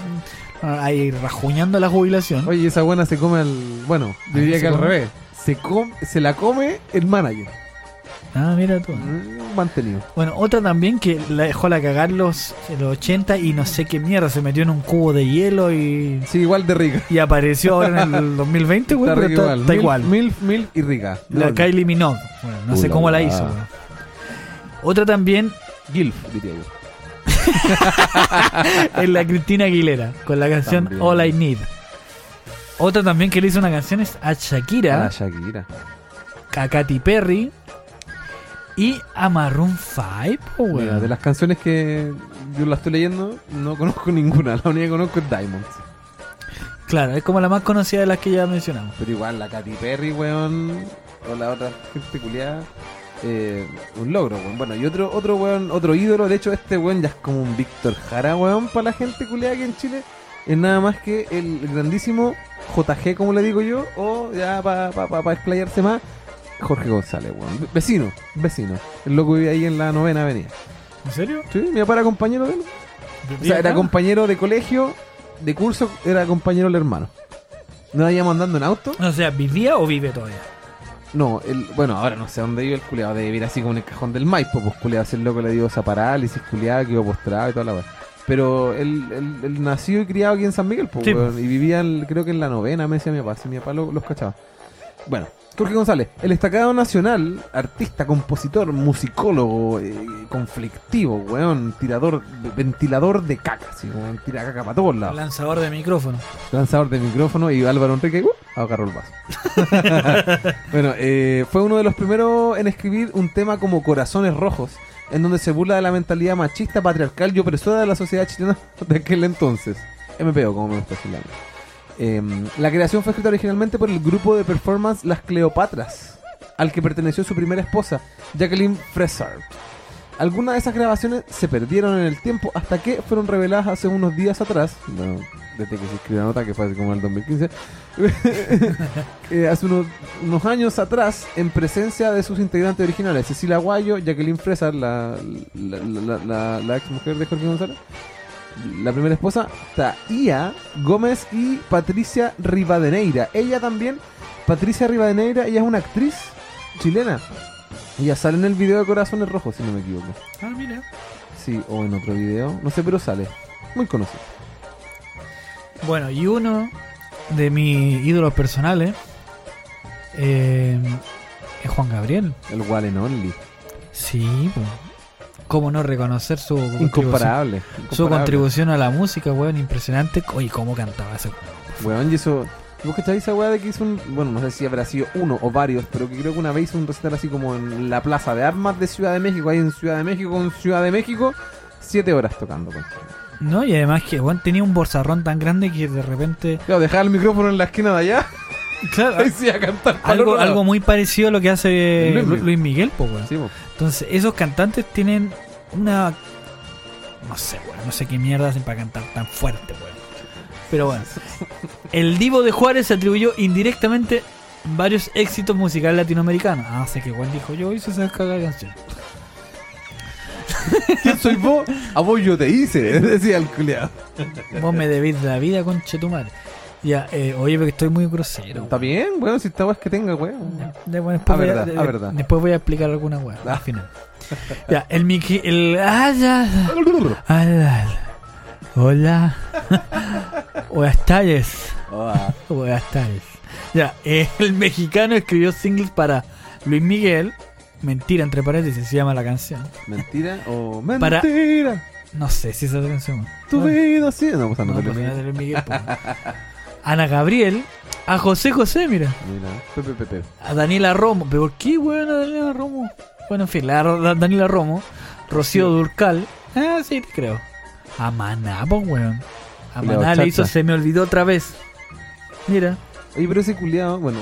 ahí rajuñando la jubilación. Oye, esa buena se come al. Bueno, ¿A diría que al come? revés. Se, com- se la come el manager. Ah, mira tú. Mm, Mantenido. Bueno, otra también que la dejó la cagar los, en los 80 y no sé qué mierda, se metió en un cubo de hielo y, Sí, igual de rica. y apareció ahora en el 2020, güey, Está está, igual. está igual. Milf, milf y rica. La Kylie Minogue. Bueno, no sé cómo la hizo. güey. Otra también Gilf, diría yo. es la Cristina Aguilera con la canción También. All I Need. Otra también que le hizo una canción es a Shakira, Ah, Shakira. a Katy Perry y a Maroon 5. po, güey. Mira, de las canciones que yo la estoy leyendo, no conozco ninguna. La única que conozco es Diamonds. Claro, es como la más conocida de las que ya mencionamos. Pero igual, la Katy Perry, weón, o la otra gente culiada, eh, un logro, weón. Bueno, y otro, otro weón, otro ídolo, de hecho, este weón ya es como un Víctor Jara, weón, para la gente culiada aquí en Chile. Es nada más que el grandísimo JG, como le digo yo, o ya para pa, pa, pa explayarse más, Jorge González, weón. Vecino, vecino. El loco vive ahí en la novena avenida. ¿En serio? Sí, mi papá era compañero de él. O sea, era compañero de colegio, de curso, era compañero del hermano. Nos íbamos andando en auto. O sea, ¿vivía o vive todavía? No, el, bueno, ahora no sé dónde vive el culiado. Debe vivir así como en el cajón del Maipo. Pues culiado, ese loco le dio esa parálisis, culiado, que iba postrado y toda la weá. Pero él, él, él nació y criado aquí en San Miguel, pues, Sí. weón, y vivía, en- creo que en la novena, me decía mi papá. Si mi papá lo- los cachaba. Bueno, Jorge González, el destacado nacional, artista, compositor, musicólogo, eh, conflictivo, weón, tirador, ventilador de caca, así, weón, tira caca para todos lados. Lanzador de micrófono. lanzador de micrófono y Álvaro Enrique uh, agarró el vaso. bueno, eh, fue uno de los primeros en escribir un tema como Corazones Rojos, en donde se burla de la mentalidad machista, patriarcal y opresora de la sociedad chilena de aquel entonces. MPO, como me gusta decirle. Eh, la creación fue escrita originalmente por el grupo de performance Las Cleopatras, al que perteneció su primera esposa, Jacqueline Fressard. Algunas de esas grabaciones se perdieron en el tiempo hasta que fueron reveladas hace unos días atrás. Bueno, desde que se escribió la nota, que fue así como el 2015. eh, hace unos, unos años atrás, en presencia de sus integrantes originales: Cecilia Guayo, Jacqueline Fresar, la, la, la- la ex mujer de Jorge González. La primera esposa, Taía Gómez y Patricia Rivadeneira. Ella también, Patricia Rivadeneira, ella es una actriz chilena. Ella sale en el video de Corazones Rojos, si no me equivoco. Ah, mira. Sí, o en otro video. No sé, pero sale. Muy conocido. Bueno, y uno de mis ídolos personales eh, es Juan Gabriel. El and Only. Sí, pues. ¿Cómo no reconocer su contribución, Incomparable. su contribución a la música, weón? Impresionante. Oye, cómo cantaba ese weón. Weón, y eso. ¿Vos cacháis esa weá de que hizo un. Bueno, no sé si habrá sido uno o varios, pero que creo que una vez hizo un recital así como en la plaza de armas de Ciudad de México, ahí en Ciudad de México, con Ciudad de México, siete horas tocando. concha. No, y además que, weón, tenía un bolsarrón tan grande que de repente. Claro, dejar el micrófono en la esquina de allá, Claro, ahí sí a cantar. algo, algo muy parecido a lo que hace Luis Lu- Miguel. Miguel, weón. Sí. Entonces, esos cantantes tienen una. No sé, weón. No sé qué mierda hacen para cantar tan fuerte, weón. Pero bueno. El Divo de Juárez se atribuyó indirectamente varios éxitos musicales latinoamericanos. Ah, sé que Juan dijo: Yo hice esa cagada canción. ¿Quién soy vos? A vos yo te hice, decía el culiado. Vos me debís de la vida, conche tu madre. Ya, eh, oye, porque estoy muy grosero. Está bien, bueno, si esta weá es que tenga, weón. De- bueno, después, Ah, voy a, verdad, de- ah, verdad. después voy a explicar alguna weá Ah. al final. Ya, el Miki. El, ah, ya, ya. Hola. Hola. Buenas tardes. Ah, Buenas tardes. Ya, el mexicano escribió singles para Luis Miguel. Mentira, entre paréntesis, se llama la canción. ¿Mentira o Para- mentira? No sé si esa es la canción. Tu No, vida así. No, pues no, no, pues, mira. no es de Luis Miguel, pues. Ana Gabriel. A José José, mira. Pepe, Pepe. A Daniela Romo. ¿Pero por qué, weón, a Daniela Romo? Bueno, en fin, la, la Daniela Romo. Rocío Durcal. Ah, sí, te creo. A Maná, pues, weón. A Maná le hizo. Se me olvidó otra vez. Mira. Oye, pero ese culiado, bueno.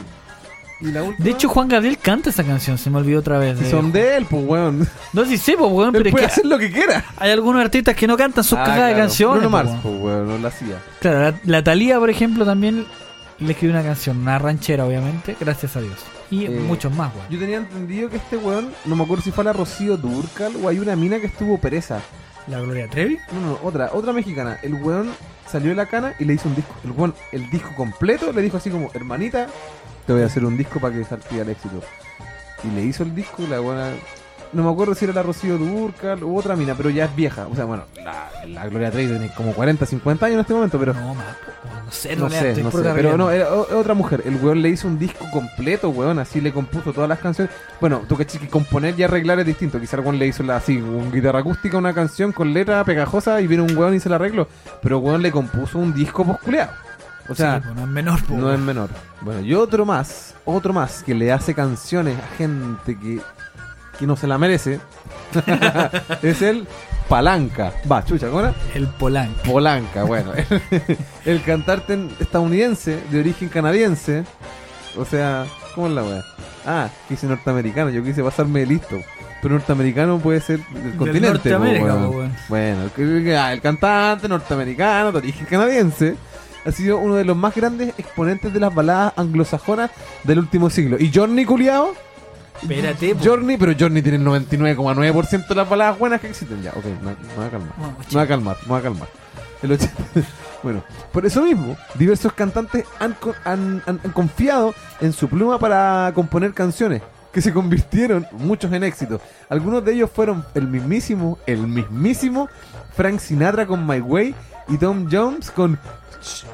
¿Y la última? De hecho, Juan Gabriel canta esa canción, se me olvidó otra vez. Si de- son de él, pues, weón. No sé si sé, pues, weón, pero es puede que hacer lo que quiera. hay algunos artistas que no cantan sus Ah, cagadas de canciones. Bruno pues, Mars, pues, weón, no la hacía. Claro, la, la Thalía, por ejemplo, también le escribió una canción, una ranchera, obviamente, gracias a Dios. Y Eh, muchos más, weón. Yo tenía entendido que este weón, no me acuerdo si fue la Rocío Durcal o hay una mina que estuvo pereza. La Gloria Trevi. No, no, otra, otra mexicana. El weón salió de la cana y le hizo un disco. El weón, el disco completo, le dijo así como, hermanita, te voy a hacer un disco para que salga el éxito. Y le hizo el disco y la buena. No me acuerdo si era la Rocío Durcal u otra mina, pero ya es vieja. O sea, bueno, la, la Gloria Trevi tiene como 40, 50 años en este momento, pero. No, no sé, No sé, no pero no, era o- otra mujer. El weón le hizo un disco completo, weón, así le compuso todas las canciones. Bueno, tú que que componer y arreglar es distinto. Quizá el weón le hizo la, así, un guitarra acústica, una canción con letra pegajosa y viene un weón y se la arregló. Pero weón le compuso un disco posculeado. O sea, Sí, pues, no es menor, po, no es menor. Bueno, y otro más, otro más que le hace canciones a gente que, que no se la merece. es el Palanca. Va, chucha, ¿cómo era? El Polanco. Polanca, bueno. el cantante estadounidense de origen canadiense. O sea, ¿cómo es la weá? Ah, quise norteamericano, yo quise pasarme de listo. Pero norteamericano puede ser del continente. po, Norteamérica, po, weón. Bueno, el, ah, el cantante norteamericano de origen canadiense ha sido uno de los más grandes exponentes de las baladas anglosajonas del último siglo. Y Johnny Culiao, Espérate. Journey, pero Journey tiene el 99,9% de las baladas buenas que existen. Ya, ok, me, me voy a calmar. Me voy a calmar, me voy a calmar. El 80 bueno, por eso mismo, diversos cantantes han, han- han- han confiado en su pluma para componer canciones que se convirtieron muchos en éxito. Algunos de ellos fueron el mismísimo, el mismísimo Frank Sinatra con My Way y Tom Jones con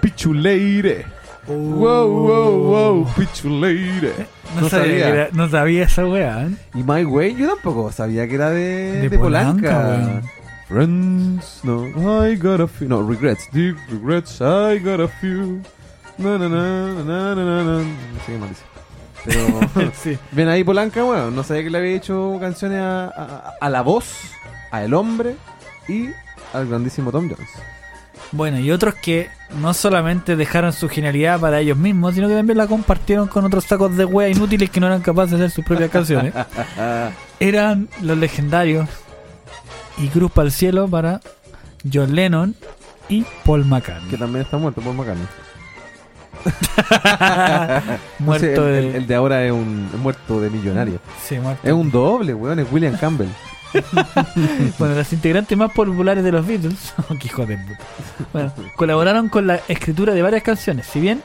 Pichuleire. Oh. Wow, wow, wow, Pichuleire. No, No sabía, sabía. era- no sabía esa weá, ¿eh? Y My Way, yo tampoco sabía que era de, De de Polanca. Polanca. Friends, no, I got a few. No, regrets, deep regrets, I got a few. Na, na, na. No sé qué más dice. Pero, sí. ven ahí Polanca, weón. No sabía que le había hecho canciones a, a, a la voz, a El Hombre y al grandísimo Tom Jones. Bueno, y otros que no solamente dejaron su genialidad para ellos mismos, sino que también la compartieron con otros sacos de wea inútiles que no eran capaces de hacer sus propias canciones. Eran los legendarios Y Cruz para el cielo para John Lennon y Paul Que McCartney. también está muerto por McCartney. Muerto el, de. el- el de ahora es un muerto de millonario. Sí, muerto. Es un doble, weón, es William Campbell. Bueno, las integrantes más populares de los Beatles, oh, qué hijo de puta. Bueno, colaboraron con la escritura de varias canciones. Si bien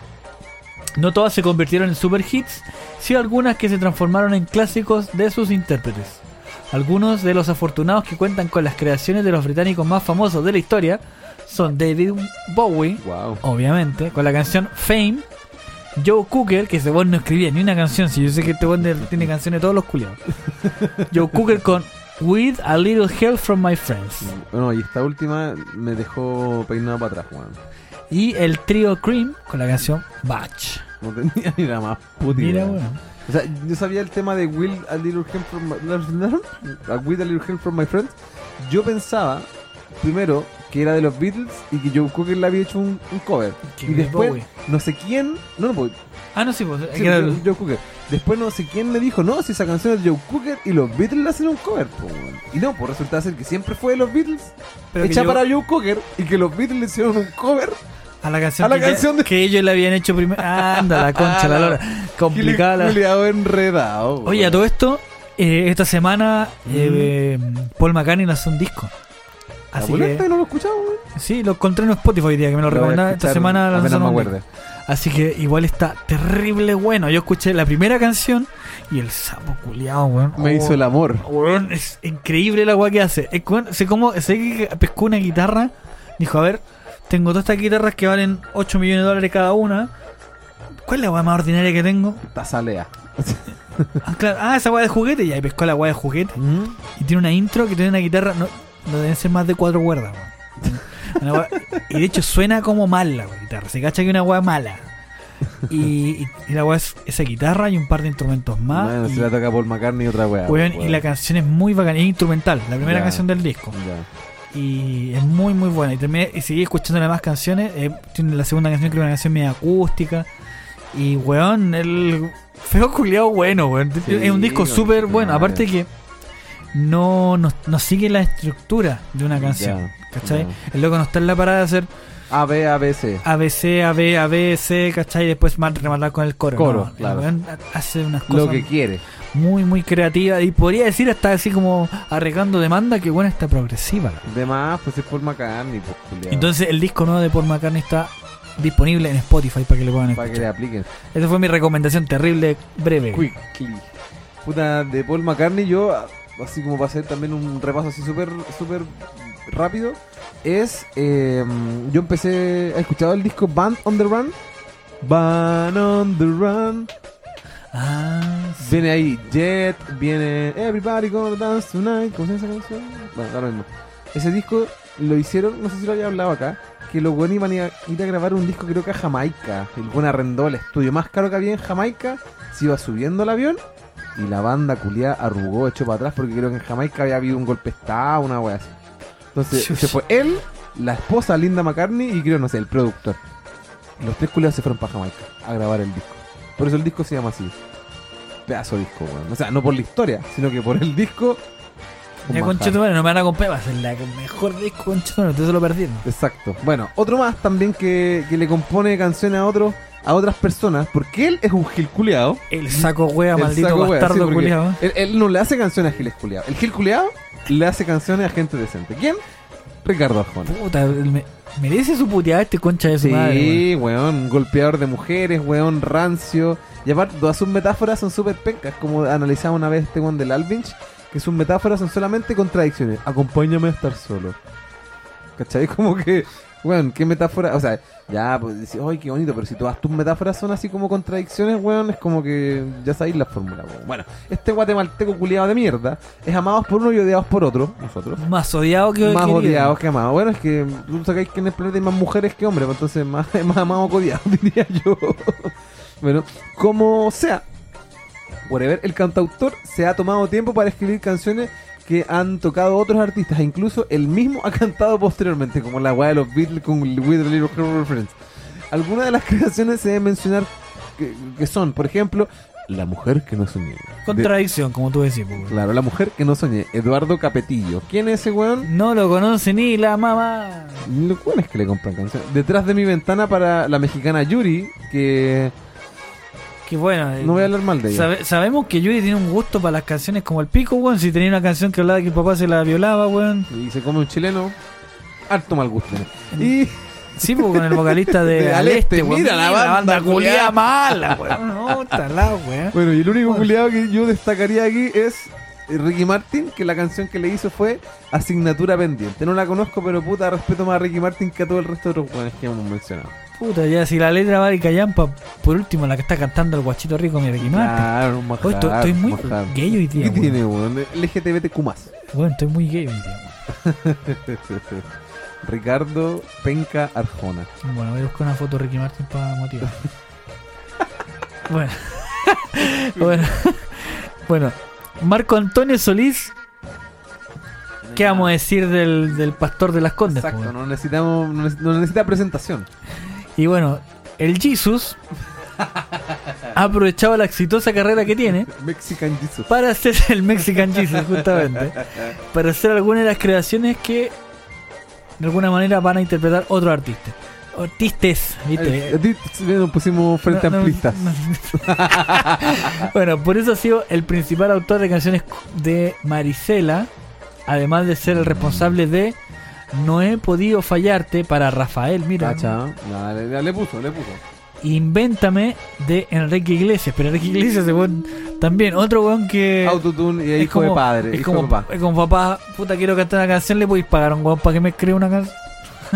no todas se convirtieron en super hits, sí algunas que se transformaron en clásicos de sus intérpretes. Algunos de los afortunados que cuentan con las creaciones de los británicos más famosos de la historia son David Bowie, Wow. obviamente, con la canción Fame. Joe Cooker, que ese weón no escribía ni una canción, si yo sé que este de- tiene canciones de todos los culiados. Joe Cooker con With a Little Help from My Friends. Bueno, y esta última me dejó peinado para atrás, weón. Y el trío Cream con la canción Batch. No tenía ni la más puta Mira, idea. weón. O sea, yo sabía el tema de Will a Little Help from my, With a Little Help from My Friends. Yo pensaba, primero, que era de los Beatles y que Joe Cooker le había hecho un, un cover. Y después, Bowie. no sé quién, no, no, pues, Ah, no, sí, pues. sí, Joe, Joe Cooker. Después no sé quién me dijo, no, si esa canción es Joe Cooker y los Beatles le hacen un cover. po, weón. y no, pues resulta ser que siempre fue de los Beatles, pero que hecha yo- para Joe Cooker y que los Beatles le hicieron un cover a la canción, a la que, canción de- que ellos le habían hecho primero. Anda, la concha, la lora. Complicada la. Enredado. Oye, a todo esto, eh, esta semana eh, Paul McCartney lanzó un disco. ¿La Así boleta que, no lo escuchaba, weón? sí, lo encontré en Spotify hoy día, que me lo Lo voy a recomendaba esta escuchar semana. apenas lanzaron me un acuerde. Así que igual está terrible bueno. Yo escuché la primera canción y el sapo culiao, weón. Me Oh, hizo el amor. Weón, es increíble la weá que hace. Es weón, sé cómo, sé que pescó una guitarra. Dijo, a ver, tengo todas estas guitarras que valen 8 millones de dólares cada una. ¿Cuál es la weá más ordinaria que tengo? Tazalea. Ah, claro. Ah, esa weá de juguete. Y ahí pescó la weá de juguete. Y tiene una intro que tiene una guitarra. No, no deben ser más de cuatro cuerdas, weón. Una y de hecho suena como mal la guitarra. Se cacha que una weá mala. Y, la weá es esa guitarra y un par de instrumentos más. Bueno, y, se la toca Paul McCartney y otra weá. weón, y la canción es muy bacana. Es instrumental. La primera Ya. canción del disco. Ya. Y es muy muy buena. Y terminé, y seguí escuchando las más canciones. eh, tiene la segunda canción creo que es una canción media acústica. Y weón, el feo culiado bueno, weón. Sí, es un disco súper bueno. Aparte que no, no, no sigue la estructura de una canción. Ya, ¿Cachai? ya. El loco no está en la parada de hacer A, B, A, B, C. ABC, AB, ABC, ¿cachai? Y después rematar con el coro. Coro, No, claro. hace unas cosas Lo que quiere. muy, muy creativas. Y podría decir hasta así como arreglando demanda que bueno está progresiva. De más, pues es Paul McCartney, pues. Entonces el disco nuevo de Paul McCartney está disponible en Spotify para que lo puedan Para que le escuchar. apliquen. Esa fue mi recomendación terrible, breve. Quickly. Puta, de Paul McCartney, yo, así como para hacer también un repaso así súper, súper rápido, es. eh, yo empecé. ¿Has escuchado el disco Band on the Run? Band on the Run. Ah, sí. Viene ahí Jet, viene Everybody Gonna Dance Tonight. ¿Cómo se llama esa canción? Bueno, lo mismo. Ese disco lo hicieron, no sé si lo había hablado acá, que los buenos iban a ir a grabar un disco creo que a Jamaica. El buen arrendó el estudio más caro que había en Jamaica, se iba subiendo al avión y la banda culiada arrugó, echó para atrás porque creo que en Jamaica había habido un golpe de estado, una wea así. Entonces se fue él, la esposa Linda McCartney y creo, no sé, el productor. Los tres culiados se fueron para Jamaica a grabar el disco. Por eso el disco se llama así. Pedazo de disco, weón. O sea, no por la historia, sino que por el disco. Ya conchetumare, no me van a comprar, va a ser la mejor disco conchetumare, ustedes se lo perdieron. Exacto. Bueno, otro más también que, que le compone canciones a otros a otras personas, porque él es un gil culiao. El saco wea, El maldito saco sí, bastardo culiado. Él, él no le hace canciones a giles culiao. El gil culiao le hace canciones a gente decente. ¿Quién? Ricardo Arjona. Puta, me- merece su puteada este concha de su madre. weón. Sí, weón, golpeador de mujeres, weón, rancio. Y aparte, todas sus metáforas son súper pencas, como analizaba una vez este weón del Alvinch, que sus metáforas son solamente contradicciones. Acompáñame a estar solo. ¿Cachai? Como que, weón, qué metáfora. O sea, ya, pues decís, ay, qué bonito, pero si todas tus metáforas son así como contradicciones, weón, es como que ya sabéis la fórmula, weón. Bueno, este guatemalteco culiado de mierda es amados por uno y odiados por otro, nosotros Más odiado que más odiados que amados. Bueno, es que tú sacáis que en el planeta hay más mujeres que hombres, pues entonces más, más amados que odiados, diría yo. bueno, como sea, whatever, el cantautor se ha tomado tiempo para escribir canciones que han tocado otros artistas, incluso él mismo ha cantado posteriormente, como la weá de los Beatles con With a Little Friends. Algunas de las creaciones se deben mencionar que, que son, por ejemplo, La mujer que no soñé. De- Contradicción, como tú decís, pues, claro, la mujer que no soñé. Eduardo Capetillo. ¿Quién es ese weón? No lo conoce ni la mamá. Los weones que le compran canciones. Detrás de mi ventana para la mexicana Yuri, que Que bueno. eh, no voy a hablar mal de ella. sabe- sabemos que Yuri tiene un gusto para las canciones como el pico, weón. Si tenía una canción que hablaba de que el papá se la violaba, weón. Y se come un chileno. Harto mal gusto. Y Sí, pues con el vocalista de, De Al Este, weón. mira la banda culiada culiada. mala, weón. No, está la weón. bueno, y el único culiado que yo destacaría aquí es Ricky Martin, que la canción que le hizo fue Asignatura Pendiente. No la conozco, pero puta, respeto más a Ricky Martin que a todo el resto de los weones que hemos mencionado. Puta, ya si la letra va de Callampa, por último la que está cantando el guachito rico, mi Ricky Martin. Claro, un Hoy estoy, estoy muy majar. gay hoy día, ¿Qué tiene, weón? LGTBTQ. Weón, estoy muy gay hoy día, weón. Ricardo Penca Arjona. Bueno, voy a buscar una foto de Ricky Martin para motivar. bueno. bueno. bueno. Marco Antonio Solís. ¿Qué vamos a decir del, del pastor de las Condes? Exacto, no necesitamos, no neces- no necesita presentación. Y bueno, el Jesus ha aprovechado la exitosa carrera que tiene Mexican Jesus. para hacer el Mexican Jesus, justamente. Para hacer algunas de las creaciones que de alguna manera van a interpretar otros artistas. Artistas, ¿viste? Eh, a nos pusimos frente No, no, amplistas. no. bueno, por eso ha sido el principal autor de canciones de Marisela, además de ser el responsable de No he podido fallarte para Rafael, mira. Cacha, no, le, le puso, le puso. Invéntame de Enrique Iglesias, pero Enrique Iglesias weón, también otro weón que Autotune y es hijo de padre. es hijo como, de papá. es como papá, puta quiero cantar una canción, le podéis pagar a un weón para que me escriba una canción.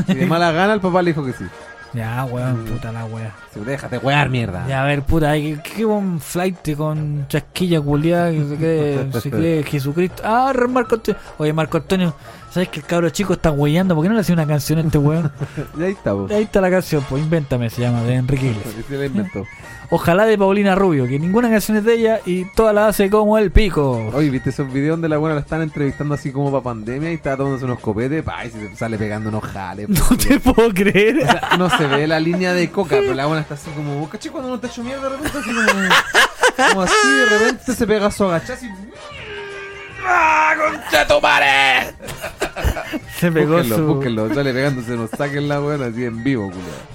Y de mala gana el papá le dijo que sí. Ya, weón, Mm. puta la wea. Déjate wear, mierda. Ya, a ver, puta, que, qué buen flight con chasquilla culiada que se cree, se cree Jesucristo. Ah, Marco Antonio. Oye, Marco Antonio, ¿sabes que el cabro chico está huellando? ¿Por qué no le hacía una canción a este weón? Y ahí está, po. Ahí está la canción, pues Invéntame se llama, de Enrique Iglesias. Se la inventó. Ojalá de Paulina Rubio, que ninguna canción es de ella y toda la hace como el pico. Oye, ¿viste esos videos donde la buena la están entrevistando así como para pandemia y está tomándose unos copetes? Pa, y se sale pegando unos jales. No culo. te puedo creer. O sea, no se ve la línea de coca, pero la buena está así como, ¿caché cuando uno te hecho mierda de repente? Así como, como así, de repente se pega su agachás y... ¡Ah, concha tu madre! Se pegó Búsquenlo, su. búsquenlo, sale pegándose, nos saquen la buena así en vivo, culiado.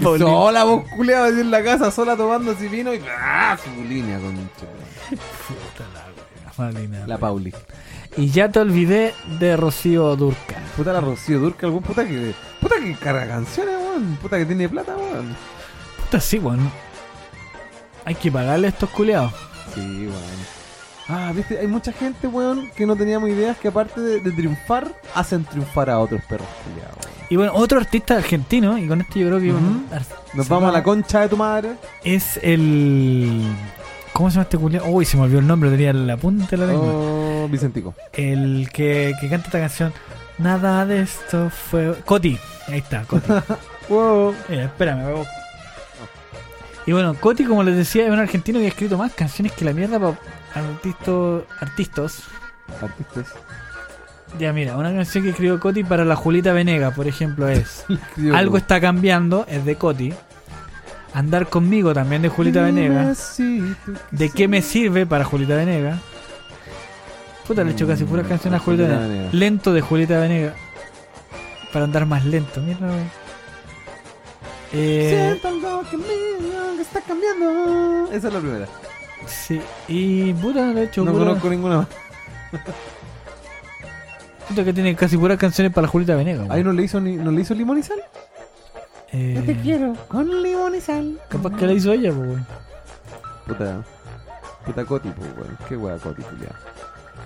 Sola, vos culiado, así en la casa, sola tomando así vino y ¡ah! su línea con Puta la wea, Paulina. la Pauli. Y ya te olvidé de Rocío Durcal. Puta la Rocío Durca, algún puta que. Puta que carga canciones, weón. Puta que tiene plata, weón. Puta, sí, weón. Hay que pagarle a estos culeados. Sí, weón. Ah, viste, hay mucha gente, weón, que no teníamos ideas que aparte de, de triunfar, hacen triunfar a otros perros culiados. Y bueno, otro artista argentino, y con esto yo creo que Nos vamos a la concha de tu madre. es el. ¿Cómo se llama este culiado? Uy, se me olvidó el nombre, tenía la punta de la lengua. Oh, Vicentico. El que, que canta esta canción. Nada de esto fue. Coti. Ahí está, Coti. Wow. Eh, espérame, voy a. Y bueno, Coti, como les decía, es un argentino que ha escrito más canciones que la mierda para artistas. artistas. Artistas. Ya mira, una canción que escribió Coti para la Julita Venega, por ejemplo, es Algo está cambiando, es de Coti. Andar conmigo también de Julita Venega. ¿De qué me sirve para Julita Venega? Puta, le he hecho casi puras Mm, canciones a Julita Venega. Lento de Julita Venega. Para andar más lento, mira. Eh, Siento algo que está cambiando. Esa es la primera. Sí, y puta, le he hecho No pura- conozco ninguna más. puta que tiene casi puras canciones para Julita Venega. wey. Ahí no le hizo ni, no le hizo limón y sal. Eh, Yo te quiero con limón y sal. Capaz que la hizo ella, pues, wey. Puta. Puta Coti, pues, weón. Qué wea Coti, culiao.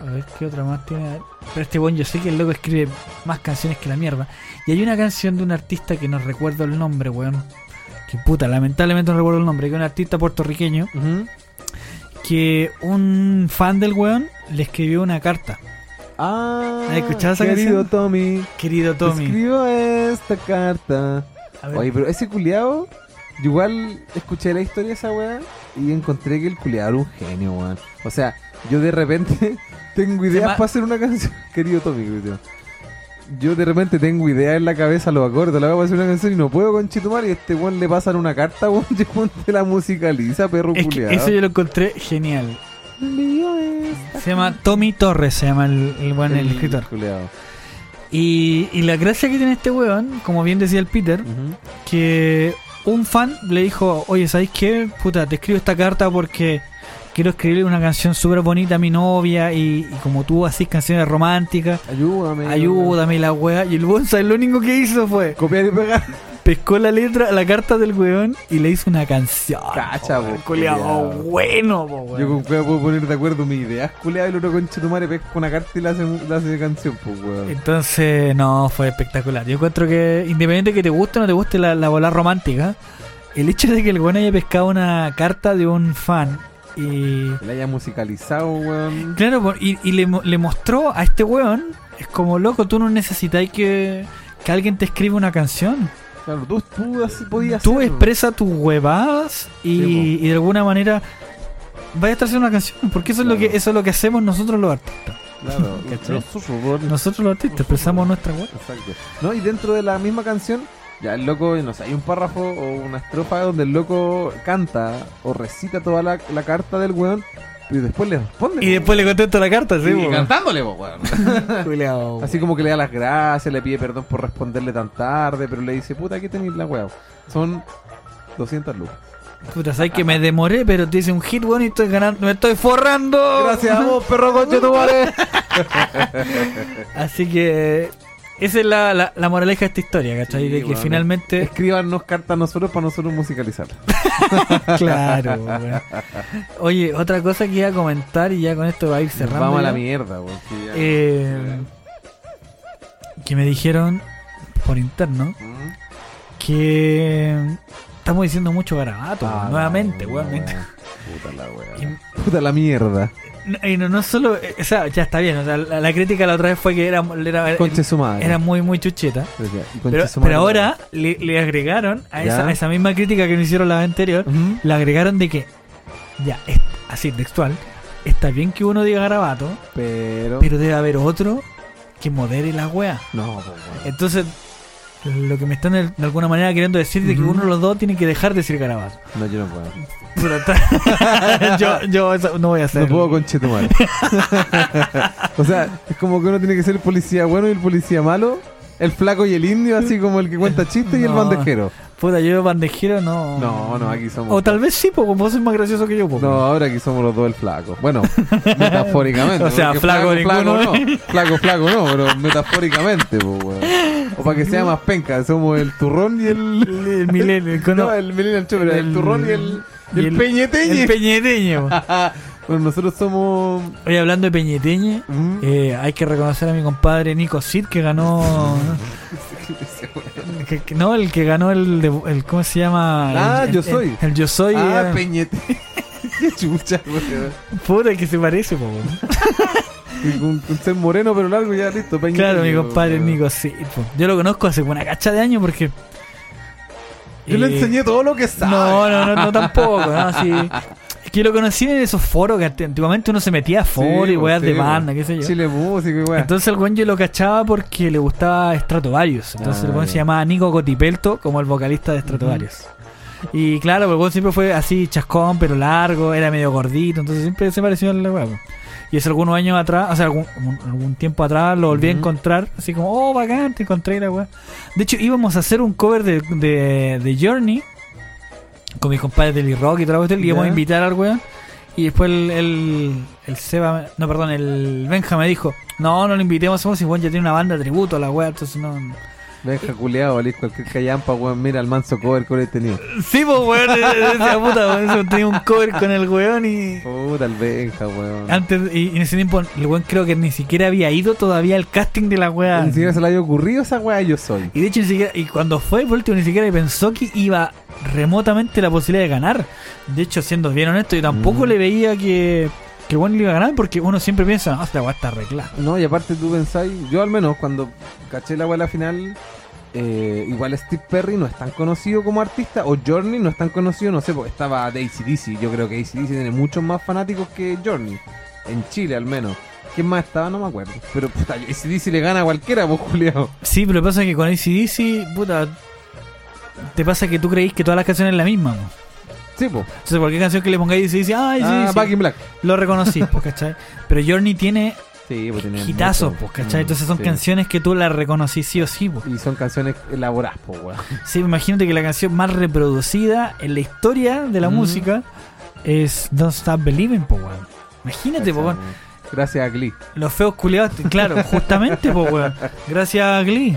A ver qué otra más tiene. Pero este buen yo sé que el loco escribe más canciones que la mierda. Y hay una canción de un artista que no recuerdo el nombre, weón. Que puta, lamentablemente no recuerdo el nombre. Que es un artista puertorriqueño. Que un fan del weón le escribió una carta. Ah, ¿Has escuchado esa querido canción? Tommy. Querido Tommy. Escribo esta carta. Oye, pero ese culiao, yo igual escuché la historia de esa weá y encontré que el culiao era un genio, weón. O sea, yo de repente tengo ideas para hacer una canción. Querido Tommy, culiao. Yo de repente tengo ideas en la cabeza, los acordes, la voy a hacer una canción y no puedo con Chitumar y este weón le pasan una carta, weón, y weón te la musicaliza, perro Es que eso yo lo encontré genial. Se llama Tommy Torres, se llama el, el, weón, el escritor. culiao. Y, y la gracia que tiene este weón, como bien decía el Peter, que un fan le dijo, oye, ¿sabéis qué? Puta, te escribo esta carta porque quiero escribirle una canción súper bonita a mi novia y, y como tú haces canciones románticas, Ayúdame. ayúdame la weá. Y el weón, ¿sabes? Lo único que hizo fue Copiar y pegar. pescó la letra, la carta del weón y le hizo una canción. Cacha, po, po, culiao, culiao. bueno, po, weón. Yo con cueva puedo poner de acuerdo mis ideas, culiado, y el otro con Chitumare pesca una carta y la hace, la hace canción, pues, weón. Entonces, no, fue espectacular. Yo encuentro que, independiente de que te guste o no te guste la, la bola romántica, el hecho de que el weón haya pescado una carta de un fan y. Que la haya musicalizado, weón. Claro, y, y le, le mostró a este weón, es como loco, tú no necesitáis que, que alguien te escriba una canción. Claro, tú, tú así podías Tú expresa tus huevadas y, Sí, y de alguna manera vaya a estar haciendo una canción, porque eso es lo que eso es lo que hacemos nosotros los artistas. Claro, nosotros. Nosotros los artistas expresamos nuestra hueá. Exacto. No, y dentro de la misma canción, ya el loco, no sé, hay un párrafo o una estrofa donde el loco canta o recita toda la, la carta del weón y después le responde. Y después le contesto la carta, sí, weón. Y cantándole, po, weón. Así como que le da las gracias, le pide perdón por responderle tan tarde, pero le dice, puta, aquí tenéis la weá. Son 200 lucas. Puta, sabes que me demoré, pero te hice un hit, weón, y estoy ganando, me estoy forrando. Gracias a vos, perro coche tu. Así que esa es la, la, la moraleja de esta historia, ¿cachai? Sí, de que weón. finalmente. Escríbanos cartas a nosotros para nosotros musicalizar. claro, weón. Oye, otra cosa que iba a comentar y ya con esto va a ir cerrando. Vamos a la mierda, ya. Eh, que me dijeron por interno Mm. que estamos diciendo mucho garabato, Ah, nuevamente, weón. Puta la weá. Puta la mierda. Y no, no solo, eh, o sea, ya está bien, o sea, la, la crítica la otra vez fue que era, era, era muy, muy chucheta. Pero, pero ahora le, le agregaron a esa, Ya. a esa misma crítica que nos hicieron la vez anterior, le agregaron de que, ya, es- así textual, está bien que uno diga garabato, Pero. pero debe haber otro que modere la wea. No, po, weón. Entonces, lo que me están de, de alguna manera queriendo decir es que uno de los dos tiene que dejar de decir garabato. No, yo no puedo. Está- yo, yo eso no voy a hacer. No puedo con Chetumal. o sea, es como que uno tiene que ser el policía bueno y el policía malo. El flaco y el indio, así como el que cuenta chistes y el bandejero. Puta, yo bandejero no. No, no, aquí somos. O tal vez sí, porque vos sos más gracioso que yo. po. No, ahora aquí somos los dos el flaco. Bueno, metafóricamente. O sea, flaco flaco, ninguno. no. Flaco, flaco no, pero metafóricamente, pues. O para que sea más penca, somos el turrón y el. El, milenio, No, el Chopper, el, el- turrón y el. Y el, el- peñeteñe. el peñeteño. bueno, nosotros somos. Oye, hablando de peñeteñe, Mm. eh, hay que reconocer a mi compadre Nico Sid que ganó. que- que- no, el que ganó el, de- el ¿cómo se llama? Ah, El- Yo Soy. El, Yo Soy. ah, eh, peñete. Qué chucha, puta, que se parece, po, weón. Y con, con ser moreno pero largo ya listo, peñete. Claro, mi compadre Nico Sid. po. Yo lo conozco hace una cacha de años porque. Yo le eh, enseñé todo lo que sabe. No, no, no, no tampoco, ¿no? Sí. Es que yo lo conocí en esos foros que antiguamente uno se metía a foros y weas sí, de po. banda, qué sé yo. Chile música y. Entonces el buen yo lo cachaba porque le gustaba Stratovarius. Entonces Ah, el buen ya. se llamaba Nico Cotipelto como el vocalista de Stratovarius. Y claro, el buen siempre fue así chascón, pero largo, era medio gordito, entonces siempre se pareció al huevo. Y hace algunos años atrás, o sea, algún, algún- tiempo atrás lo volví a encontrar, así como, oh, bacán, te encontré la weá. De hecho, íbamos a hacer un cover de, de, de Journey con mis compadres del rock y cuestión, le íbamos a invitar al weón. Y después el, el, el Seba, no, perdón, el Benja me dijo, no, no lo invitemos, somos si ya tiene una banda de tributo a la weá, entonces no... Venga, culiado, valís cualquier callampa, weón. Mira el manso cover que he tenido. Sí, pues weón, decía puta, weón, tenía un cover con el weón y... Puta, el Benja, weón. Antes, y, y en ese tiempo, el weón creo que ni siquiera había ido todavía al casting de la weá. Ni siquiera se le había ocurrido esa weá, yo soy. Y de hecho, ni siquiera, y cuando fue por último, ni siquiera pensó que iba remotamente la posibilidad de ganar. De hecho, siendo bien honesto, yo tampoco Mm. le veía que, que weón le iba a ganar porque uno siempre piensa, no, esta weá está arreglada. No, y aparte tú pensáis, yo al menos cuando caché la weá la final, eh, igual Steve Perry no es tan conocido como artista, o Journey no es tan conocido, no sé, porque estaba de ACDC. Yo creo que ACDC tiene muchos más fanáticos que Journey, en Chile al menos. ¿Quién más estaba? No me acuerdo. Pero puta, ACDC le gana a cualquiera, pues Julián. Sí, pero pasa que con ACDC, puta. Te pasa que tú creís que todas las canciones es la misma, po. Sí, pues. Entonces, cualquier canción que le pongáis dice, ay, sí, Ah, sí, Back in Black. lo reconocí, pues, ¿cachai? Pero Journey tiene Sí, pues hitazos, pues, ¿cachai? Entonces son sí. canciones que tú las reconocís sí o sí, pues. Y son canciones elaboradas, pues, weón. Sí, imagínate que la canción más reproducida en la historia de la Mm. música es Don't Stop Believing, pues, weón. Imagínate, pues, weón. Gracias a Glee. Los feos culiados, claro, justamente, pues, weón. Gracias a Glee.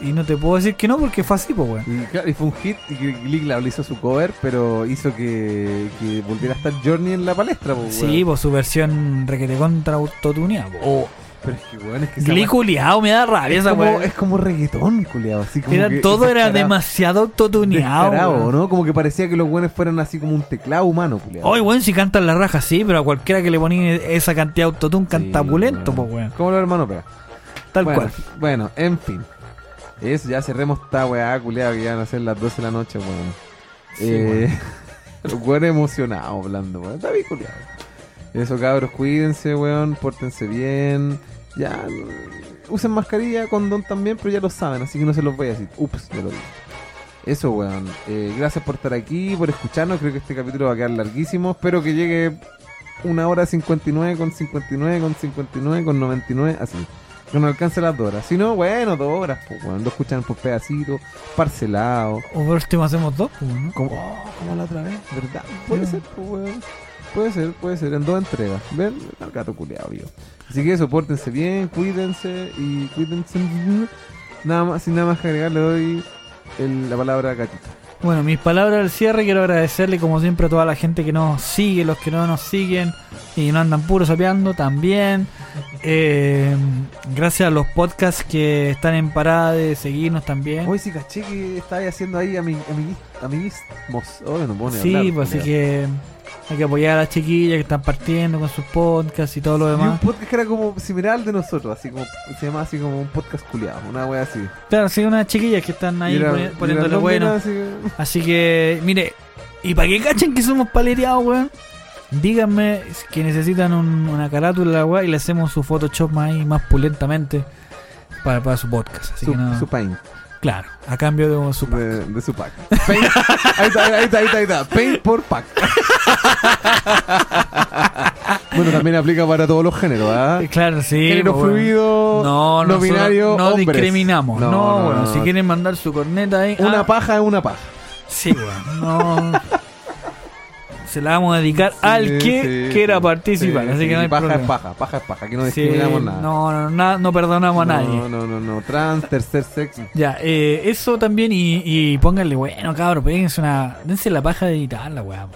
Y no te puedo decir que no porque fue así, pues, weón. Y, claro, y fue un hit y que Glee claro, le hizo su cover, pero hizo que, que volviera a estar Journey en la palestra, pues, Sí, pues su versión requete contra autotuneada, pues. Oh, pero es que, weón, es que Glee culiado, me da rabia es esa como, weón. es como reggaetón, culiado. Así como Era, que todo era demasiado autotuneado. ¿no? Como que parecía que los buenos fueran así como un teclado humano, culiado. Oye, weón, si cantan la raja, sí, pero a cualquiera que le ponía esa cantidad de autotune canta pulento, pues, weón. Como los hermanos Pega. Tal bueno, cual. Bueno, en fin. Eso, ya cerremos esta weá, culiado, que ya van a ser las 12 de la noche, weón. eh, los weones emocionados hablando, weón. Está bien, culiado. Eso, cabros, cuídense, weón. Pórtense bien. Ya, usen mascarilla, condón también, pero ya lo saben, así que no se los voy a decir. Ups, ya lo dije. Eso, weón. Eh, gracias por estar aquí, por escucharnos. Creo que este capítulo va a quedar larguísimo. Espero que llegue una hora 59 con 59 con 59 con 99, así. Que no alcance las dos horas. Si no, bueno, dos horas, pues, weón. Lo escuchan por pedacitos, parcelados. O por último hacemos dos, pues, ¿no? Como, oh, como la otra vez, ¿verdad? Puede Sí. ser, pues, weón. Puede ser, puede ser, en dos entregas. ¿Ven? El gato culeado, vivo. Así que eso, pórtense bien, cuídense y cuídense. Nada más, sin nada más que agregar, le doy el- la palabra a Gatito. Bueno, mis palabras al cierre, quiero agradecerle como siempre a toda la gente que nos sigue, los que no nos siguen y no andan puros sapeando también. Eh, gracias a los podcasts que están en parada de seguirnos también. Hoy sí caché que estáis haciendo ahí ami, amigui- amiguismos. Hoy no pone sí, pues así que hay que apoyar a las chiquillas que están partiendo con sus podcasts y todo lo Y un demás. podcast que era como similar al de nosotros, así como se llama así como un podcast culiado, una wea así. Claro, sí, unas chiquillas que están ahí era- poni- poniéndole bueno. así que- Así que, mire, y para que cachen que somos paleteados, weón, díganme que necesitan un- una carátula, la weá, y le hacemos su Photoshop más, ahí, más pulentamente para, para su podcast. Así su, que no, su paint. claro, a cambio de su pack. De, de su pack. Paint. ahí, está, ahí está, ahí está, ahí está. Paint por pack. bueno, también aplica para todos los géneros, ¿ah? Eh, Claro, sí. Género pues, fluido, No, no binario, no hombres. discriminamos. No, No, no, bueno, no. si quieren mandar su corneta ahí. Una ah, paja es una paja. Sí, weón. No. Se la vamos a dedicar al que sí, quiera participar. Sí, así sí, que no hay paja problema. es paja, paja es paja, aquí no discriminamos nada. No, no, na- no perdonamos a nadie. No, no, no, no. Trans, tercer sexo. Ya, eh, eso también y, y pónganle, bueno, cabrón, péguense una. Dense la paja de editarla, weón.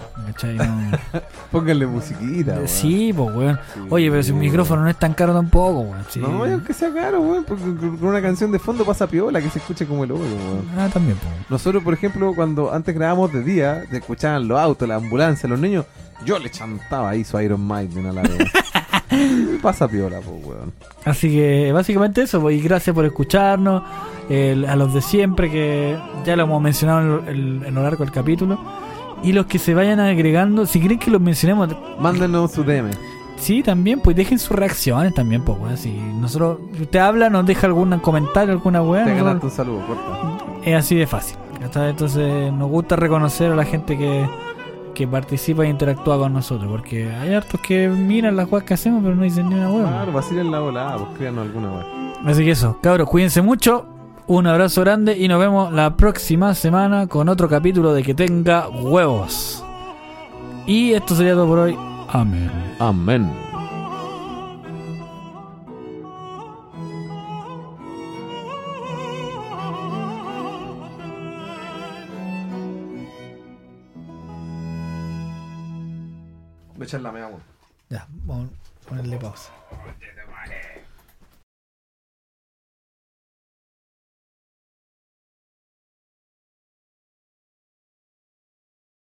No- Pónganle musiquita, weón. sí, pues, weón. Oye, pero si un micrófono no es tan caro tampoco, weón. No, aunque sea caro, weón, porque con una canción de fondo pasa piola que se escuche como el hoyo, weón. Ah, también, pues. Nosotros, por ejemplo, cuando antes grabábamos de día, se escuchaban los autos, la ambulancia, los niños, yo le chantaba ahí su Iron Maiden a la vez. Pasa piola, pues, weón. Así que básicamente eso, pues, y gracias por escucharnos. a los de siempre, que ya lo hemos mencionado en, lo- en- en lo largo del capítulo. Y los que se vayan agregando, si creen que los mencionemos, Mándenos su DM. sí, también, pues dejen sus reacciones también, pues, weón. Si nosotros, usted habla, nos deja algún comentario, alguna weá. Te nosotros- ganaste un saludo, corta. es así de fácil. Entonces nos gusta reconocer a la gente que, que participa e interactúa con nosotros, porque hay hartos que miran las cosas que hacemos pero no dicen ni una hueá. Claro, vacilen la volada, pues créanos alguna weón. Así que eso, cabros, cuídense mucho. Un abrazo grande y nos vemos la próxima semana con otro capítulo de que tenga huevos. Y esto sería todo por hoy. Amén. Amén. A echar. Ya, vamos a ponerle pausa.